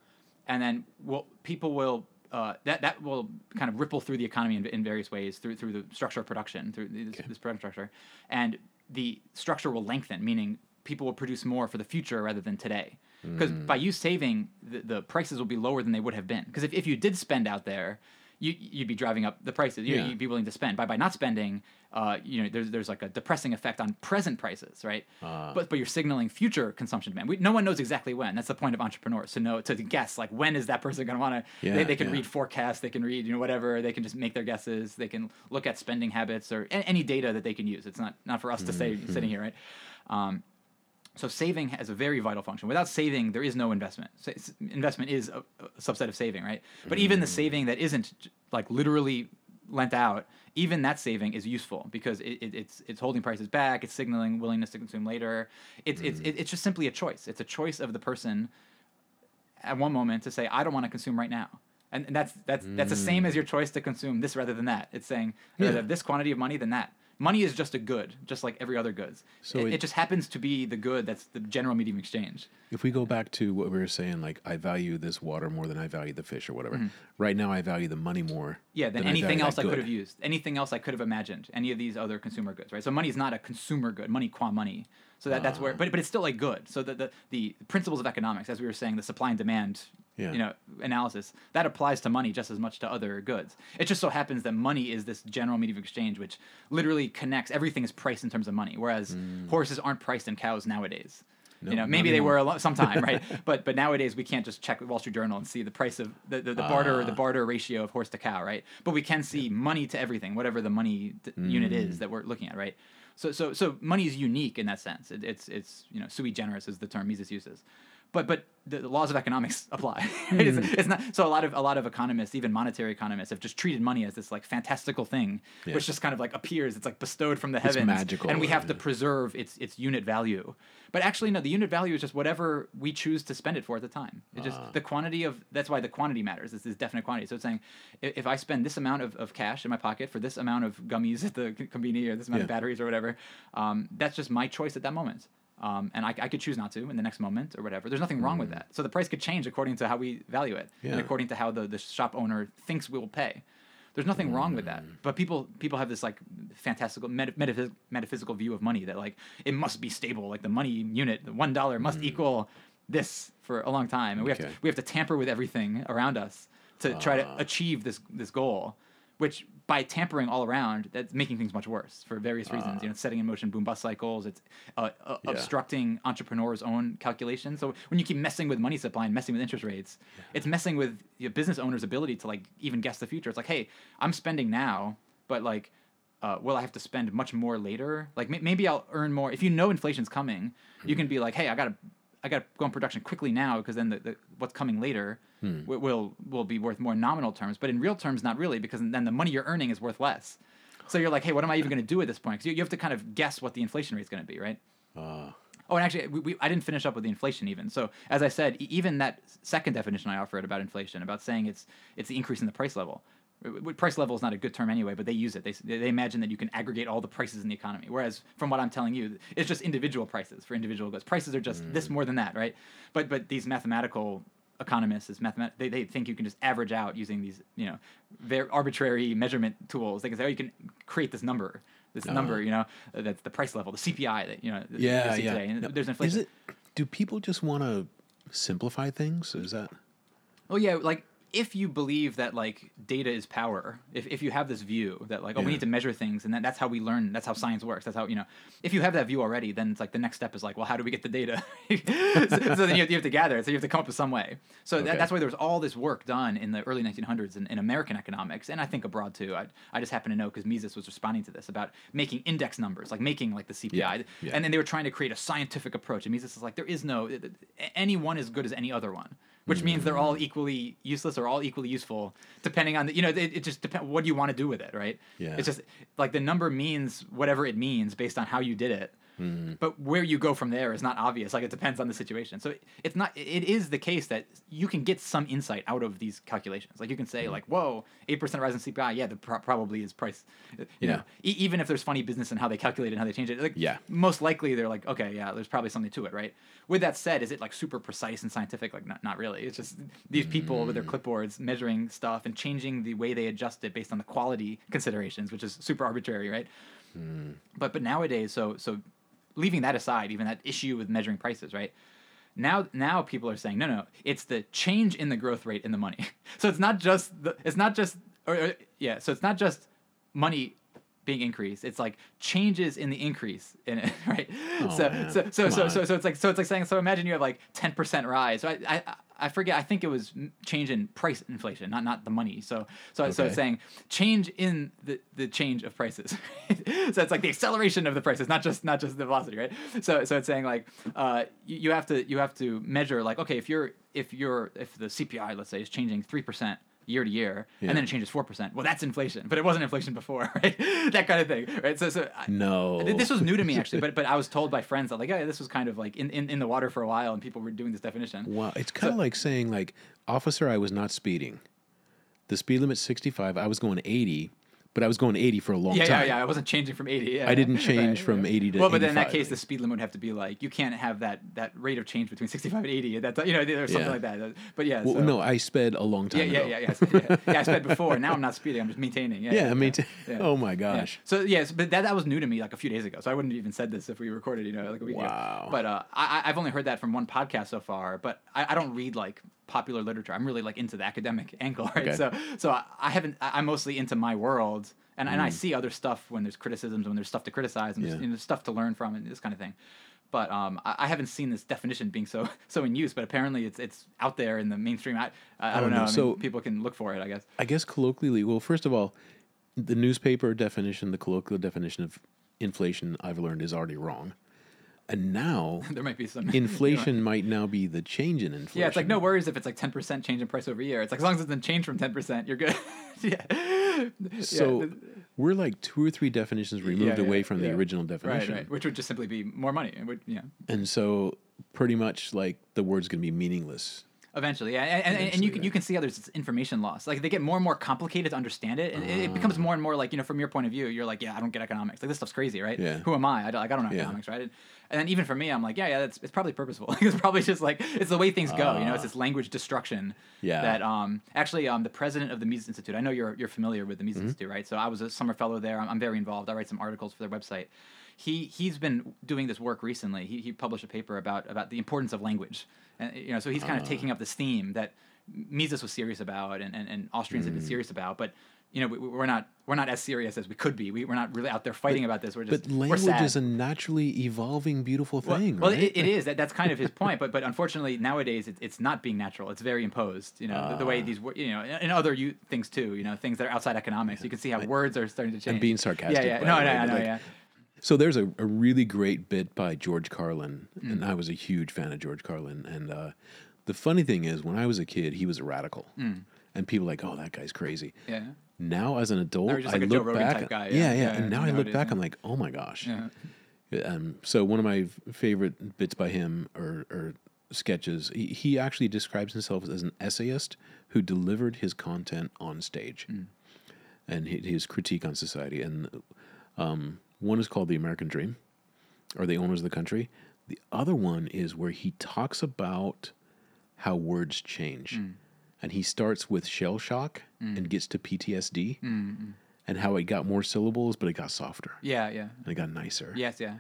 and then will people will. Uh, that that will kind of ripple through the economy in, in various ways through through the structure of production through this, this production structure, and the structure will lengthen, meaning people will produce more for the future rather than today. Because by hmm. you saving, the, the prices will be lower than they would have been. Because if, if you did spend out there, you, you'd be driving up the prices. You, Yeah. You'd be willing to spend. By by not spending, uh, you know, there's there's like a depressing effect on present prices, right? Ah. but but you're signaling future consumption demand. We, no one knows exactly when. That's the point of entrepreneurs to know to guess like when is that person going to want to. Yeah, they, they can yeah. read forecasts. They can read you know whatever. They can just make their guesses. They can look at spending habits or any data that they can use. It's not not for us to say Mm-hmm. sitting here, right? Um, so saving has a very vital function. Without saving, there is no investment. Sa- s- investment is a, a subset of saving, right? But even the mm. saving that isn't like literally lent out, even that saving is useful because it, it, it's it's holding prices back. It's signaling willingness to consume later. It's it's it, it's just simply a choice. It's a choice of the person at one moment to say, I don't want to consume right now. And, and that's that's that's the same mm. as your choice to consume this rather than that. It's saying Yeah. have this quantity of money than that. Money is just a good, just like every other goods. So it, it- it just happens to be the good that's the general medium exchange. If we go back to what we were saying, like I value this water more than I value the fish or whatever. Right now, I value the money more. Mm-hmm. Yeah, than I anything value else I could have used, anything else I could have imagined, any of these other consumer goods, right? So money is not a consumer good, money qua money. So that, that's where, but, but it's still like good. So the, the the principles of economics, as we were saying, the supply and demand, Yeah. you know, analysis that applies to money just as much to other goods. It just so happens that money is this general medium of exchange, which literally connects everything is priced in terms of money, whereas horses aren't priced in cows nowadays. No, you know, maybe they were a lo- sometime, right? but but nowadays we can't just check the Wall Street Journal and see the price of the, the, the barter the Ah. barter ratio of horse to cow, right? But we can see money to everything, whatever the money unit Mm. is that we're looking at, right? So so so money is unique in that sense. It, it's it's you know sui generis is the term Mises uses. But but the, the laws of economics apply. right? it's, Mm. it's not so a lot of a lot of economists, even monetary economists, have just treated money as this like fantastical thing, Yeah. which just kind of like appears. It's like bestowed from the heavens, magical, and we have to preserve its its unit value. But actually, no, the unit value is just whatever we choose to spend it for at the time. It just Ah. the quantity of that's why the quantity matters. It's this definite quantity. So it's saying i- if I spend this amount of, of cash in my pocket for this amount of gummies at the convenience or this amount of batteries or whatever, um, that's just my choice at that moment. Um, and I, I could choose not to in the next moment or whatever. There's nothing wrong with that. So the price could change according to how we value it and according to how the, the shop owner thinks we will pay. There's nothing wrong with that. But people people have this like fantastical meta- metaphys- metaphysical view of money that like it must be stable. Like the money unit, the one dollar must equal this for a long time, and we have to we have to tamper with everything around us to try to Ah. achieve this this goal. Which by tampering all around, that's making things much worse for various reasons. You know, it's setting in motion boom bust cycles. It's uh, uh, Yeah. obstructing entrepreneurs' own calculations. So when you keep messing with money supply and messing with interest rates, it's messing with your business owner's ability to like even guess the future. It's like, hey, I'm spending now, but like, uh, will I have to spend much more later? Like may- maybe I'll earn more if you know inflation's coming. You can be like, hey, I gotta. I got to go in production quickly now because then the, the, what's coming later wi- will will be worth more in nominal terms, but in real terms, not really because then the money you're earning is worth less. So you're like, hey, what am I even going to do at this point? Because you, you have to kind of guess what the inflation rate is going to be, right? Ah, Oh, and actually, we, we, I didn't finish up with the inflation even. So, as I said, even that second definition I offered about inflation, about saying it's it's the increase in the price level. Price level is not a good term anyway, but they use it. They, they imagine that you can aggregate all the prices in the economy. Whereas, from what I'm telling you, it's just individual prices for individual goods. Prices are just this more than that, right? But but these mathematical economists, is mathemat- they, they think you can just average out using these you know very arbitrary measurement tools. They can say, oh, you can create this number, this number, you know, uh, that's the price level, the CPI that you know. yeah, yeah. today. And No, there's Is inflation. it? Do people just want to simplify things? Is that? Oh yeah, like if you believe that like data is power, if, if you have this view that like oh we need to measure things and that, that's how we learn, that's how science works, that's how you know. If you have that view already, then it's like the next step is like well how do we get the data? so, so then you have, you have to gather it, so you have to come up with some way. So that, that's why there was all this work done in the early 1900s in, in American economics and I think abroad too. I, I just happen to know because Mises was responding to this about making index numbers, like making like the CPI, Yeah, yeah. and then they were trying to create a scientific approach. And Mises is like there is no any one is good as any other one which means they're mm. all equally useless or all equally useful depending on the you know it, it just depends what do you want to do with it right? Yeah. it's just like the number means whatever it means based on how you did it Mm-hmm. but where you go from there is not obvious. Like it depends on the situation. So it, it's not it is the case that you can get some insight out of these calculations. Like you can say mm-hmm. like whoa 8% rise in cpi yeah the pro- probably is price uh, you Yeah. know e- even if there's funny business in how they calculate it and how they change it like Yeah. most likely they're like okay yeah there's probably something to it right? With that said is it like super precise and scientific? Like not, not really. It's just these people with their mm. clipboards measuring stuff and changing the way they adjust it based on the quality considerations which is super arbitrary right? Mm. But but nowadays so so leaving that aside even that issue with measuring prices right? Now now people are saying no no it's the change in the growth rate in the money. So it's not just the it's not just or, or- yeah so it's not just money being increased it's like changes in the increase in it right? Oh, so, man. so so Come so so so it's like so it's like saying so imagine you have like 10% rise so I, I I forget. I think it was change in price inflation, not not the money. So so so it's saying change in the, the change of prices. so it's like the acceleration of the prices, not just not just the velocity, right? So so it's saying like uh, you, you have to you have to measure like okay if you're if you're if the CPI let's say is changing three percent year to year Yeah. and then it changes four percent. Well, that's inflation, but it wasn't inflation before, right? that kind of thing, right? So so I- No. Th- This was new to me actually, but but I was told by friends that like, yeah, this was kind of like in, in, in the water for a while, and people were doing this definition. Wow, it's kind of like saying like, officer, I was not speeding. The speed limit's 65. I was going 80, but I was going 80 for a long Yeah, time. yeah, yeah. I wasn't changing from 80. Yeah, I didn't right, change yeah. from 80 to Well, but then in that case, the speed limit would have to be like you can't have that that rate of change between 65 and 80. That you know, or something Yeah. like that. But yeah, Well, so- no, I sped a long time Yeah, yeah, ago. yeah, yeah, yeah. yeah. I sped before. Now I'm not speeding. I'm just maintaining. Yeah, Yeah, I mean, yeah. oh my Yeah. gosh. So yes, but that, that was new to me like a few days ago. So I wouldn't have even said this if we recorded, you know, like a week Wow. ago. But uh, I, I- I've only heard that from one podcast so far. But I, I don't read like popular literature. I'm really like into the academic angle, right? Okay. So so I, I haven't. I, I'm mostly into my world, and, and I Mm. see other stuff when there's criticisms, when there's stuff to criticize, and there's, Yeah. you know, stuff to learn from, and this kind of thing. But um, I, I haven't seen this definition being so so in use. But apparently, it's it's out there in the mainstream. I I, I Oh, don't know. no. I mean, So- people can look for it, I guess. I guess colloquially, well, first of all, the newspaper definition, the colloquial definition of inflation, I've learned is already wrong. And now, there might be some inflation might now be the change in inflation. Yeah, it's like no worries if it's like ten percent change in price over a year. It's like as long as it doesn't change from ten percent, you're good. yeah. So Yeah. we're like two or three definitions removed yeah, away from the original right, definition. right, which would just simply be more money. It would, yeah. And so pretty much like the word's going to be meaningless. Eventually, yeah, and, and, and you Eventually, can right. you can see how there's information loss. Like they get more and more complicated to understand it, and it, it becomes more and more like you know from your point of view, you're like, yeah, I don't get economics. Like this stuff's crazy, right? Yeah. Who am I? I don't, like I don't know Yeah. economics, right? And, and then even for me, I'm like, yeah, yeah, that's it's probably purposeful. it's probably just like it's the way things go. you know, it's this language destruction. Yeah. That um actually um the president of the Mises Institute. I know you're you're familiar with the Mm-hmm. Mises Institute, right? So I was a summer fellow there. I'm, I'm very involved. I write some articles for their website. He he's been doing this work recently. He he published a paper about about the importance of language, and you know, so he's kind Ah. of taking up this theme that Mises was serious about, and, and, and Austrians Mm. have been serious about, but. You know, we, we're not we're not as serious as we could be. We, we're not really out there fighting about this. We're just But language is a naturally evolving, beautiful thing, well, right? it, it is. That, that's kind of his point. But but unfortunately nowadays it, it's not being natural. It's very imposed. You know the, the way Ah. these you know and other you, things too. You know things that are outside economics. You can see how words are starting to change. And being sarcastic, Yeah, yeah. No, no, but, know. like, Yeah. So there's a, a really great bit by George Carlin, Mm. and I was a huge fan of George Carlin. And uh, the funny thing is, when I was a kid, he was a radical, and people were like, "Oh, that guy's crazy." Mm. Yeah. Now, as an adult, I like look back, type guy, yeah, yeah. yeah, Yeah, and now I look back. I'm like, "Oh my gosh." Yeah. Um, so one of my favorite bits by him or, or sketches, he, he actually describes himself as an essayist who delivered his content on stage, Mm. and his critique on society. And um, one is called "The American Dream," or "The Owners of the Country." The other one is where he talks about how words change, Mm. and he starts with shell shock and gets to PTSD, Mm, and how it got more syllables, but it got softer Yeah. Yeah. and it got nicer. Yes. Yeah.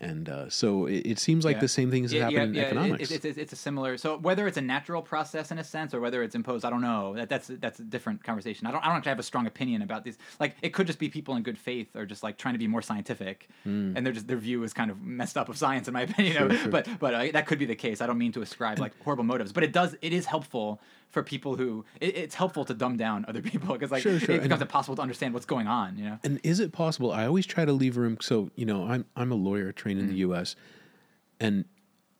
And uh, so it, it seems like Yeah. the same things Yeah, happen yeah, in yeah, it- economics. It's, it's, it's a similar. So whether it's a natural process in a sense or whether it's imposed, I don't know. That that's that's a different conversation. I don't I don't actually have a strong opinion about these. Like it could just be people in good faith or just like trying to be more scientific, and they're just their view is kind of messed up of science in my opinion. You know? Sure, sure. But but uh, that could be the case. I don't mean to ascribe like horrible motives, but it does. It is helpful for people who it, it's helpful to dumb down other people because like Sure, sure, it becomes and- impossible to understand what's going on. You know. and is it possible? I always try to leave room. So you know, I'm I'm a lawyer trained in Mm. the U.S. and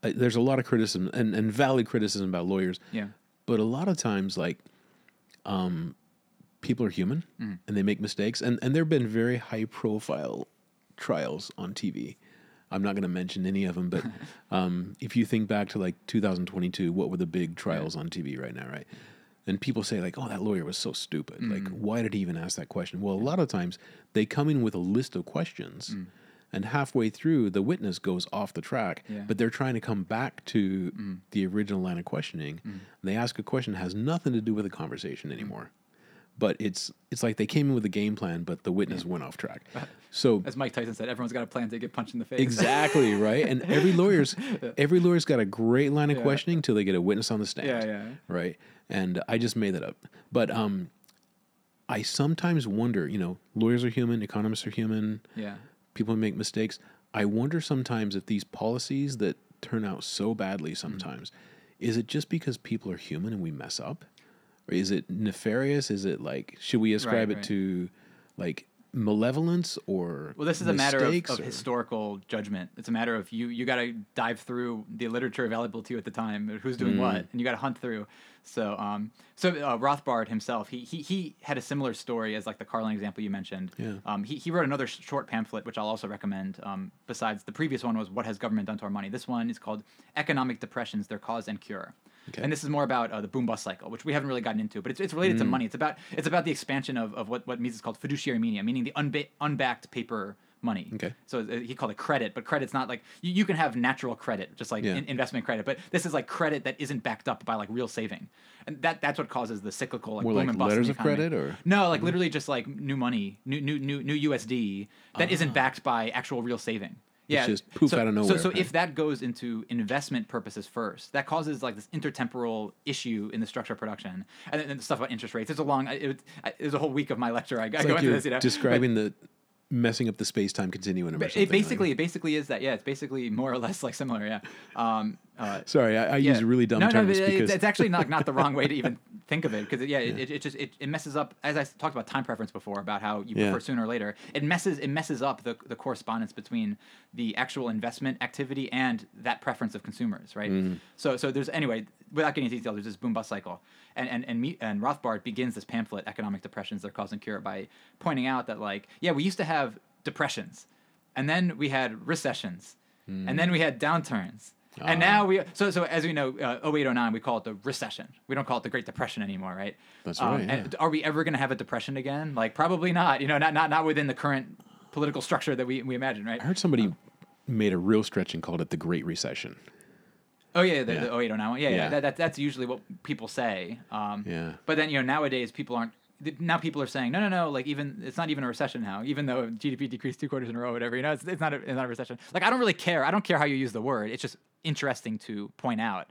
uh, there's a lot of criticism and, and valid criticism about lawyers. Yeah. But a lot of times, like, um, people are human Mm. and they make mistakes, and and there have been very high profile trials on TV. I'm not going to mention any of them, but um, if you think back to like 2022, what were the big trials on TV right now, right? And people say like, "Oh, that lawyer was so stupid. Like, Mm. why did he even ask that question?" Well, a lot of times they come in with a list of questions, and halfway through, the witness goes off the track. Mm. Yeah. But they're trying to come back to the original line of questioning. They ask a question that has nothing to do with the conversation anymore. But it's it's like they came in with a game plan, but the witness went off track. So As Mike Tyson said, everyone's got a plan to get punched in the face. exactly right, and every lawyer's every lawyer's got a great line of Yeah. questioning till they get a witness on the stand. Yeah, yeah. Right, and I just made that up, but um, I sometimes wonder. You know, lawyers are human, economists are human, Yeah. people make mistakes. I wonder sometimes if these policies that turn out so badly sometimes, is it just because people are human and we mess up? Is it nefarious? Is it like, should we ascribe right. it to like malevolence or Well, this is a matter of, of historical judgment. It's a matter of you you got to dive through the literature available to you at the time, who's doing Mm. what, and you got to hunt through. So, um, so uh, Rothbard himself, he, he he had a similar story as like the Carlin example you mentioned. Yeah. Um, he he wrote another sh- short pamphlet, which I'll also recommend. Um, besides the previous one was "What Has Government Done to Our Money." This one is called "Economic Depressions: Their Cause and Cure." Okay. And this is more about uh, the boom bust cycle, which we haven't really gotten into, but it's, it's related to Mm. money. It's about it's about the expansion of, of what what Mises called fiduciary media, meaning the unba- unbacked paper money. Okay. So uh, he called it credit, but credit's not like you, you can have natural credit, just like Yeah. in, investment credit, but this is like credit that isn't backed up by like real saving, and that that's what causes the cyclical like More boom like and bust letters of credit, or. No, like literally just like new money, new new new new USD that Ah. not backed by actual real saving. Yeah, just poof so, out of nowhere, so right? if that goes into investment purposes first, that causes like this intertemporal issue in the structure of production, and then the stuff about interest rates. It's a long. It, it, it was a whole week of my lecture. I, I it's go like into this. You know, describing the messing up the space time continuum or something. it basically, like- it basically is that. Yeah, it's basically more or less like similar. Yeah. Um, uh, Sorry, I, I yeah. use really dumb no, no, terms but because it's, it's actually not, not the wrong way to even think of it because yeah, It, it, it just it, it messes up. As I talked about time preference before about how you Yeah. prefer sooner or later, it messes it messes up the, the correspondence between the actual investment activity and that preference of consumers, right? Mm-hmm. So so there's anyway without getting into detail, there's this boom bust cycle, and and and, me, and Rothbard begins this pamphlet, Economic Depressions: Their Cause and Cure, by pointing out that like yeah, we used to have depressions, and then we had recessions, and then we had downturns. And now we so so as we know, uh, 0809 we call it the recession. We don't call it the Great Depression anymore, right? That's Um, right, yeah. are we ever going to have a depression again? Like probably not. You know, not not not within the current political structure that we we imagine, right? I heard somebody made a real stretch and called it the Great Recession. Oh yeah, the, Yeah. the 0809 one. Yeah, yeah. Yeah. That, that, that's usually what people say. Um, Yeah. But then you know nowadays people aren't. Now people are saying no, no, no. Like even it's not even a recession now. Even though GDP decreased two quarters in a row, whatever. You know, it's, it's not a, it's not a recession. Like I don't really care. I don't care how you use the word. It's just interesting to point out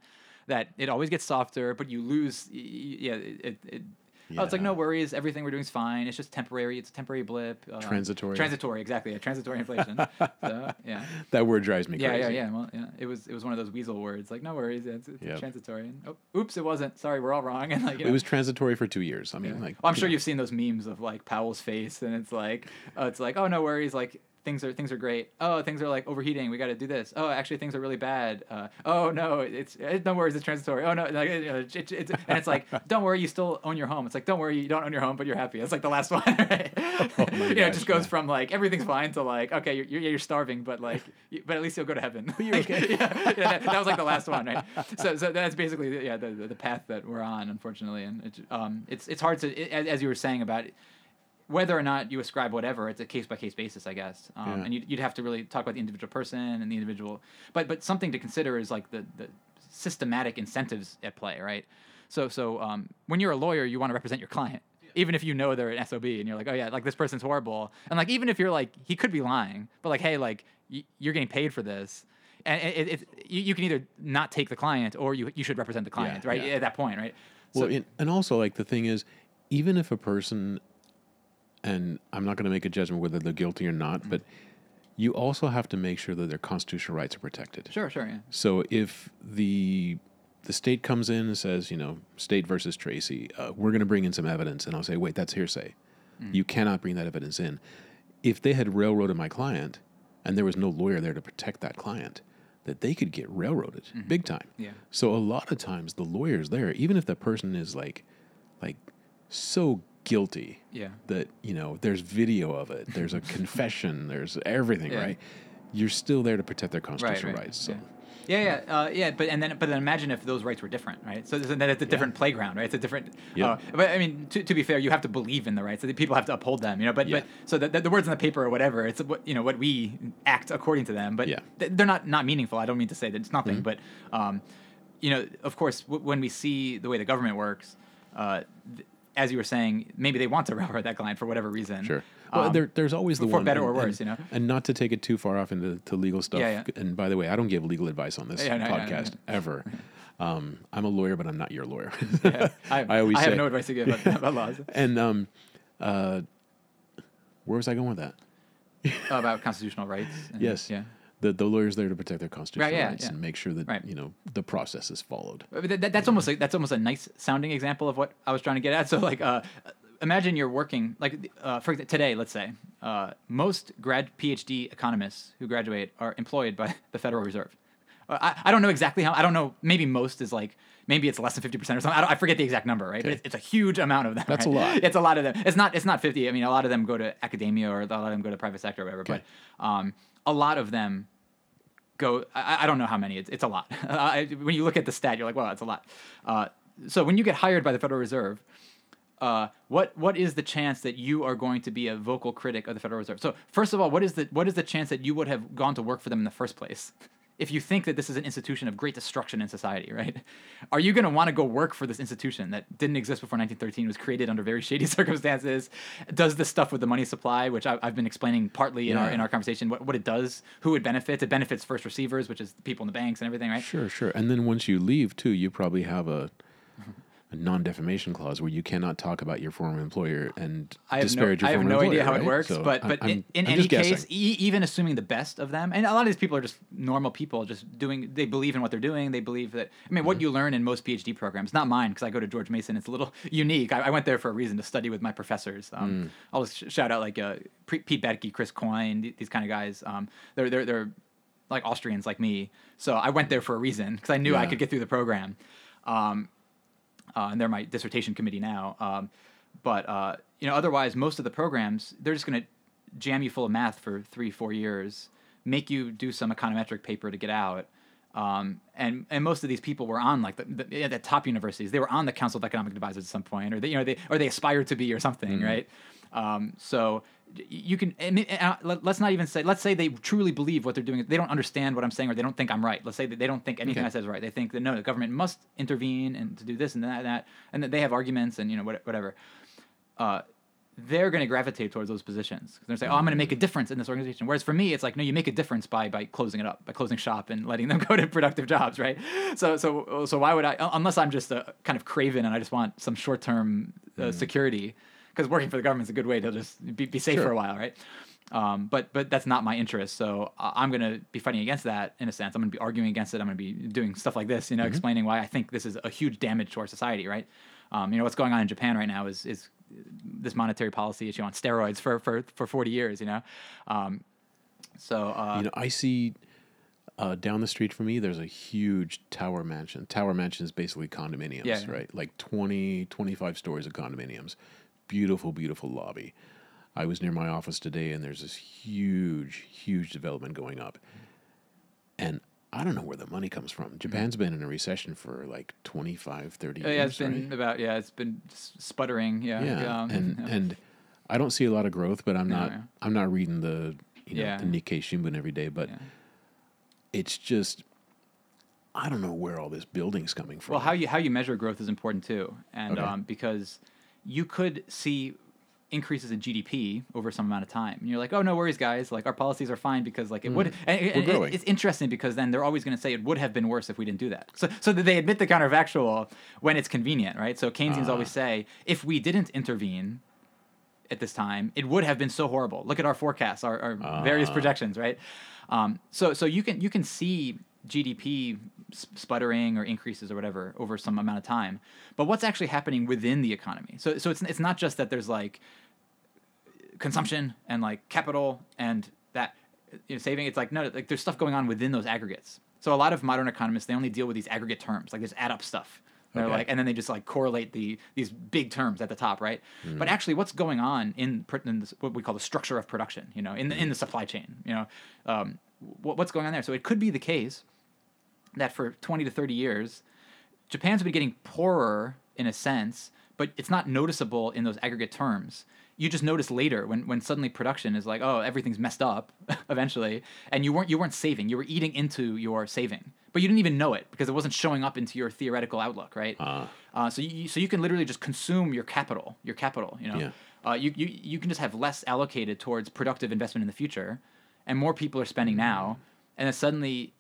that it always gets softer, but you lose. Yeah. It, it, it, Oh, it's like no worries. Everything we're doing is fine. It's just temporary. It's a temporary blip. Uh, Transitory. Transitory, exactly. Yeah, transitory inflation. so yeah. That word drives me Yeah, crazy. yeah, yeah. Well, yeah. It was it was one of those weasel words. Like, no worries, yeah, it's, it's Yep. transitory. And, oh, oops, it wasn't. Sorry, we're all wrong. And like, you know, It was transitory for two years. I mean, yeah. like Well, I'm sure know. you've seen those memes of like Powell's face, and it's like, oh, it's like, oh, no worries, like things are things are great. Oh, things are like overheating. We got to do this. Oh, actually, things are really bad. Uh, oh no, it's it, no worries, it's transitory. Oh no, like, you know, it, it's and it's like, don't worry, you still own your home. It's like, don't worry, you don't own your home, but you're happy. It's like the last one, right? Oh you know, it just goes yeah. from like everything's fine to like, okay, you're you're, you're starving, but like, you, but at least you'll go to heaven. you're okay. yeah, yeah, that, was like the last one, right? So, so that's basically the- yeah the, the, the path that we're on, unfortunately, and it, um, it's it's hard to it, as, as you were saying about whether or not you ascribe whatever, it's a case by case basis, I guess, um, Yeah. and you'd, you'd have to really talk about the individual person and the individual, but but something to consider is like the the systematic incentives at play, right? So so um, when you're a lawyer, you want to represent your client. Even if you know they're an SOB and you're like, oh yeah, like this person's horrible, and like even if you're like he could be lying, but like hey, like y- you're getting paid for this, and it, it, it, you, you can either not take the client or you you should represent the client, right? yeah. At that point, right? Well, So- and also like the thing is, even if a person, and I'm not going to make a judgment whether they're guilty or not, Mm-hmm. but you also have to make sure that their constitutional rights are protected. sure, sure, yeah. So if the the state comes in and says, you know, state versus Tracy, uh, we're going to bring in some evidence, and I'll say, wait, that's hearsay. Mm. You cannot bring that evidence in. If they had railroaded my client, and there was no lawyer there to protect that client, that they could get railroaded big time. Mm-hmm. Yeah. So a lot of times the lawyer's there, even if the person is like, like, so guilty Yeah. that you know there's video of it, there's a confession, there's everything, Yeah. right? You're still there to protect their constitutional right. rights. So. Yeah. Yeah, yeah, uh, yeah, but and then but then imagine if those rights were different, right? So then it's a different playground, right? It's a different. Yeah. Uh, but I mean, to, to be fair, you have to believe in the rights. So the people have to uphold them, you know. But Yeah. but so the, the, words on the paper or whatever, it's what you know what we act according to them. But Yeah. Mm-hmm. they're not not meaningful. I don't mean to say that it's nothing, but um, you know, of course, w- when we see the way the government works, uh, th- as you were saying, maybe they want to railroad that client for whatever reason. Sure. Well, Um, there, there's always the for one better or worse, and- you know? And not to take it too far off into to legal stuff. Yeah, yeah. And by the way, I don't give legal advice on this Yeah, no, no, no, podcast ever. Um, I'm a lawyer, but I'm not your lawyer. Yeah, I, I always I say, have no advice to give about, about laws and um, uh, where was I going with that? about constitutional rights. and- Yes. Yeah. The, the lawyer's there to protect their constitutional yeah, rights yeah. and make sure that Right. you know the process is followed. But that, that- that's almost like that's almost a nice sounding example of what I was trying to get at. So like, uh, imagine you're working like uh, for today. Let's say uh, most grad PhD economists who graduate are employed by the Federal Reserve. Uh, I, I don't know exactly how. I don't know. Maybe most is like maybe it's less than fifty percent or something. I, don't, I forget the exact number, right? But Okay. it's, it's a huge amount of them. That's a lot. It's a lot of them. It's not. It's not fifty. I mean, a lot of them go to academia or a lot of them go to private sector or whatever. Okay. But um, a lot of them go. I, I don't know how many. It's, it's a lot. When you look at the stat, you're like, wow, that's a lot. Uh, so when you get hired by the Federal Reserve, uh, what what is the chance that you are going to be a vocal critic of the Federal Reserve? So first of all, what is the what is the chance that you would have gone to work for them in the first place? If you think that this is an institution of great destruction in society, right? Are you going to want to go work for this institution that didn't exist before 1913, was created under very shady circumstances, does this stuff with the money supply, which I, have been explaining partly in our in our conversation, what, what it does, who it benefits. It benefits first receivers, which is people in the banks and everything, right? Sure, sure. And then once you leave too, you probably have a a non-defamation clause where you cannot talk about your former employer and I have disparage no, your I have no employer, idea how right? it works, So but but in, I'm- in I'm any case, e- even assuming the best of them, and a lot of these people are just normal people, just doing. They believe in what they're doing. They believe that. I mean, Mm-hmm. what you learn in most PhD programs, not mine, because I go to George Mason. It's a little unique. I, I went there for a reason to study with my professors. Mm. Um, I'll just sh- shout out like uh, Pete Boettke, Chris Coyne, th- these kind of guys. Um, they're they're they're like Austrians like me. So I went there for a reason because I knew I could get through the program. Um, uh, and they're my dissertation committee now. Um, but uh, you know, otherwise, most of the programs they're just going to jam you full of math for three, four years, make you do some econometric paper to get out. Um, and and most of these people were on like the, the at the top universities. They were on the Council of Economic Advisors at some point, or they you know they or they aspired to be or something, right? Um, so you can uh, let- let's not even say let's say they truly believe what they're doing. They don't understand what I'm saying, or they don't think I'm right. Let's say that they don't think anything Okay. I said is right. They think that no, the government must intervene and to do this and that and that, and that they have arguments and you know whatever. Uh, they're going to gravitate towards those positions. They're saying, "Oh, I'm going to make a difference in this organization." Whereas for me, it's like, no, you make a difference by by closing it up, by closing shop and letting them go to productive jobs, right? So so so why would I? Unless I'm just a kind of craven and I just want some short term uh, security, because working for the government is a good way to just be, be safe for a while, right? Um, but but that's not my interest, so I'm going to be fighting against that in a sense. I'm going to be arguing against it. I'm going to be doing stuff like this, you know, explaining why I think this is a huge damage to our society, right? Um, you know what's going on in Japan right now is is this monetary policy issue on steroids for for, for 40 years, you know. Um, so uh, you know, I see uh, down the street from me, there's a huge tower mansion. Tower mansion is basically condominiums, Yeah, yeah. right? Like 20, 25 stories of condominiums. Beautiful, beautiful lobby. I was near my office today, and there's this huge, huge development going up. And I don't know where the money comes from. Japan's been in a recession for like 25, 30 uh, years. yeah, it's been right? about yeah, it's been sputtering, yeah, yeah, um, and yeah. and I don't see a lot of growth, but I'm No, not yeah. I'm not reading the you know Yeah. the Nikkei Shimbun every day, but Yeah. it's just I don't know where all this building's coming from. Well, how you how you measure growth is important too, and Okay. um, because you could see increases in GDP over some amount of time, and you're like, oh no worries, guys, like our policies are fine because like it would. And, and- and it's interesting because then they're always going to say it would have been worse if we didn't do that. So so that they admit the counterfactual when it's convenient, right? So Keynesians Ah. always say if we didn't intervene at this time, it would have been so horrible. Look at our forecasts, our, our various Ah. projections, right? Um, so so you can you can see GDP sputtering or increases or whatever over some amount of time, but what's actually happening within the economy? So so it's it's not just that there's like consumption and like capital and that you know, saving. It's like no, like there's stuff going on within those aggregates. So a lot of modern economists they only deal with these aggregate terms, like this add up stuff. They're Okay. like, and then they just like correlate the these big terms at the top, right? But actually, what's going on in, in this, what we call the structure of production, you know, in the in the supply chain, you know, um, what, what's going on there? So it could be the case that for 20 to 30 years, Japan's been getting poorer in a sense, but it's not noticeable in those aggregate terms. You just notice later when, when suddenly production is like, oh, everything's messed up eventually, and you weren't you weren't saving, you were eating into your saving, but you didn't even know it because it wasn't showing up into your theoretical outlook, right? Ah. Uh, so you so you can literally just consume your capital, your capital, you know. Yeah. Uh, you, you you can just have less allocated towards productive investment in the future, and more people are spending now, and then suddenly,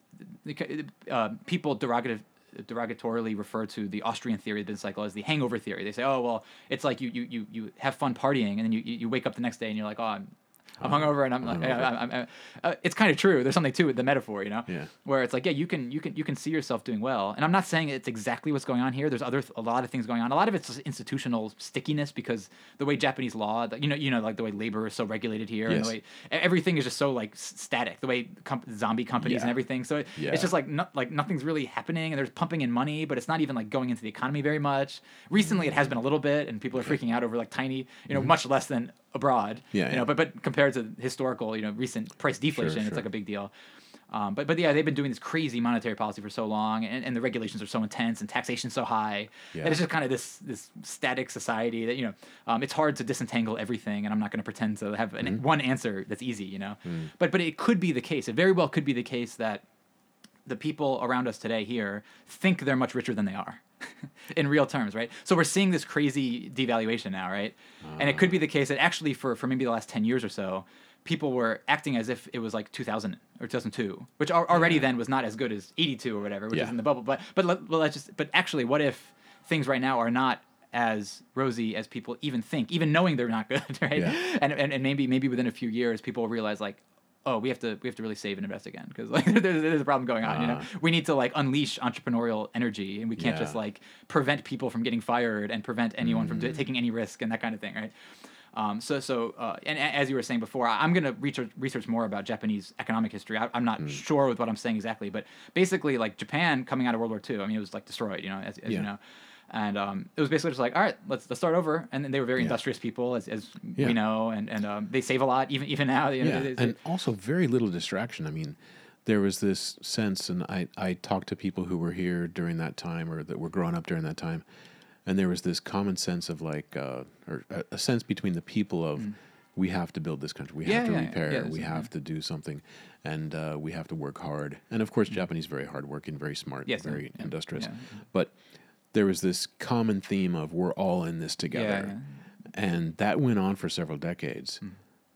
uh, people derogative derogatorily refer to the Austrian theory of the business cycle as the hangover theory. They say, oh well, it's like you you you, you have fun partying, and then you you wake up the next day and you're like, oh, I'm I'm hungover, and I'm like. I, I'm, I'm, uh, it's kind of true. There's something to it, the metaphor, you know, Yeah. where it's like, yeah, you can you can you can see yourself doing well, and I'm not saying it's exactly what's going on here. There's other a lot of things going on. A lot of it's just institutional stickiness because the way Japanese law, you know, you know, like the way labor is so regulated here, and the way everything is just so like static. The way zombie companies and everything. So it, Yeah. it's just like no, like nothing's really happening, and there's pumping in money, but it's not even like going into the economy very much. Recently, it has been a little bit, and people are freaking out over like tiny, you know, much less than abroad. Mm-hmm. Yeah, you yeah. know, but but compared to historical, you know, recent price deflation, it's sure. like a big deal. Um, but but yeah, they've been doing this crazy monetary policy for so long, and, and the regulations are so intense, and taxation so high. Yeah. that it's just kind of this this static society that you know um, it's hard to disentangle everything, and I'm not going to pretend to have an, one answer that's easy, you know. But but it could be the case. It very well could be the case that the people around us today here think they're much richer than they are in real terms, right? So we're seeing this crazy devaluation now, right? And it could be ah. the case that actually for, for maybe the last 10 years or so, people were acting as if it was like 2000 or 2002, which al- already Yeah. then was not as good as 82 or whatever, which is in the bubble. But but let, well, let's just but actually, what if things right now are not as rosy as people even think, even knowing they're not good, right? Yeah. And, and and maybe maybe within a few years, people will realize like. Oh, we have to we have to really save and invest again because like there's, there's a problem going on. You know, Ah. we need to like unleash entrepreneurial energy, and we can't just like prevent people from getting fired and prevent anyone from Mm. do- taking any risk and that kind of thing, right? Um, so, so, uh, and as you were saying before, I'm going to research research more about Japanese economic history. I, I'm not Mm. sure with what I'm saying exactly, but basically, like Japan coming out of World War II, I mean, it was like destroyed, you know, as, as Yeah. you know, and um, it was basically just like, all right, let's let's start over. And then they were very Yeah. industrious people, as, as Yeah. we know, and and um, they save a lot even even now. You know, yeah, they- they- and also very little distraction. I mean, there was this sense, and I I talked to people who were here during that time, or that were growing up during that time, and there was this common sense of like, uh, or a, a sense between the people of. We have to build this country. We Mm. Have to repair. we have to do something, and uh, we have to work hard. And of course, Japanese very hardworking, very smart, Mm. Yes, very industrious. But there was this common theme of we're all in this together, and that went on for several decades.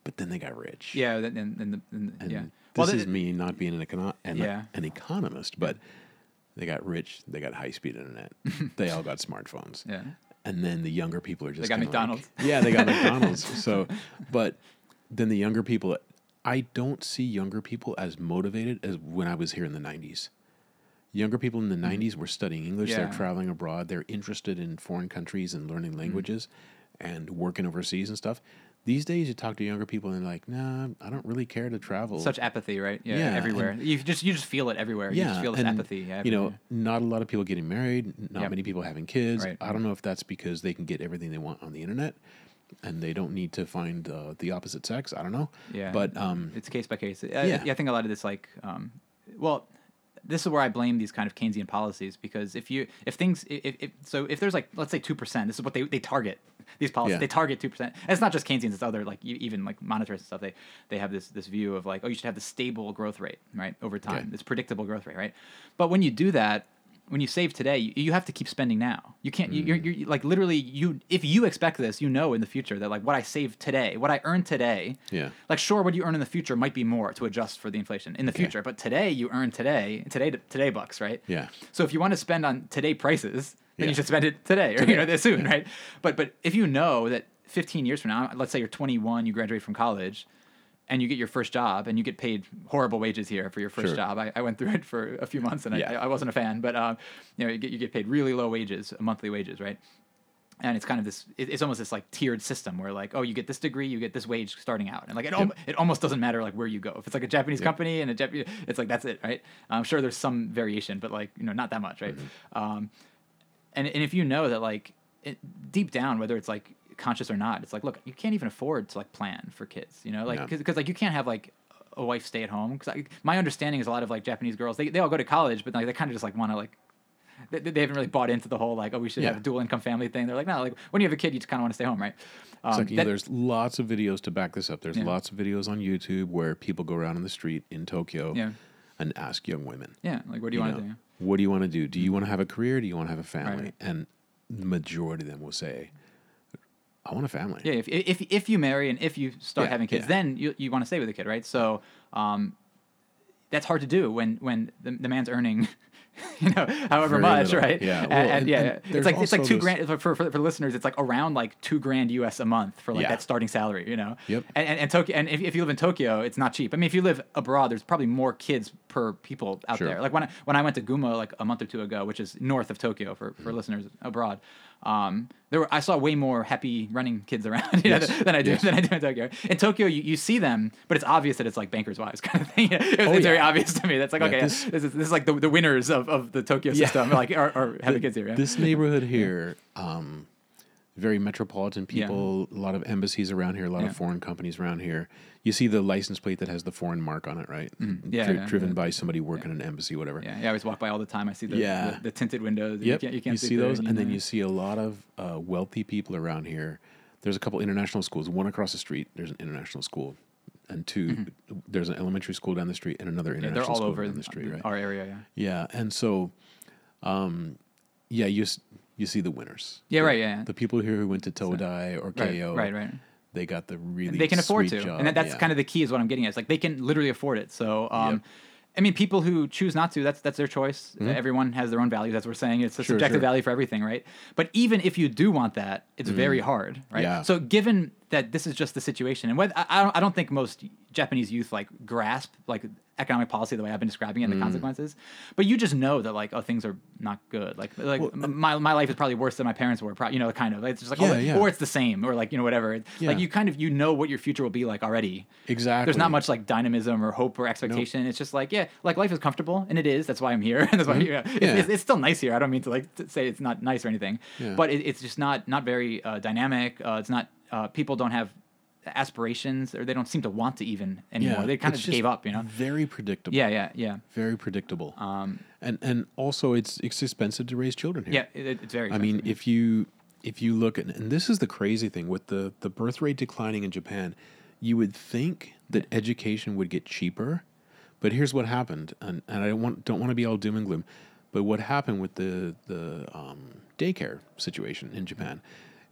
But then they got rich. Mm. yeah, and, and, and, the- and, And yeah. this Well, is me not being an, econo- an, Yeah. an economist, but they got rich. They got high speed internet. they all got smartphones. Yeah. And then the younger people are just got kinda like- McDonald's. yeah, they got McDonald's. So, but then the younger people, I don't see younger people as motivated as when I was here in the '90s. Younger people in the '90s were studying English. They're Mm-hmm. Traveling abroad. They're interested in foreign countries and Mm-hmm. learning languages and working overseas and stuff. These days, you talk to younger people and they're like, "Nah, I don't really care to travel." Such apathy, right? Yeah, Yeah, everywhere. You just you just feel it everywhere. you just feel this and, apathy. Yeah, you know, not a lot of people getting married, not Yep. many people having kids. Right. I don't know if that's because they can get everything they want on the internet, and they don't need to find uh, the opposite sex. I don't know. Yeah, but um, it's case by case. I, Yeah. yeah, I think a lot of this, like, um, well, this is where I blame these kind of Keynesian policies because if you if things if, if so if there's like let's say two percent, this is what they they target these policies. Yeah. They target two percent. It's not just Keynesians; it's other like even like monetarists and stuff. They they have this this view of like oh you should have the stable growth rate right over time, Okay. this predictable growth rate, right? But when you do that. When you save today, you, you have to keep spending now. You can't. You, you're, Mm. you're like literally. You if you expect this, you know in the future that like what I save today, what I earn today, yeah, like sure what you earn in the future might be more to adjust for the inflation in the Okay. future but today you earn today today today bucks right yeah, so if you want to spend on today prices then Yeah. you should spend it today or you know soon right but but if you know that 15 years from now let's say you're 21 you graduate from college and you get your first job and you get paid horrible wages here for your first Sure. job I, I went through it for a few months and Yeah. I, I wasn't a fan but um, you know you get, you get paid really low wages monthly wages right and it's kind of this it- it's almost this like tiered system where like oh you get this degree you get this wage starting out and like it, al- it almost doesn't matter like where you go if it's like a japanese Yep. company and a Jap- it's like that's it right i'm sure there's some variation but like you know not that much right Mm-hmm. um, and, and if you know that like it, deep down whether it's like conscious or not it's like look you can't even afford to like plan for kids you know like Yeah. because like you can't have like a wife stay at home because my understanding is a lot of like japanese girls they, they all go to college but like they kind of just like want to like they, they haven't really bought into the whole like oh we should have a dual income family thing. They're like no like when you have a kid you just kind of want to stay home right. Um, like, you know, there's lots of videos to back this up. There's Yeah. lots of videos on YouTube where people go around in the street in Tokyo Yeah. and ask young women, yeah like what do you, want to do? What do you want to do? Do you want to have a career? Do you want to have a family? Right. And the majority of them will say, I want a family. Yeah, if, if if you marry and if you start Yeah, having kids, yeah. then you you want to stay with the kid, right? So um, that's hard to do when when the, the man's earning. You know, however Very much, little. right? Yeah, and, well, and and- yeah, and it's like it's like two this- grand for, for for listeners. It's like around like two grand U.S. a month for like Yeah. that starting salary. You know, Yep. And and, and Tokyo, and if, if you live in Tokyo, it's not cheap. I mean, if you live abroad, there's probably more kids per people out Sure. there. Like when I, when I went to Gunma like a month or two ago, which is north of Tokyo for, Mm-hmm. for listeners abroad, um, there were I saw way more happy running kids around you know, than I do Yes. than I do in Tokyo. In Tokyo, you, you see them, but it's obvious that it's like bankers' wives kind of thing. it was, Oh, it's very obvious to me. That's like Yeah, okay, this- this, is this is like the, the winners of, of the Tokyo Yeah. system, like are, are having kids here. Yeah? This neighborhood here, um, very metropolitan Yeah. people. A lot of embassies around here. A lot Yeah. of foreign companies around here. You see the license plate that has the foreign mark on it, right? Mm-hmm. Yeah, Dri- yeah, driven yeah. by somebody working in an embassy, whatever. Yeah, yeah, I always walk by all the time. I see the Yeah. the, the tinted windows. Yep. You can't, you can't see sleep there those, and then you see a lot of uh, wealthy people around here. There's a couple international schools. One across the street, there's an international school, and 2 there's an elementary school down the street and another Mm-hmm. Yeah, international they're all school over down the street, right? our area. Yeah. Yeah, and so, um, yeah, you you see the winners. Yeah, The- right, yeah. The people here who went to Todai or Right, Keio, right, right. They got the really they can afford to, job, and that, that's yeah. kind of the key. Is what I'm getting at. It's like they can literally afford it. So, um, Yep. I mean, people who choose not to, that's that's their choice. Everyone has their own values. As we're saying, it's a Mm-hmm. Sure, subjective sure. value for everything, right? But even if you do want that, it's very hard, right? Mm-hmm. Yeah. So, given that this is just the situation, and whether, I, I don't, I don't think most Japanese youth like grasp like economic policy the way I've been describing it and the consequences. But you just know that like oh things are not good. Like like Well, my my life is probably worse than my parents were. pro- You know, kind of. It's just like Yeah, oh, yeah. or it's the same, or like you know whatever. Like you kind of you know what your future will be like already. exactly. There's not much like dynamism or hope or expectation. It's just like yeah, like life is comfortable and it is. That's why I'm here. and that's why yeah, it's, Mm-hmm. Yeah. It's, it's still nice here. I don't mean to like to say it's not nice or anything, Yeah. but it, it's just not not very uh, dynamic. Uh, it's not. Uh, people don't have aspirations or they don't seem to want to even anymore. Yeah, they kind of just gave up. You know. Very predictable. Yeah, yeah, yeah. very predictable. Um, and and also it's it's expensive to raise children here. yeah, it, it's very. I mean, if you if you look at and this is the crazy thing with the the birth rate declining in Japan, you would think that education would get cheaper, but here's what happened, and, and I don't want don't want to be all doom and gloom, but what happened with the the um, daycare situation in Japan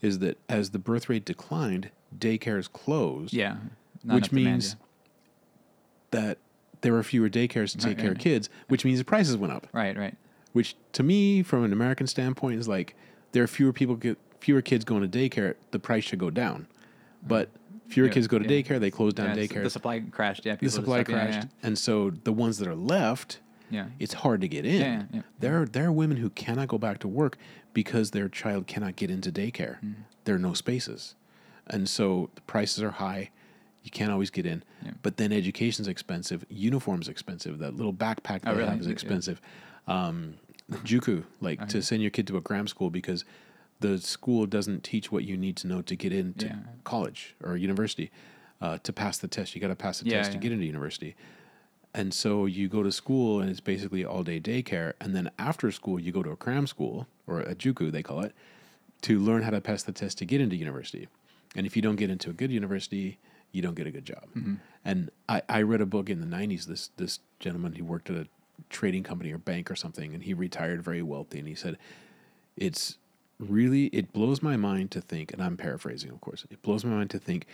is that as the birth rate declined, daycares closed, yeah, not which enough demand, means that there were fewer daycares to take Right, care of kids, which means the prices went up. Right, right. which to me from an american standpoint is like there are fewer people get fewer kids going to daycare the price should go down. But fewer Yeah, kids go to yeah. daycare they close down daycare. The supply crashed. Yeah, the supply crashed. and so the ones that are left Yeah, it's hard to get in. Yeah, yeah, yeah. there are there are women who cannot go back to work because their child cannot get into daycare. Mm-hmm. there are no spaces and so the prices are high you can't always get in Yeah. but then education's expensive uniform's expensive that little backpack they Oh, really? have is Yeah. expensive um, juku like to send your kid to a cram school because the school doesn't teach what you need to know to get into Yeah. college or university uh, to pass the test you got to pass the Yeah, test to get into university and so you go to school and it's basically all day daycare. And then after school, you go to a cram school or a juku, they call it, to learn how to pass the test to get into university. And if you don't get into a good university, you don't get a good job. Mm-hmm. And I, I read a book in the 90s. This, this gentleman, he worked at a trading company or bank or something, and he retired very wealthy. And he said, It's really, it blows my mind to think, and I'm paraphrasing, of course, it blows my mind to think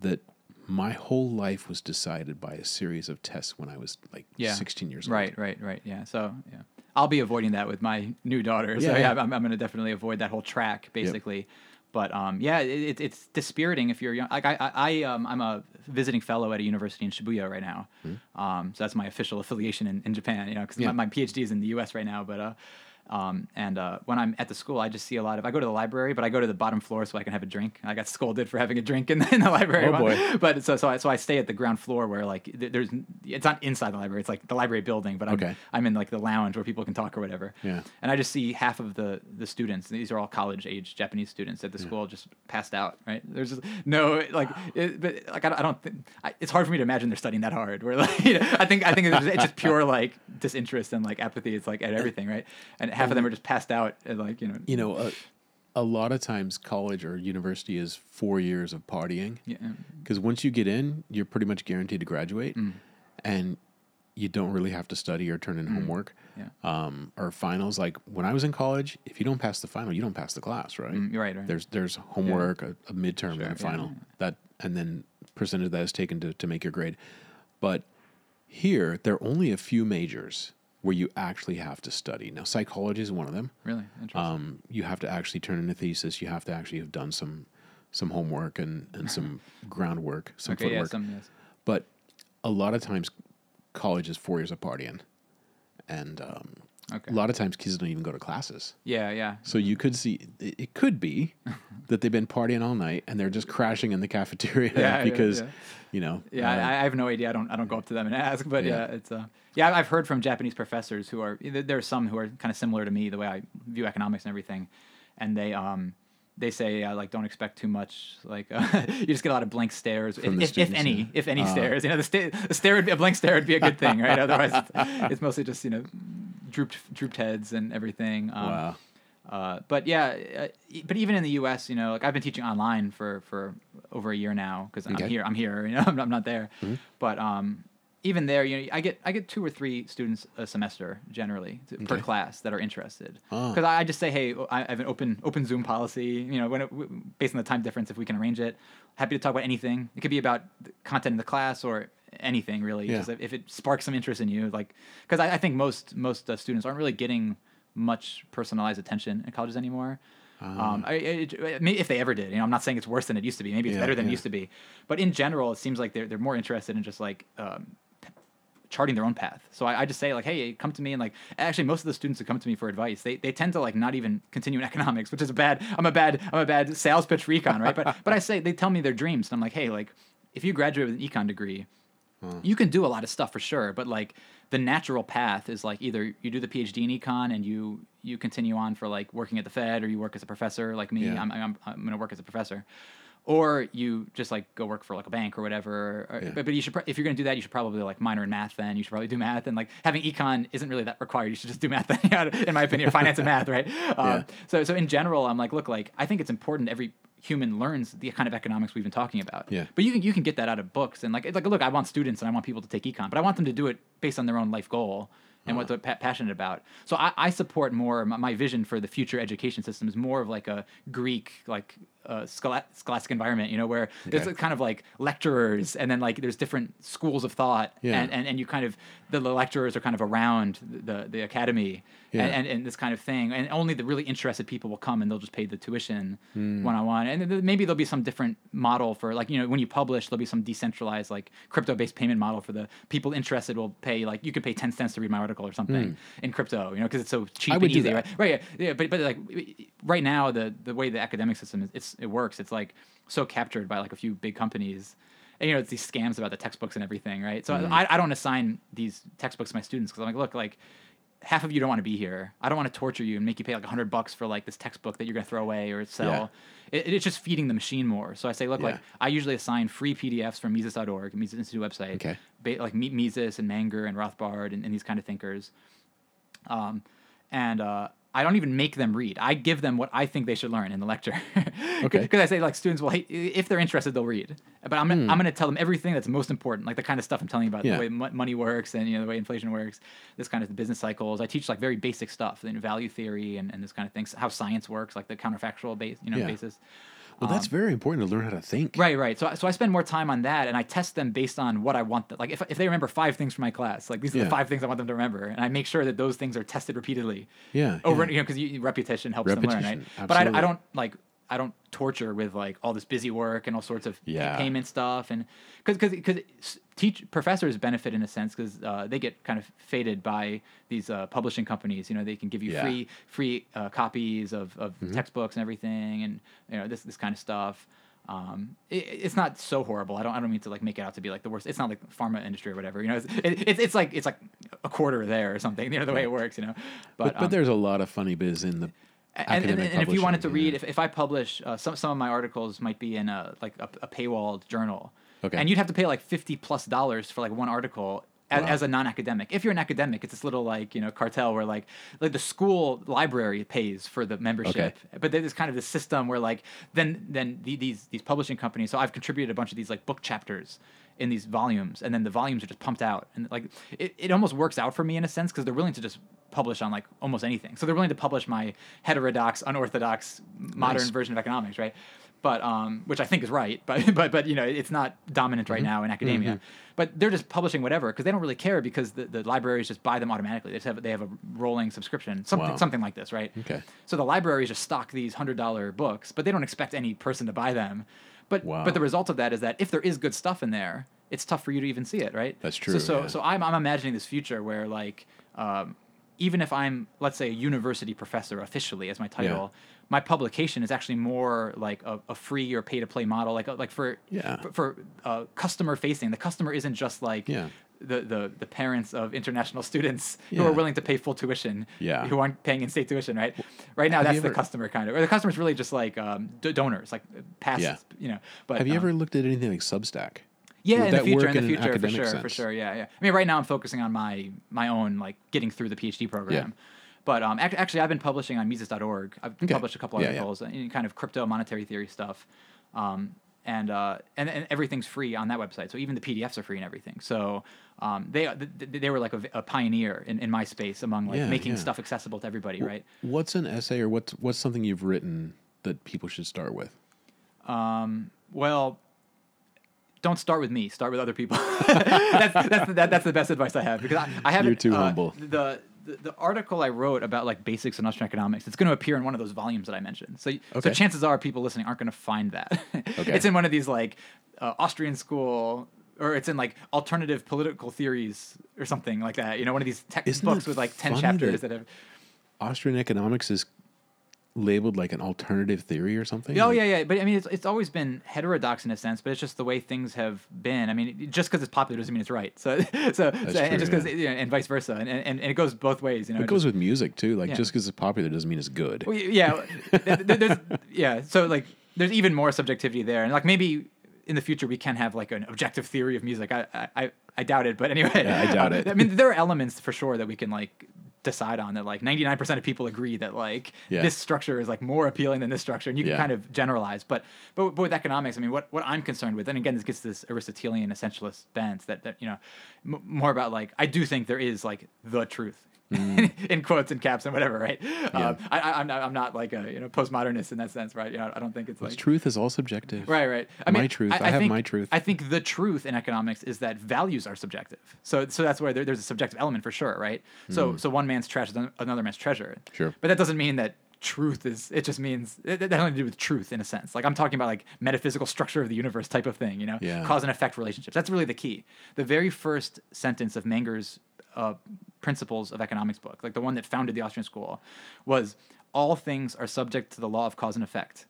that my whole life was decided by a series of tests when I was like Yeah. 16 years old. Right, right, right. Yeah. So yeah, I'll be avoiding that with my new daughter. So Yeah, yeah, yeah. I'm, I'm going to definitely avoid that whole track basically. But um, yeah, it, it, it's dispiriting if you're young. Like I, I, I um, I'm a visiting fellow at a university in Shibuya right now. Um, so that's my official affiliation in, in Japan. You know, because. Yeah. my, my PhD is in the U.S. right now. But uh, um, and uh, when I'm at the school, I just see a lot of. I go to the library, but I go to the bottom floor so I can have a drink. I got scolded for having a drink in the, in the library. Oh, boy. But so so I, so I stay at the ground floor where like there's it's not inside the library. It's like the library building, but I'm Okay. I'm in like the lounge where people can talk or whatever. Yeah. And I just see half of the the students. These are all college age Japanese students at the school just passed out. Right. There's just no like, it, but like I don't, I don't think I, it's hard for me to imagine they're studying that hard. Where like you know, I think I think it's just, it's just pure like disinterest and like apathy. It's like at everything, right? And half of them are just passed out and like you know. You know, a, a lot of times college or university is four years of partying. Yeah. Because once you get in, you're pretty much guaranteed to graduate, Mm. and you don't really have to study or turn in homework Yeah. um, or finals. Like when I was in college, if you don't pass the final, you don't pass the class, right? Mm, you're right, right. There's there's homework, a, a midterm, Sure, and a final. yeah. That and then percentage of that is taken to, to make your grade. But here, there are only a few majors where you actually have to study. Now, psychology is one of them. Really interesting. Um, you have to actually turn in a thesis. You have to actually have done some some homework and, and some groundwork, some okay. Yeah. footwork. Some yes. But a lot of times, college is four years of partying, and um, Okay. a lot of times kids don't even go to classes. Yeah. Yeah. So you could see it, it could be that they've been partying all night and they're just crashing in the cafeteria Yeah, yeah, because yeah. you know. Yeah, uh, I, I have no idea. I don't. I don't go up to them and ask. But yeah, Yeah. it's. Uh, yeah, I've heard from Japanese professors who are. there- are some who are kind of similar to me, the way I view economics and everything, and they um, they say uh, like don't expect too much. Like uh, you just get a lot of blank stares, if, the if, if any, yeah. if any Ah. stares. You know, the, sta- a stare, would be, a blank stare would be a good thing, right? Otherwise, it's, it's mostly just you know drooped drooped heads and everything. Um, wow. uh, but yeah, uh, but even in the U.S., you know, like I've been teaching online for for over a year now because Okay. I'm here. I'm here. You know, I'm not, I'm not there. Mhm. But um, even there, you know, I get I get two or three students a semester generally to, per class that are interested. Ah. Because I, I just say, hey, I have an open open Zoom policy. You know, when it, based on the time difference, if we can arrange it, happy to talk about anything. It could be about the content in the class or anything really. Yeah. Just if it sparks some interest in you, like because I, I think most most uh, students aren't really getting much personalized attention in colleges anymore. Ah. Um, I, it, I mean, if they ever did, you know, I'm not saying it's worse than it used to be. Maybe it's Yeah, better than yeah. it used to be, but in general, it seems like they're they're more interested in just like um, charting their own path. So I, I just say like, hey, come to me and like actually most of the students who come to me for advice, they, they tend to like not even continue in economics, which is a bad I'm a bad I'm a bad sales pitch for econ, right? But but I say they tell me their dreams and I'm like, hey, like if you graduate with an econ degree, you can do a lot of stuff for sure, but like the natural path is like either you do the PhD in econ and you you continue on for like working at the Fed or you work as a professor like me. Yeah. I'm, I'm I'm gonna work as a professor, or you just like go work for like a bank or whatever. Or, Yeah. but, but you should if you're gonna do that, you should probably like minor in math. Then you should probably do math and like having econ isn't really that required. You should just do math. Then, in my opinion, finance and math, right? Um, Yeah. So so in general, I'm like, look, like I think it's important every human learns the kind of economics we've been talking about. Yeah. But you can you can get that out of books and like it's like look, I want students and I want people to take econ, but I want them to do it based on their own life goal and what uh-huh. they're pa- passionate about. So I, I support more my, my vision for the future education system is more of like a Greek like uh, schola- scholastic environment, you know, where there's Okay. kind of like lecturers and then like there's different schools of thought Yeah. and, and and you kind of the lecturers are kind of around the the academy Yeah. and, and, and this kind of thing and only the really interested people will come and they'll just pay the tuition one on one and then maybe there'll be some different model for like you know when you publish there'll be some decentralized like crypto based payment model for the people interested will pay like you could pay 10 cents to read my article or something in crypto you know because it's so cheap and easy right right yeah, yeah but but like right now the the way the academic system is it's it works. It's like so captured by like a few big companies. And you know it's these scams about the textbooks and everything right? So Mm-hmm. I, I don't assign these textbooks to my students because i'm like look like half of you don't want to be here. I don't want to torture you and make you pay like 100 bucks for like this textbook that you're going to throw away or sell. It, it's just feeding the machine more. So i say look like Yeah. i usually assign free pdfs from mises.org mises institute website Okay. ba- like Me- mises and menger and rothbard and, and these kind of thinkers. Um, and uh, I don't even make them read. I give them what I think they should learn in the lecture. Okay. Because I say like students will if they're interested, they'll read. But I'm gonna, I'm going to tell them everything that's most important, like the kind of stuff I'm telling you about, Hmm. Yeah. the way mo- money works and you know the way inflation works, this kind of the business cycles. I teach like very basic stuff, you know, value theory and, and this kind of things, how science works, like the counterfactual base, you know, Yeah. basis. Well, that's um, very important to learn how to think. Right, right. So, I- so I spend more time on that, and I test them based on what I want. Them. Like, if, if they remember five things from my class, like these are Yeah. the five things I want them to remember, and I make sure that those things are tested repeatedly. Yeah, Over, yeah. you know, because repetition helps them learn, right? Repetition, But I, I don't like I don't torture with like all this busy work and all sorts of Yeah. payment stuff, and because because because teach professors benefit in a sense because uh, they get kind of faded by these uh, publishing companies. You know, they can give you Yeah. Mm-hmm. free free uh, copies of, of textbooks and everything, and you know this this kind of stuff. Um, it, it's not so horrible. I don't. I don't mean to like make it out to be like the worst. It's not like pharma industry or whatever. You know, it's it, it's it's like it's like a quarter there or something. You know the way it works. You know, But, but um, there's a lot of funny biz in the and, and, and if you wanted to read, yeah. if, if I publish uh, some some of my articles might be in a like a, a paywalled journal, Okay. and you'd have to pay like fifty plus dollars for like one article. As, Wow. as a non-academic, if you're an academic, it's this little like you know cartel where like like the school library pays for the membership, okay. but there's kind of this system where like then then the, these these publishing companies. So I've contributed a bunch of these like book chapters in these volumes, and then the volumes are just pumped out, and like it, it almost works out for me in a sense because they're willing to just publish on like almost anything. So they're willing to publish my heterodox, unorthodox, modern Nice. version of economics, right? But um, which I think is right, but but but you know it's not dominant Mm-hmm. right now in academia. But they're just publishing whatever because they don't really care because the, the libraries just buy them automatically. They just have they have a rolling subscription, something Wow. something like this, right? Okay. So the libraries just stock these hundred dollar books, but they don't expect any person to buy them. But Wow. but the result of that is that if there is good stuff in there, it's tough for you to even see it, right? That's So true, so, yeah. so I'm I'm imagining this future where like um, even if I'm let's say a university professor officially as my title, my publication is actually more like a, a free or pay to play model, like like for Yeah. for, for uh, customer facing. The customer isn't just like Yeah. the, the, the parents of international students who are willing to pay full tuition, Yeah. who aren't paying in-state tuition, right? Right now, have that's you the customer kind of, or the customer's really just like um, d- donors, like past, Yeah. you know. But Have you um, ever looked at anything like Substack? Yeah, in the future, in the future, for sure, for sure, yeah, yeah. I mean, right now I'm focusing on my my own like getting through the PhD program. Yeah. But um, ac- actually, I've been publishing on Mises.org. I've Okay. published a couple Yeah, yeah. articles in kind of crypto monetary theory stuff, um, and, uh, and and everything's free on that website. So even the PDFs are free and everything. So um, they th- th- they were like a, a pioneer in, in my space among like Yeah, making stuff accessible to everybody, right? What's an essay or what's what's something you've written that people should start with? Um, Well, don't start with me. Start with other people. that's that's the, that, that's the best advice I have because I, I haven't. You're too uh, humble. The, the the article I wrote about like basics in Austrian economics. It's going to appear in one of those volumes that I mentioned. So so chances are people listening aren't going to find that. Okay. it's in one of these like uh, Austrian school. Or it's in like alternative political theories or something like that. You know, one of these text Isn't books with like ten chapters that- that have. Austrian economics is labeled like an alternative theory or something. Oh Like- yeah, yeah, but I mean, it's it's always been heterodox in a sense, but it's just the way things have been. I mean, just because it's popular doesn't mean it's right. So, so, so and just because, yeah. and vice versa, and, and, and it goes both ways. You know, It goes with music too. Like Yeah. just because it's popular doesn't mean it's good. Well, yeah, th- th- there's, yeah. So like, there's even more subjectivity there, and like maybe in the future we can have like an objective theory of music. I I, I- doubt it, but anyway, Yeah, I doubt it. I mean, there are elements for sure that we can like decide on that like 99% of people agree that like Yeah. this structure is like more appealing than this structure and you can Yeah. kind of generalize but, but but with economics i mean what what i'm concerned with and again this gets this aristotelian essentialist bent that that you know m- more about like i do think there is like the truth in quotes and caps and whatever right um, I, I, i'm not i'm not like a you know postmodernist in that sense right you know i don't think it's like Truth is all subjective. Right, right. I mean, My truth. I have think, my truth. I think the truth in economics is that values are subjective. So, so that's where there, there's a subjective element for sure, right? So, so one man's trash is another man's treasure. Sure. But that doesn't mean that truth is. It just means it, that nothing to do with truth in a sense. Like I'm talking about like metaphysical structure of the universe type of thing. You know, Yeah. cause and effect relationships. That's really the key. The very first sentence of Menger's uh, principles of economics book, like the one that founded the Austrian school, was all things are subject to the law of cause and effect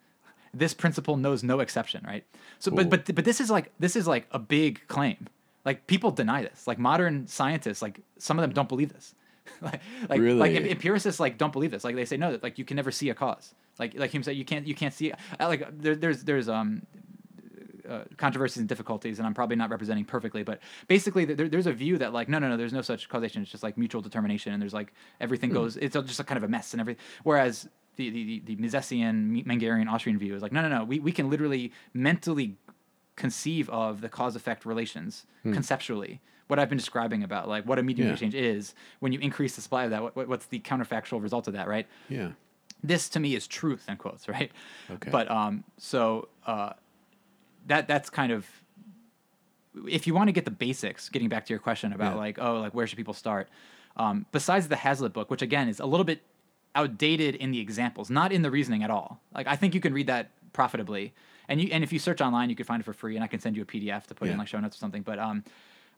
this principle knows no exception, right? So, Ooh. but but but this is like this is like a big claim. Like people deny this. Like modern scientists, like some of them don't believe this. like like, like Really? em- empiricists like don't believe this. Like they say no, that like you can never see a cause. Like like Hume said, you can't you can't see. uh, Like there, there's there's um uh, controversies and difficulties, and I'm probably not representing perfectly, but basically there, there's a view that like no no no there's no such causation. It's just like mutual determination, and there's like everything goes. It's just a kind of a mess and everything. Whereas the the the, the Misesian, Mengerian, Austrian view is like no no no we we can literally mentally conceive of the cause effect relations conceptually. What I've been describing about like what a medium Yeah. exchange is when you increase the supply of that, what, what- what's the counterfactual result of that, right? Yeah. this to me is truth in quotes right Okay. but um so uh that that's kind of if you want to get the basics getting back to your question about Yeah. like oh like where should people start um besides the hazlitt book which again is a little bit outdated in the examples not in the reasoning at all like i think you can read that profitably and you and if you search online you can find it for free and i can send you a pdf to put in like show notes or something but um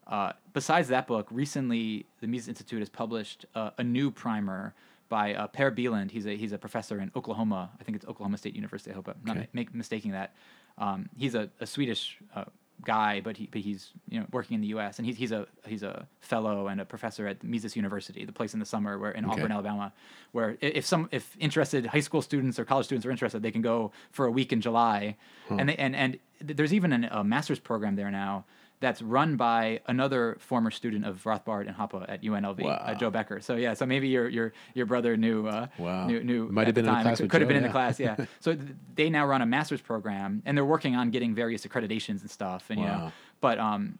uh, besides that book, recently the Mises Institute has published uh, a new primer by uh, Per Bylund. He's a he's a professor in Oklahoma. I think it's Oklahoma State University. I hope I'm not Okay. make, mistaking that. Um, he's a, a Swedish uh, guy, but he but he's you know working in the U.S. and he's he's a he's a fellow and a professor at Mises University, the place in the summer where in Okay. Auburn, Alabama, where if some if interested high school students or college students are interested, they can go for a week in July, and they, and and there's even an, a master's program there now that's run by another former student of Rothbard and Hoppe at UNLV, uh, Joe Becker. So yeah, so maybe your your your brother knew uh, Wow. knew, knew Might have been in time. class could, could have been in the class, yeah. so th- they now run a master's program, and they're working on getting various accreditations and stuff, and you know, but um,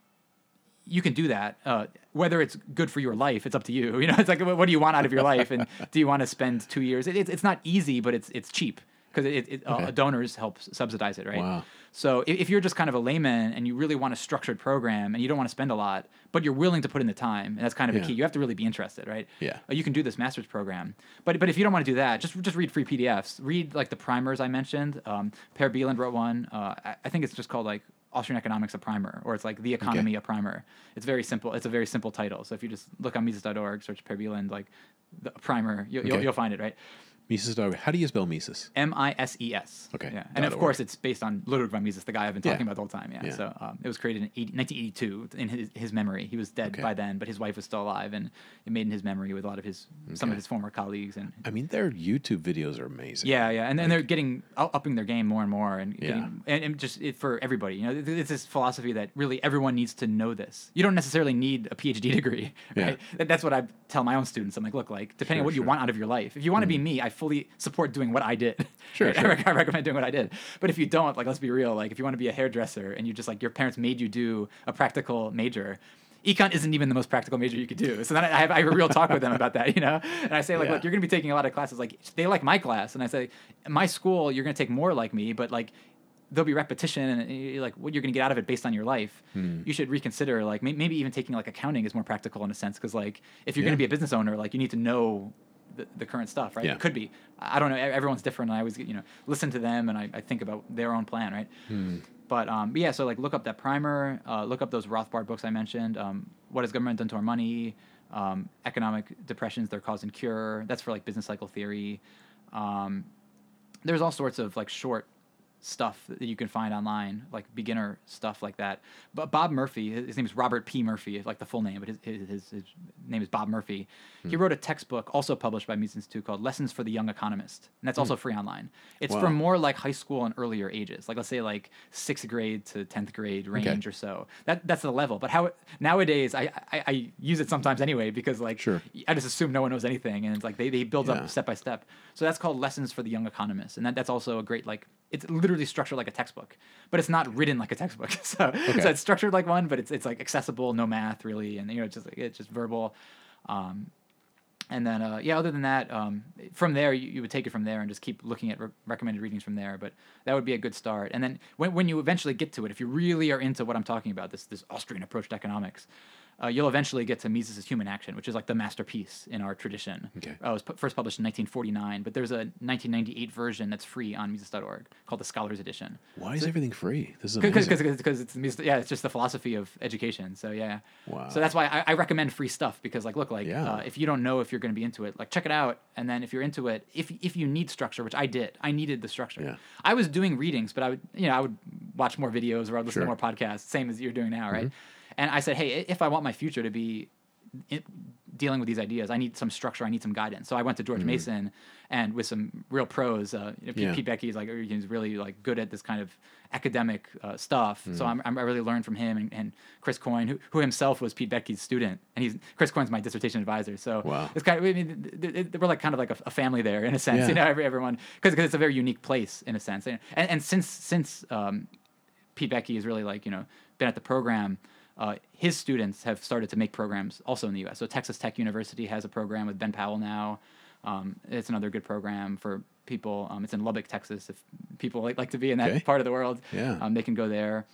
you can do that. Uh, whether it's good for your life, it's up to you. You know, it's like what what do you want out of your life, and do you want to spend two years? It, it's it's not easy, but it's it's cheap because it, it uh, donors help subsidize it, right? Wow. So if, if you're just kind of a layman and you really want a structured program and you don't want to spend a lot, but you're willing to put in the time, and that's kind of a Yeah. key. You have to really be interested, right? Yeah. Uh, You can do this master's program, but but if you don't want to do that, just just read free PDFs. Read like the primers I mentioned. Um, Per Bylund wrote one. Uh, I, I think it's just called like Austrian Economics a Primer, or it's like The Economy a Primer. It's very simple. It's a very simple title. So if you just look on Mises.org, search Per Bylund like the primer, you, you'll Okay. you'll find it, right? Mises.org. How do you spell Mises? M I S E S. Okay, Yeah. And of course, it's based on Ludwig von Mises, the guy I've been Yeah. talking about the whole time. Yeah. Yeah. So um, it was created in 80, 1982 in his, his memory. He was dead Okay. by then, but his wife was still alive, and it made in his memory with a lot of his some of his former colleagues and. I mean, their YouTube videos are amazing. Yeah, yeah, and then they're getting upping their game more and more, and Yeah. getting, and, and just it, for everybody. You know, it's this philosophy that really everyone needs to know this. You don't necessarily need a PhD degree, Yeah. right? That- That's what I tell my own students. I'm like, look, like depending on Sure, what you want out of your life. If you want to be me, I fully support doing what I did. Sure, Right? I sure. rec- I recommend doing what I did. But if you don't, like, let's be real. Like, if you want to be a hairdresser and you just like your parents made you do a practical major. Econ isn't even the most practical major you could do. So then I have, I have a real talk with them about that, you know? And I say, like, Yeah. look, you're going to be taking a lot of classes. Like, they like my class. And I say, my school, you're going to take more like me, but like, there'll be repetition and uh, like what you're going to get out of it based on your life. Hmm. You should reconsider, like, may- maybe even taking like accounting is more practical in a sense. Cause like, if you're Yeah. going to be a business owner, like, you need to know the, the current stuff, right? Yeah. It could be. I don't know. Everyone's different. And I always, you know, listen to them and I, I think about their own plan, right? Hmm. But, um, but yeah, so like look up that primer, uh, look up those Rothbard books I mentioned. Um, what has government done to our money? Um, economic depressions, their cause and cure. That's for like business cycle theory. Um, there's all sorts of like short stuff that you can find online, like beginner stuff like that. But Bob Murphy, his name is Robert P. Murphy, like the full name, but his his, his, his name is Bob Murphy. He hmm. wrote a textbook also published by Mises Institute called Lessons for the Young Economist, and that's hmm. also free online. It's Wow. for more like high school and earlier ages, like let's say like sixth grade to tenth grade range or so. That that's the level. But how nowadays I, I I use it sometimes anyway because like Sure. I just assume no one knows anything, and it's like they, they build Yeah. up step by step. So that's called Lessons for the Young Economist, and that, that's also a great like it's literally structured like a textbook, but it's not written like a textbook. so, so it's structured like one, but it's it's like accessible, no math really, and you know it's just like, it's just verbal. Um, and then uh, yeah, other than that, um, from there you, you would take it from there and just keep looking at re- recommended readings from there. But that would be a good start. And then when when you eventually get to it, if you really are into what I'm talking about, this this Austrian approach to economics. Uh, you'll eventually get to Mises' Human Action, which is like the masterpiece in our tradition. Okay. Uh, it was pu- first published in 1949, but there's a 1998 version that's free on Mises.org called the Scholars Edition. Why is everything free? This is Because because it's Mises- yeah, it's just the philosophy of education. So yeah. Wow. So that's why I, I recommend free stuff because like look like Yeah. uh, if you don't know if you're going to be into it, like check it out, and then if you're into it, if if you need structure, which I did, I needed the structure. Yeah. I was doing readings, but I would you know I would watch more videos or I'd listen Sure. Mm-hmm. to more podcasts, same as you're doing now, right? And I said, hey, if I want my future to be in, dealing with these ideas, I need some structure, I need some guidance. So I went to George Mason, and with some real pros, uh, you know, Pete, Mm-hmm. Yeah. Pete Boettke is like he's really like good at this kind of academic uh, stuff. Mm-hmm. So I'm, I'm, I really learned from him and, and Chris Coyne, who, who himself was Pete Boettke's student, and he's Chris Coyne's my dissertation advisor. So Wow. it's kind of I mean, th- th- th- we're like kind of like a, a family there in a sense, Yeah. you know, every, everyone because it's a very unique place in a sense, and and, and since since um, Pete Boettke has really like you know been at the program. Uh, his students have started to make programs also in the U.S. So Texas Tech University has a program with Ben Powell now. Um, it's another good program for people. Um, it's in Lubbock, Texas. If people like, like to be in that Okay. part of the world, Yeah. um, they can go there.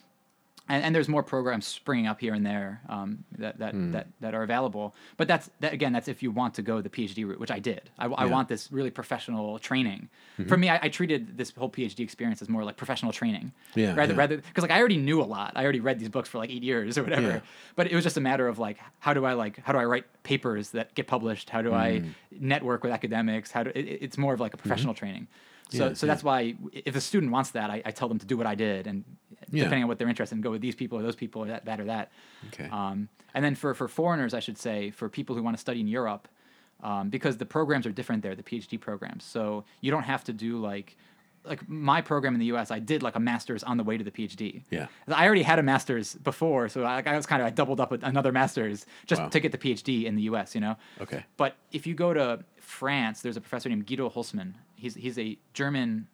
And, and there's more programs springing up here and there um, that that, Hmm. that that are available. But that's that again. That's if you want to go the PhD route, which I did. I, I Yeah. Mm-hmm. want this really professional training. For me, I, I treated this whole PhD experience as more like professional training. Yeah, Rather yeah. rather because like I already knew a lot. I already read these books for like eight years or whatever. Yeah. But it was just a matter of like how do I like how do I write papers that get published? How do I Mm. network with academics? How do it, it- it's more of like a professional training. So. Yeah, so yeah. that's why if a student wants that, I, I tell them to do what I did and Yeah. depending on what they're interested in, go with these people or those people or that, that or that. Okay. Um, and then for, for foreigners, I should say, for people who want to study in Europe, um, because the programs are different there, the PhD programs. So you don't have to do like, like my program in the U.S. I did like a master's on the way to the PhD. Yeah. I already had a master's before, so I, I was kind of I doubled up with another master's just Wow. to get the PhD in the U.S. You know. Okay. But if you go to France, there's a professor named Guido Hulsmann. He's he's a German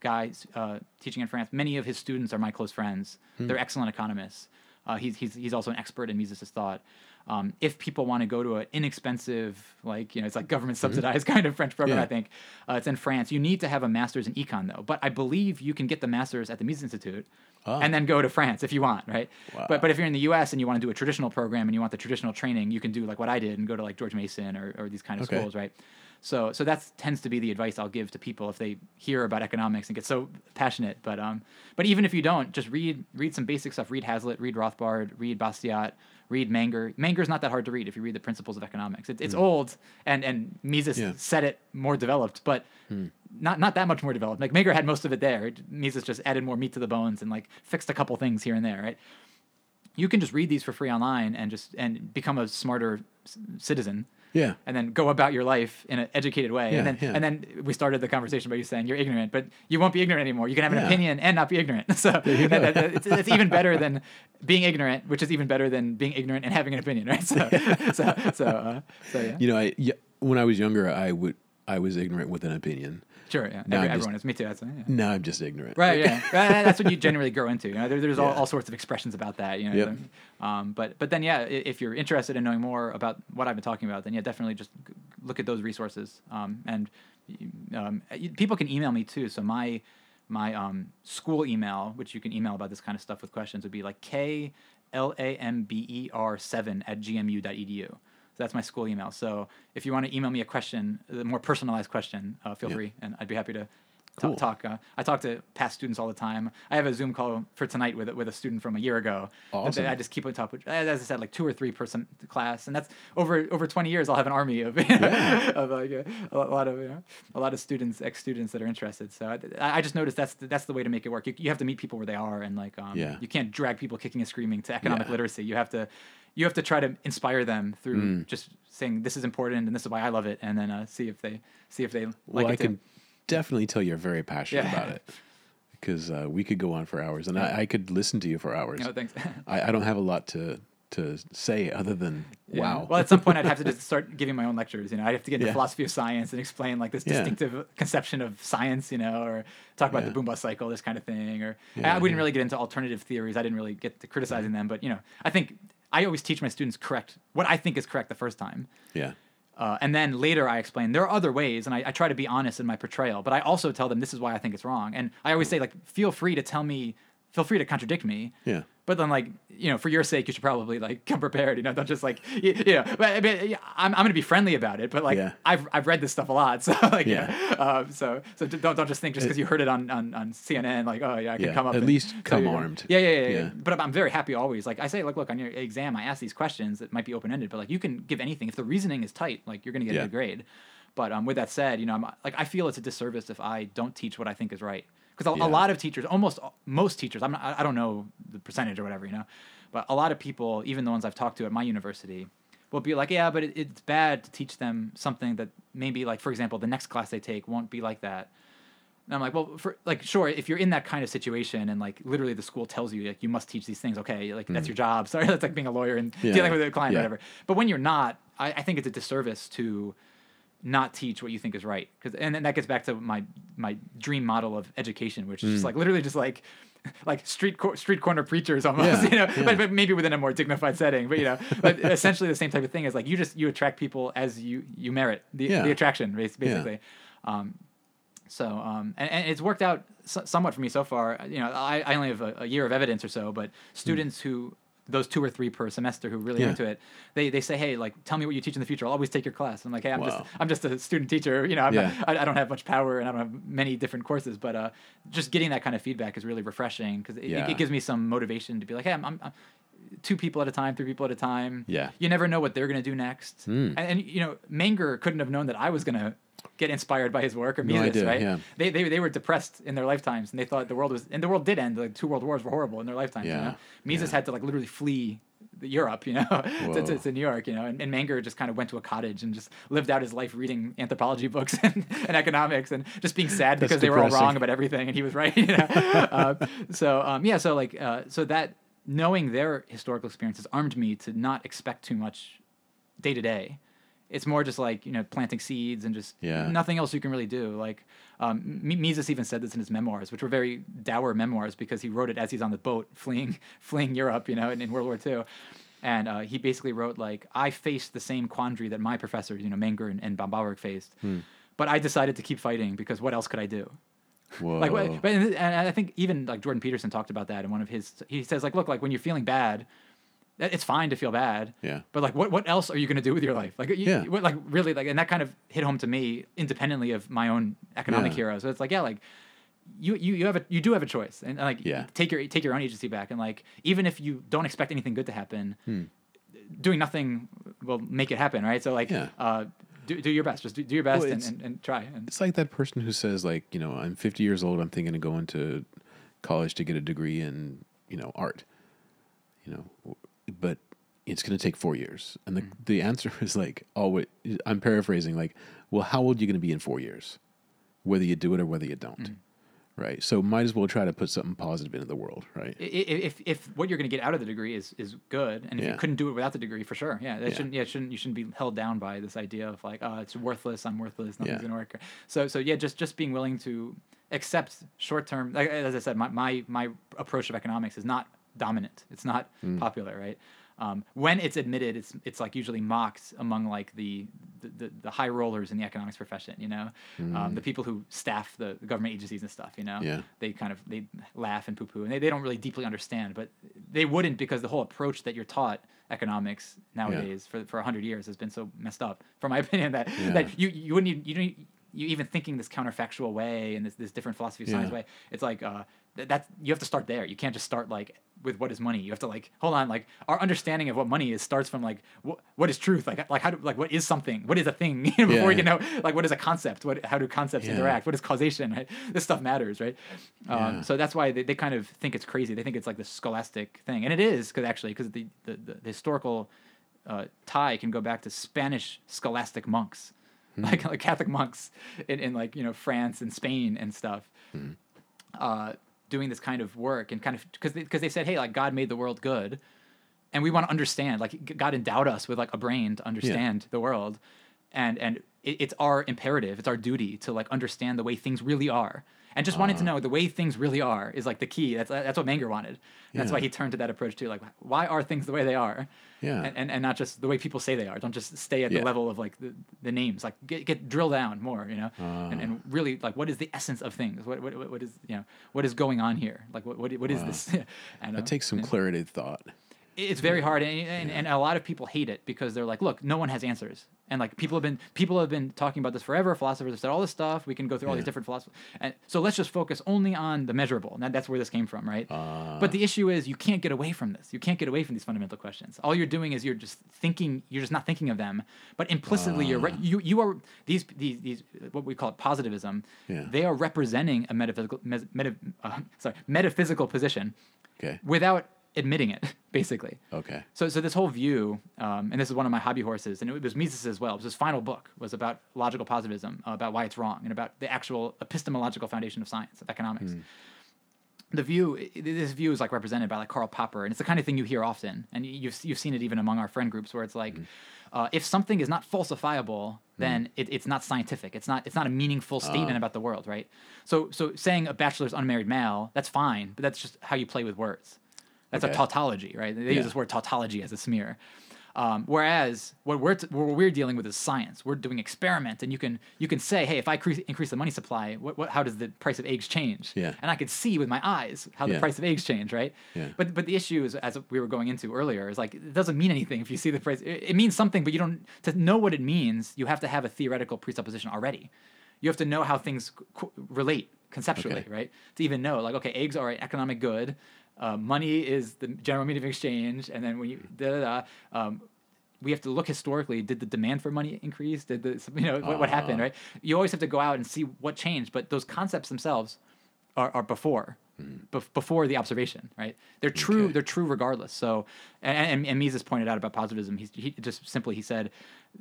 guy uh, teaching in France. Many of his students are my close friends. They're excellent economists. Uh, he's, he's he's also an expert in Mises' thought. Um, if people want to go to an inexpensive, like you know, it's like government subsidized kind of French program, Yeah. I think uh, it's in France. You need to have a master's in econ though. But I believe you can get the master's at the Mises Institute, Ah. and then go to France if you want, right? Wow. But but if you're in the U.S. and you want to do a traditional program and you want the traditional training, you can do like what I did and go to like George Mason or, or these kind of Okay. schools, right? So so that tends to be the advice I'll give to people if they hear about economics and get so passionate. But um, but even if you don't, just read read some basic stuff. Read Hazlitt, read Rothbard, read Bastiat, read Menger. Menger's not that hard to read if you read the Principles of Economics. It, it's old, and and Mises Yeah. said it more developed, but not not that much more developed. Like Menger had most of it there. Mises just added more meat to the bones and like fixed a couple things here and there, right? You can just read these for free online and just and become a smarter c- citizen Yeah. and then go about your life in an educated way. Yeah, and then yeah. and then we started the conversation by you saying you're ignorant, but you won't be ignorant anymore. You can have an Yeah. opinion and not be ignorant. So go. that- that- it's, it's even better than being ignorant, which is even better than being ignorant and having an opinion, right? So so so, uh, so yeah. You know, I when I was younger, I would I was ignorant with an opinion. Sure, yeah. Now Every, just- everyone is. Me too. That's, yeah. Now I'm just ignorant. Right, yeah. That's what you generally grow into. You know, there, there's all, Yeah. all sorts of expressions about that. You know, Yep. um, but but then yeah, if you're interested in knowing more about what I've been talking about, then yeah, definitely just look at those resources. Um, and um, people can email me too. So my my um, school email, which you can email about this kind of stuff with questions, would be like k l a m b e r seven at gmu.edu. That's my school email. So if you want to email me a question, a more personalized question, uh, feel Yeah. free, and I'd be happy to Cool. talk. Uh, I talk to past students all the time. I have a Zoom call for tonight with with a student from a year ago. that Awesome. I just keep on top of. As I said, like two or three person class, and that's over over twenty years. I'll have an army of of like a, a lot of you know, a lot of students, ex students that are interested. So I, I just noticed that's the, that's the way to make it work. You, you have to meet people where they are, and like um, Yeah. you can't drag people kicking and screaming to economic Yeah. literacy. You have to you have to try to inspire them through Mm. just saying this is important and this is why I love it, and then uh, see if they see if they like Well, it I too. can definitely tell you're very passionate Yeah. about it because uh, we could go on for hours, and I, I could listen to you for hours. No, thanks. I, I don't have a lot to to say other than Yeah. wow. Well, at some point, I'd have to just start giving my own lectures. You know, I'd have to get into Yeah. philosophy of science and explain like this Yeah. distinctive conception of science. You know, or talk about Yeah. the boom bust cycle, this kind of thing. Or Yeah, I wouldn't really get into alternative theories. I didn't really get to criticizing them. But you know, I think I always teach my students correct what I think is correct the first time. yeah, Uh, and then later I explain there are other ways, and I, I try to be honest in my portrayal. But I also tell them this is why I think it's wrong. And I always say like, feel free to tell me, feel free to contradict me. yeah, But then, like, you know, for your sake, you should probably like come prepared. You know, don't just like, you, you know. But, I mean, yeah, I'm, I'm gonna be friendly about it. But like, Yeah. I've I've read this stuff a lot, so like, Yeah. Um, so so don't don't just think just because you heard it on, on on CNN, like, oh yeah, I can Yeah, come up. at least come armed. Yeah, yeah, yeah, yeah. Yeah. But I'm, very happy always. Like I say, like, look on your exam, I ask these questions that might be open ended, but like you can give anything if the reasoning is tight. Like you're gonna get a good grade. But um, with that said, you know, I'm like I feel it's a disservice if I don't teach what I think is right. Because a, Yeah. a lot of teachers, almost most teachers, I'm not, I don't know the percentage or whatever, you know, but a lot of people, even the ones I've talked to at my university, will be like, yeah, but it, it's bad to teach them something that maybe, like, for example, the next class they take won't be like that. And I'm like, well, for like, sure, if you're in that kind of situation and like literally the school tells you like you must teach these things, okay, like that's your job. Sorry, that's like being a lawyer and Mm. Yeah. dealing with a client, Yeah. or whatever. But when you're not, I, I think it's a disservice to not teach what you think is right. Because and then that gets back to my my dream model of education, which Mm. is just like literally just like like street cor- street corner preachers almost, Yeah, you know, yeah. but, but maybe within a more dignified setting. But you know, but essentially the same type of thing is like you just you attract people as you you merit the, Yeah. the attraction bas- basically. Um, so um, and, and it's worked out so, somewhat for me so far. You know, I, I only have a, a year of evidence or so, but students who those two or three per semester who really. Yeah. into it, they, they say, hey, like tell me what you teach in the future. I'll always take your class. I'm like, hey, I'm Wow. just I'm just a student teacher. You know, I'm Yeah. not, I, I don't have much power and I don't have many different courses, but uh, just getting that kind of feedback is really refreshing because it, Yeah. it, gives me some motivation to be like, hey, I'm, I'm, I'm two people at a time, three people at a time. Yeah. You never know what they're gonna do next. Mm. And, and you know, Menger couldn't have known that I was gonna get inspired by his work or No Mises, idea, right? yeah. They, they they were depressed in their lifetimes and they thought the world was and the world did end. Like two world wars were horrible in their lifetimes. You Yeah, know? Mises yeah. had to like literally flee Europe, you know, to, to, to New York, you know, and, and Menger just kind of went to a cottage and just lived out his life reading anthropology books and, and economics and just being sad That's because they were all wrong about everything and he was right. You know? uh, so um, yeah, so like uh, so that knowing their historical experiences armed me to not expect too much day to day. It's more just like you know planting seeds and just Yeah. nothing else you can really do. Like um, Mises even said this in his memoirs, which were very dour memoirs because he wrote it as he's on the boat fleeing fleeing Europe, you know, in, in World War II. And uh, he basically wrote like, I faced the same quandary that my professors, you know, Menger and, and faced, but I decided to keep fighting because what else could I do? Whoa. Like, but and I think even like Jordan Peterson talked about that in one of his. He says like, look, like when you're feeling bad, it's fine to feel bad. Yeah. But like, what what else are you gonna do with your life? Like, you, Yeah. what, like really, like, and that kind of hit home to me independently of my own economic Yeah. heroes. So it's like, yeah, like. You, you, you have a you do have a choice and like Yeah. take your take your own agency back and like even if you don't expect anything good to happen Hmm. doing nothing will make it happen right so like Yeah. uh do, do your best just do, do your best Well, and, and, and try and It's like that person who says, like, you know, I'm 50 years old. I'm thinking of going to college to get a degree in, you know, art. You know, but it's going to take four years. And the mm. the answer is like, oh, I'm paraphrasing, like, well, how old are you going to be in four years, whether you do it or whether you don't, mm. right? So might as well try to put something positive into the world, right? I- i- if if what you're going to get out of the degree is is good, and if Yeah. you couldn't do it without the degree, for sure, yeah, that Yeah. shouldn't yeah shouldn't you shouldn't be held down by this idea of like oh it's worthless, I'm worthless, nothing's Yeah. going to work. So so yeah, just just being willing to accept short term. Like, as I said, my, my my approach of economics is not dominant. It's not Mm. popular, right? Um, when it's admitted, it's it's like usually mocked among like the the, the, high rollers in the economics profession, you know, um, the people who staff the, government agencies and stuff, you know. Mm. Yeah. They kind of they laugh and poo poo, and they, they don't really deeply understand, but they wouldn't because the whole approach that you're taught economics nowadays for for hundred years has been so messed up, from my opinion, that Yeah. that you you wouldn't even, you don't you even thinking this counterfactual way and this this different philosophy of science Yeah. way. It's like uh th- that's you have to start there. You can't just start like with what is money. You have to like hold on. Like our understanding of what money is starts from like wh- what is truth. Like like how do like what is something? What is a thing? Before Yeah. you know like what is a concept? What how do concepts Yeah. interact? What is causation? Right? This stuff matters, right? Yeah. Um, so that's why they, they kind of think it's crazy. They think it's like this scholastic thing, and it is because actually because the, the the the historical uh, tie can go back to Spanish scholastic monks, like like Catholic monks in, in like you know France and Spain and stuff, uh, doing this kind of work and kind of because because they, said hey like God made the world good, and we want to understand like God endowed us with like a brain to understand the world, and and it, it's our imperative, it's our duty to like understand the way things really are. And just wanting to know the way things really are is like the key. That's that's what Menger wanted. And That's why he turned to that approach too. Like, why are things the way they are? Yeah. and, and, and not just the way people say they are. Don't just stay at the level of like the, the names. Like get, get drill down more, you know, and, Ah. and really like what is the essence of things? What what, what is you know what is going on here? Like what what, what is this? and, uh, That takes some yeah. clarity of thought. It's very hard, and, and, and a lot of people hate it because they're like, look, no one has answers, and like people have been people have been talking about this forever. Philosophers have said all this stuff. We can go through all these different philosophies, and so let's just focus only on the measurable. And that, that's where this came from, right? Ah. but the issue is you can't get away from this. You can't get away from these fundamental questions. All you're doing is you're just thinking. You're just not thinking of them, but implicitly you're right. You you are these these these what we call it positivism. Yeah. They are representing a metaphysical mes, meta, uh, sorry metaphysical position Okay. without admitting it, basically. Okay. So, so this whole view, um, and this is one of my hobby horses, and it was Mises as well. It was his final book was about logical positivism, uh, about why it's wrong, and about the actual epistemological foundation of science, of economics. The view, this view is like represented by like Karl Popper, and it's the kind of thing you hear often, and you- you've you've seen it even among our friend groups, where it's like, uh, if something is not falsifiable, then it, it's not scientific. It's not it's not a meaningful statement about the world, right? So so saying a bachelor's unmarried male, that's fine, but that's just how you play with words. That's Okay. a tautology, right? They use this word tautology as a smear. Um, whereas what we're t- what we're dealing with is science. We're doing experiment, and you can you can say, hey, if I increase, increase the money supply, what, what how does the price of eggs change? Yeah. And I could see with my eyes how the Yeah. price of eggs change, right? Yeah. But but the issue is, as we were going into earlier, is like it doesn't mean anything if you see the price. It, it means something, but you don't to know what it means. You have to have a theoretical presupposition already. You have to know how things co- relate conceptually, Okay. right? To even know, like, okay, eggs are an economic good. Uh, money is the general medium of exchange, and then when you da da da. Um, we have to look historically. Did the demand for money increase? Did the you know what, what happened? Ah. Right. You always have to go out and see what changed. But those concepts themselves are, are before bef- before the observation. Right. They're true. Hmm. Okay. They're true regardless. So and, and, and Mises pointed out about positivism. He, he just simply he said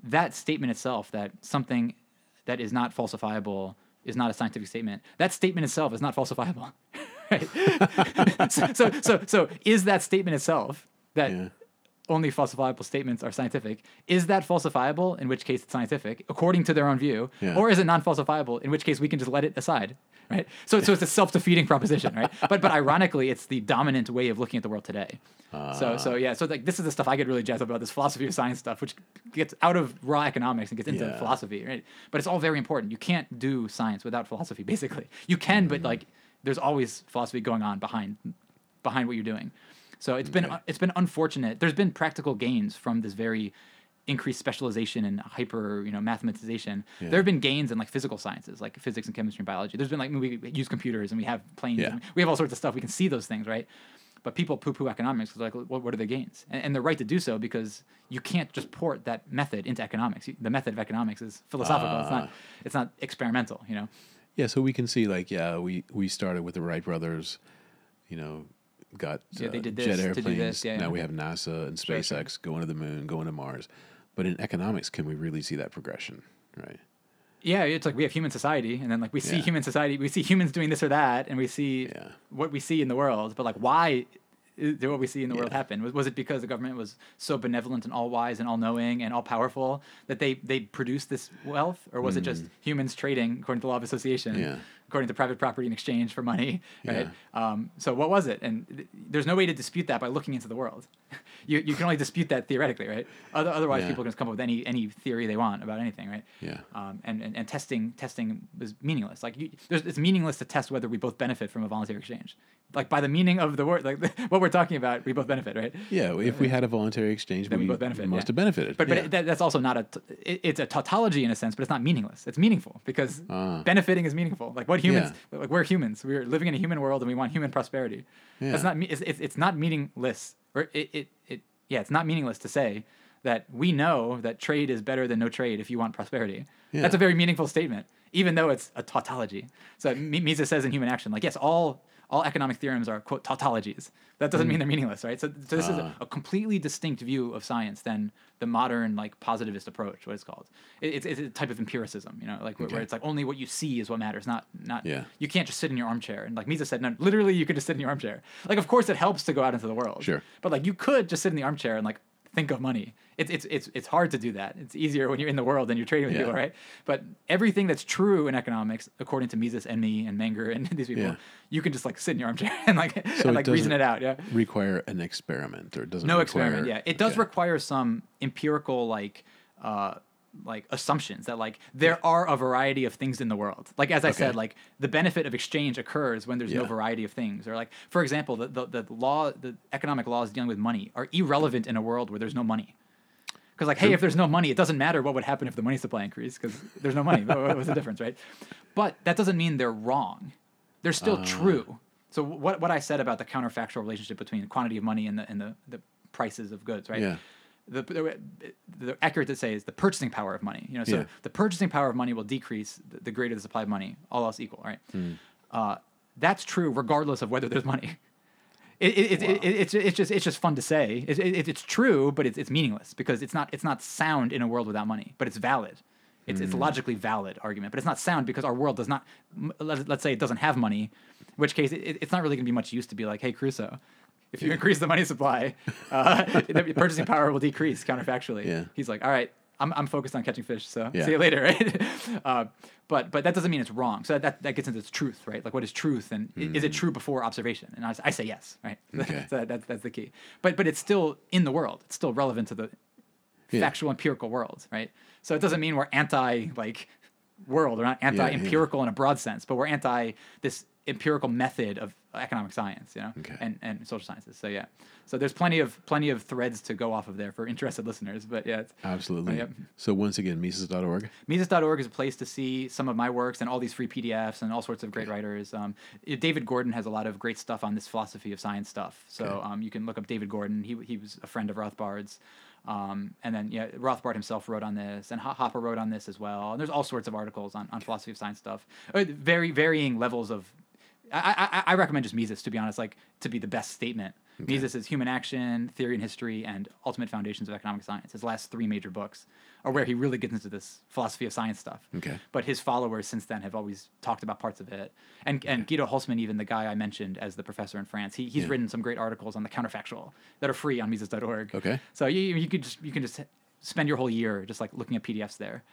that statement itself that something that is not falsifiable is not a scientific statement. That statement itself is not falsifiable. right. so, so so so is that statement itself that Yeah. only falsifiable statements are scientific. Is that falsifiable? In which case it's scientific, according to their own view, Yeah. or is it non-falsifiable? In which case we can just let it aside, right? So, so it's a self-defeating proposition, right? But, but ironically, it's the dominant way of looking at the world today. so, ah. so yeah, so like this is the stuff I get really jazzed about this philosophy of science stuff, which gets out of raw economics and gets into Yeah. philosophy, right? But it's all very important. You can't do science without philosophy, basically. You can, but mm. like there's always philosophy going on behind behind what you're doing. So it's been it's been unfortunate. There's been practical gains from this very increased specialization and hyper you know mathematization. Yeah. There have been gains in like physical sciences, like physics and chemistry and biology. There's been like we use computers and we have planes. Yeah. We have all sorts of stuff. We can see those things, right? But people poo-poo economics. 'cause, Like, what, what are the gains? And, and they're right to do so because you can't just port that method into economics. The method of economics is philosophical. it's Ah. not. It's not experimental. You know. Yeah, so we can see like yeah, we we started with the Wright brothers, you know, got Yeah, they uh, did jet this to do airplanes. this, yeah, now yeah. we have NASA and Sure, sure. SpaceX going to the moon, going to Mars. But in economics, can we really see that progression? Right. Yeah, it's like we have human society, and then like we see human society, we see humans doing this or that, and we see what we see in the world. But like, why i- did what we see in the world happen? Was, was it because the government was so benevolent and all wise and all knowing and all powerful that they they produced this wealth, or was it just humans trading according to the law of association, Mm. Yeah. According to private property in exchange for money? Right. Um, so what was it? And th- there's no way to dispute that by looking into the world. you you can only dispute that theoretically, right? Other, otherwise, Yeah. people can just come up with any any theory they want about anything, right? Yeah. um, and, and, and testing testing is meaningless. Like you, there's, it's meaningless to test whether we both benefit from a voluntary exchange. Like by the meaning of the word, like what we're talking about, we both benefit, right? Yeah, if we had a voluntary exchange, Then we we, both benefit, must yeah. have benefited. But but yeah. it, that, that's also not a. T- it, it's a tautology in a sense, but it's not meaningless. It's meaningful because Ah. benefiting is meaningful. Like what humans, like we're humans. We're living in a human world and we want human prosperity. Yeah. That's not. me- It's, it's, it's not meaningless. Or it, it it yeah, it's not meaningless to say that we know that trade is better than no trade if you want prosperity. Yeah. That's a very meaningful statement, even though it's a tautology. So Mises says in Human Action, like yes, all all economic theorems are quote tautologies. That doesn't mean they're meaningless, right? So, so this is Ah. a, a completely distinct view of science than the modern like positivist approach, what it's called. It, it's, it's a type of empiricism, you know, like where, where it's like only what you see is what matters, not not. Yeah. You can't just sit in your armchair and like Mises said, no, literally you could just sit in your armchair. Like of course it helps to go out into the world. Sure. But like you could just sit in the armchair and like think of money. It's it's it's it's hard to do that. It's easier when you're in the world and you're trading with Yeah. people, right? But everything that's true in economics, according to Mises and me and Menger and these people, Yeah. you can just like sit in your armchair and like So and it like reason it out. Yeah. require an experiment, or it doesn't. No require, experiment. Yeah, it does okay. require some empirical like. Uh, like assumptions that like there are a variety of things in the world like as i said like the benefit of exchange occurs when there's no variety of things or like for example the, the, the law the economic laws dealing with money are irrelevant in a world where there's no money because like hey if there's no money it doesn't matter what would happen if the money supply increased because there's no money What- what's the difference right but that doesn't mean they're wrong they're still Ah. true so what, what i said about the counterfactual relationship between the quantity of money and the, and the, the prices of goods right Yeah. the, the, the accurate to say is the purchasing power of money. You know, so Yeah. the purchasing power of money will decrease the, the greater the supply of money, all else equal, right? Hmm. Uh, that's true regardless of whether there's money. It, it, it, it, it's, it's just it's just fun to say. It, it, it's true, but it's, it's meaningless because it's not it's not sound in a world without money, but it's valid. It's, Hmm. it's a logically valid argument, but it's not sound because our world does not. Let's, let's say it doesn't have money, in which case it, it's not really going to be much use to be like, hey Crusoe, if you increase the money supply, uh, purchasing power will decrease counterfactually. Yeah. He's like, all right, I'm, I'm focused on catching fish, so Yeah. see you later, right? uh, but but that doesn't mean it's wrong. So that, that gets into its truth, right? Like what is truth, and i- is it true before observation? And I say yes, right? Okay. so that, that's that's the key. But but it's still in the world. It's still relevant to the Yeah. factual empirical world, right? So it doesn't mean we're anti like world. We're not anti empirical in a broad sense, but we're anti this empirical method of economic science, you know, Okay. and and social sciences. So yeah, so there's plenty of plenty of threads to go off of there for interested listeners. But yeah, it's, Absolutely. Yep. So once again, Mises.org. Mises.org is a place to see some of my works and all these free PDFs and all sorts of great writers. Um, David Gordon has a lot of great stuff on this philosophy of science stuff. So Okay. um, you can look up David Gordon. He, he was a friend of Rothbard's. Um, and then, yeah, Rothbard himself wrote on this, and Hoppe wrote on this as well. And there's all sorts of articles on, on philosophy of science stuff. Uh, very varying levels of. I, I, I recommend just Mises, to be honest, like to be the best statement. Mises is Human Action, Theory and History, and Ultimate Foundations of Economic Science. His last three major books are where he really gets into this philosophy of science stuff. Okay. But his followers since then have always talked about parts of it. And and Guido Hulsmann, even the guy I mentioned as the professor in France, he, he's Yeah. written some great articles on the counterfactual that are free on Mises.org. Okay. So you you could just you can just spend your whole year just like looking at PDFs there.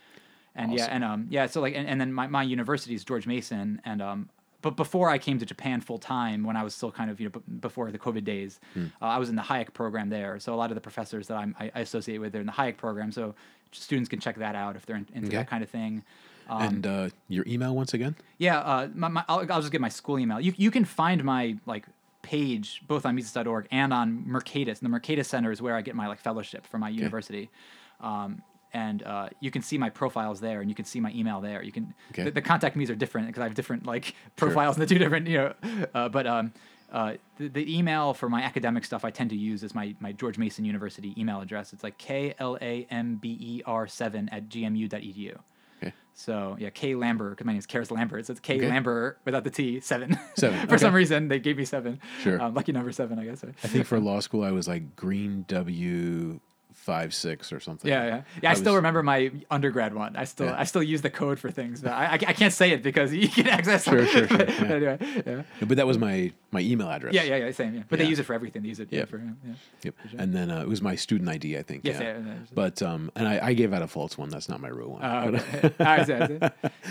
And yeah, and um yeah, so like and, and then my, my university is George Mason and um but before I came to Japan full time, when I was still kind of you know b- before the COVID days, Hmm. uh, I was in the Hayek program there. So a lot of the professors that I'm, I, I associate with, they're in the Hayek program. So students can check that out if they're in, into Okay. that kind of thing. Um, and uh, your email once again? yeah, uh, my, my, I'll, I'll just get my school email. You, you can find my like page both on Mises.org and on Mercatus. And the Mercatus Center is where I get my like fellowship for my university. Um, and uh, you can see my profiles there, and you can see my email there. You can Okay. the, the contact me's are different because I have different like profiles in the two different you know. Uh, but um, uh, the, the email for my academic stuff I tend to use is my my George Mason University email address. It's like k l a m b e r seven at gmu.edu. Okay. So yeah, K Lambert, because my name is Karras Lambert. So it's K Okay. Lambert without the T, seven. Seven, For some reason, they gave me seven. Sure. Um, lucky number seven, I guess. I think for law school I was like Green W five six or something. Yeah, yeah, yeah. I, still was- remember my undergrad one. I still, Yeah. I still use the code for things, but I, I, I can't say it because you can access. Sure, them. sure, sure, But, yeah. anyway, yeah. But that was my my email address. Yeah, yeah, yeah, same. Yeah. But they use it for everything. They use it Yep. for yeah. Yep. sure. And then uh, it was my student ID, I think. Yes, yeah. But um, and I, I gave out a false one. That's not my real one. Uh, okay. I see, I see.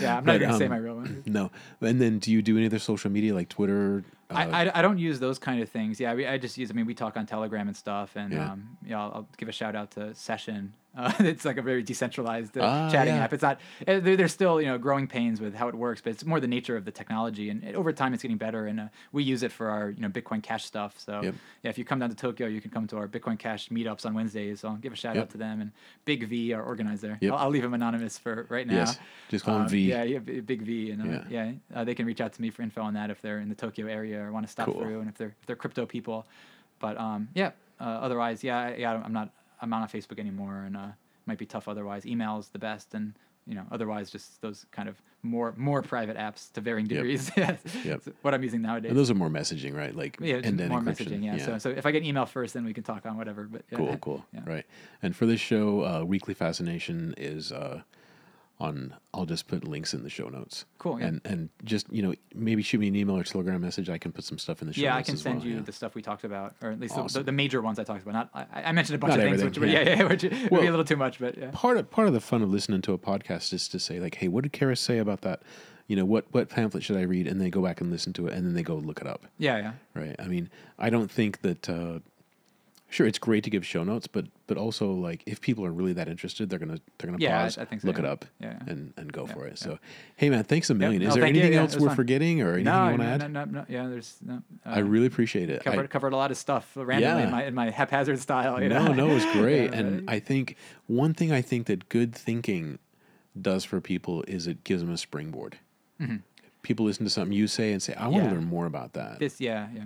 Yeah, I'm not But, gonna say um, my real one. no. And then do you do any other social media like Twitter? Uh, I, I, I don't use those kind of things. Yeah, we, I just use. I mean, we talk on Telegram and stuff, and Yeah. um, yeah, I'll, I'll give a shout out to Session. Uh, it's like a very decentralized uh, Ah, chatting yeah. app. It's not. eh, there's still you know growing pains with how it works, but it's more the nature of the technology, and it, over time it's getting better. And uh, we use it for our you know Bitcoin Cash stuff. So Yep. yeah, if you come down to Tokyo, you can come to our Bitcoin Cash meetups on Wednesdays. So I'll give a shout Yep. out to them and Big V, our organizer. Yep. I'll, I'll leave him anonymous for right now. Yes. Just call him Um, V. Yeah, yeah, Big V, and uh, Yeah. yeah, uh, they can reach out to me for info on that if they're in the Tokyo area or want to stop Cool. through, and if they're if they're crypto people. But um, yeah, uh, otherwise, yeah, yeah, I'm not I'm not on Facebook anymore, and uh, might be tough otherwise. Email is the best, and you know, otherwise, just those kind of more more private apps to varying degrees. Yep. That's what I'm using nowadays. and those are more messaging, right? Like yeah, just end-to-end more encryption. messaging. Yeah. So so if I get email first, then we can talk on whatever. But yeah, cool, cool. Yeah. Right. And for this show, uh, Weekly Fascination is uh, on. I'll just put links in the show notes. Cool, yeah. And and just you know maybe shoot me an email or telegram message. I can put some stuff in the show Yeah, I can send well, you yeah. the stuff we talked about, or at least the, Awesome. the, the major ones I talked about. Not I, I mentioned a bunch Not of things, which yeah. yeah, yeah, which would be a little too much, but yeah. part of part of the fun of listening to a podcast is to say like, hey, what did Karras say about that? You know, what what pamphlet should I read? And they go back and listen to it, and then they go look it up. Yeah, yeah. Right. I mean, I don't think that. Uh, sure, it's great to give show notes, but but also like if people are really that interested, they're gonna they're gonna Yeah, pause, I think so, look it up, Yeah. and and go Yeah, for it. yeah. So, hey man, thanks a million. no, Is there thank you. anything Yeah, else we're fun. forgetting or anything No, you want to no, add? no, no, no, yeah. There's no. Uh, I really appreciate it. I- covered covered a lot of stuff randomly Yeah. in my in my haphazard style. You know? no, no, it was great. Yeah, and I think one thing I think that good thinking does for people is it gives them a springboard. People listen to something you say and say, "I want Mm-hmm. Yeah. to learn more about that." this, yeah, yeah.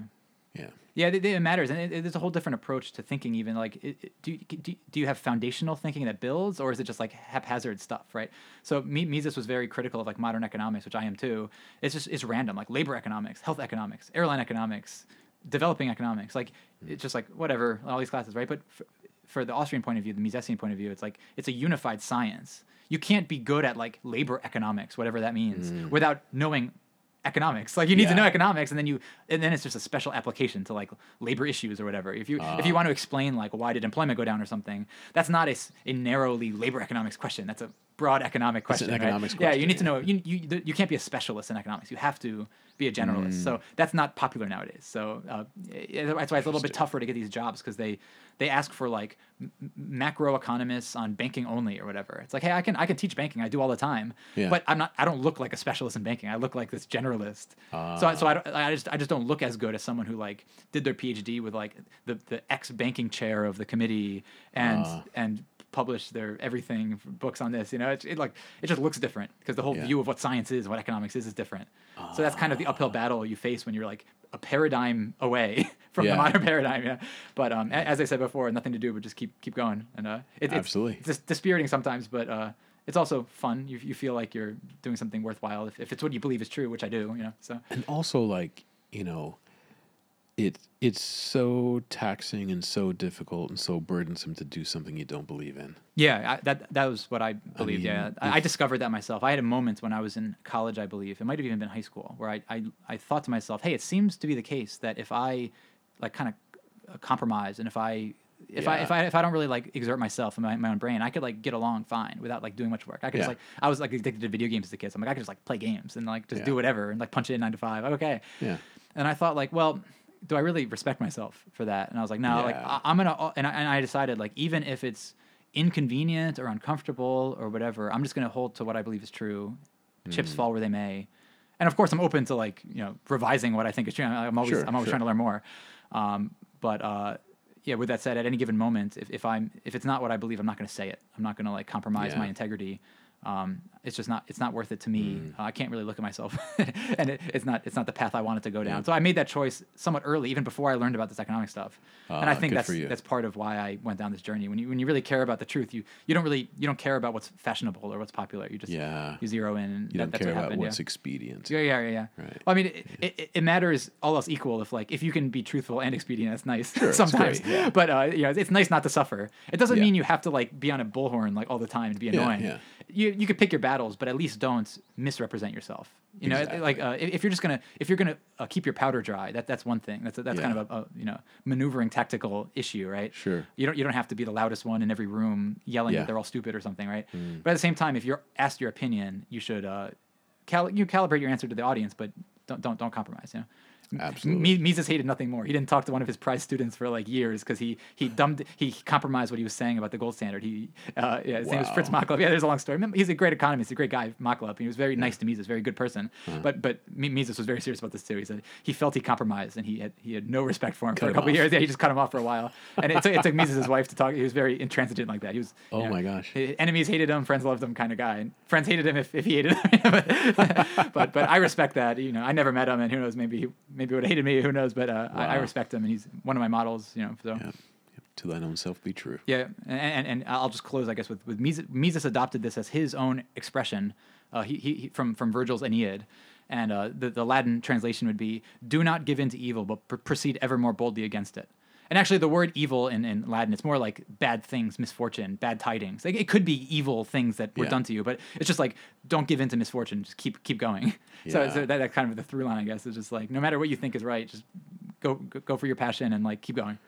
Yeah, Yeah, it, it matters, and it, a whole different approach to thinking. Even like, it, do, you, do do you have foundational thinking that builds, or is it just like haphazard stuff, right? So Mises was very critical of like modern economics, which I am too. It's just it's random, like labor economics, health economics, airline economics, developing economics. Like mm. it's just like whatever all these classes, right? But for, for the Austrian point of view, the Misesian point of view, it's like it's a unified science. You can't be good at like labor economics, whatever that means, mm. without knowing economics. Like you need to know economics, and then you and then it's just a special application to like labor issues or whatever. If you if you uh-huh. want to explain like why did employment go down or something, that's not a narrowly labor economics question. That's a broad economic an question. right? economics Yeah, you need to know. You, you you can't be a specialist in economics. You have to be a generalist. So mm. that's not popular nowadays. So uh, that's why it's a little bit tougher to get these jobs because they they ask for like m- m- macro economists on banking only or whatever. It's like, hey, I can I can teach banking. I do all the time, Yeah. but I'm not. I don't look like a specialist in banking. I look like this generalist. so I, so I, ah. don't, I just I just don't look as good as someone who like did their PhD with like the the ex banking chair of the committee and ah. and published their everything books on this. You know, it, it like it just looks different because the whole Yeah. view of what science is, what economics is, is different. so that's kind of the uphill battle you face when you're like a paradigm away from Yeah. the modern paradigm. Yeah, but um, a- as I said before, nothing to do but just keep keep going. And uh, it, it's, Absolutely. it's just dispiriting sometimes, but uh, it's also fun. You, you feel like you're doing something worthwhile if, if it's what you believe is true, which I do. You know, so and also like you know, it it's so taxing and so difficult and so burdensome to do something you don't believe in. yeah, I, that that was what I believed. mean, yeah, I, I discovered that myself. I had a moment when I was in college, I believe it might have even been high school, where I I, I thought to myself, hey, it seems to be the case that if I like kind of uh, compromise and if I if I if I if I don't really like exert myself in my, my own brain, I could like get along fine without like doing much work. I could just like I was like addicted to video games as a kid. So I'm like I could just like play games and like just do whatever and like punch it in nine to five. Okay. Yeah. And I thought like, well, do I really respect myself for that? And I was like, no, like Yeah. I, I'm gonna and I, and I decided like even if it's inconvenient or uncomfortable or whatever, I'm just gonna hold to what I believe is true. Mm. Chips fall where they may. and of course, I'm open to like you know revising what I think is true. I'm always Sure, I'm always sure. trying to learn more. Um, but uh, yeah, with that said, at any given moment, if, if I'm if it's not what I believe, I'm not going to say it. I'm not going to like compromise my integrity. Um, it's just not it's not worth it to me. Mm. Uh, I can't really look at myself, and it, it's not it's not the path I wanted to go down. So I made that choice somewhat early, even before I learned about this economic stuff. and I think that's that's part of why I went down this journey. When you when you really care about the truth, you you don't really you don't care about what's fashionable or what's popular. You just Yeah. you zero in. And You that, don't care what about happened, what's yeah. expedient. Yeah, yeah, yeah, yeah. Right. Well, I mean, it, it, it matters all else equal if like if you can be truthful and expedient, that's nice Sure, sometimes. great, yeah. But uh, you know, it's nice not to suffer. It doesn't Yeah. mean you have to like be on a bullhorn like all the time to be Yeah, annoying. yeah. You you could pick your battles, but at least don't misrepresent yourself. You know, Exactly. like uh, if you're just gonna if you're gonna uh, keep your powder dry, that that's one thing. That's that's kind of a, a you know maneuvering tactical issue, right? Sure. You don't you don't have to be the loudest one in every room yelling Yeah. that they're all stupid or something, right? Mm. But at the same time, if you're asked your opinion, you should uh, cal- you calibrate your answer to the audience, but don't don't don't compromise. You know. Absolutely. Mises hated nothing more. He didn't talk to one of his prize students for like years because he he dumbed he compromised what he was saying about the gold standard. He uh, yeah, his name was Fritz Wow. Machlup. Yeah, there's a long story. He's a great economist, a great guy, Machlup. He was very nice to Mises, very good person. But but Mises was very serious about this too. He said he felt he compromised and he had he had no respect for him Cut for a couple years. Yeah, he just cut him off for a while. And it took, it took Mises' wife to talk. He was very intransigent like that. He was. you Oh know, my gosh. e- Enemies hated him, friends loved him, kind of guy. And friends hated him if, if he hated him. but, but but I respect that. You know, I never met him, and who knows? Maybe he maybe would have hated me. Who knows? But uh, I, I respect him, and he's one of my models. You know, so. Yeah. To thine own self be true. Yeah, and, and, and I'll just close, I guess, with, with Mises, Mises adopted this as his own expression uh, he, he, he- from, from Virgil's Aeneid. And uh, the, the Latin translation would be, do not give in to evil, but pr- proceed ever more boldly against it. And actually, the word evil in, in Latin, it's more like bad things, misfortune, bad tidings. Like, it could be evil things that were Yeah. done to you, but it's just like, don't give in to misfortune. Just keep keep going. So, Yeah. so that, that kind of the through line, I guess, is just like, no matter what you think is right, just go go, go for your passion and like keep going.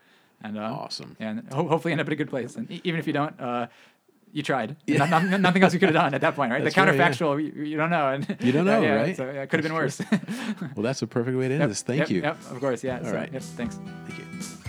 And uh, Awesome. and ho- hopefully end up in a good place. And even if you don't, uh, you tried. No- nothing else you could have done at that point, right? That's the right, yeah. counterfactual, you, you don't know. And You don't know, yeah, right? So yeah, it could have been worse. Well, that's a perfect way to end Yep, this. Thank yep, you. Yep, of course. Yeah. All so, right. Yep, thanks. Thank you.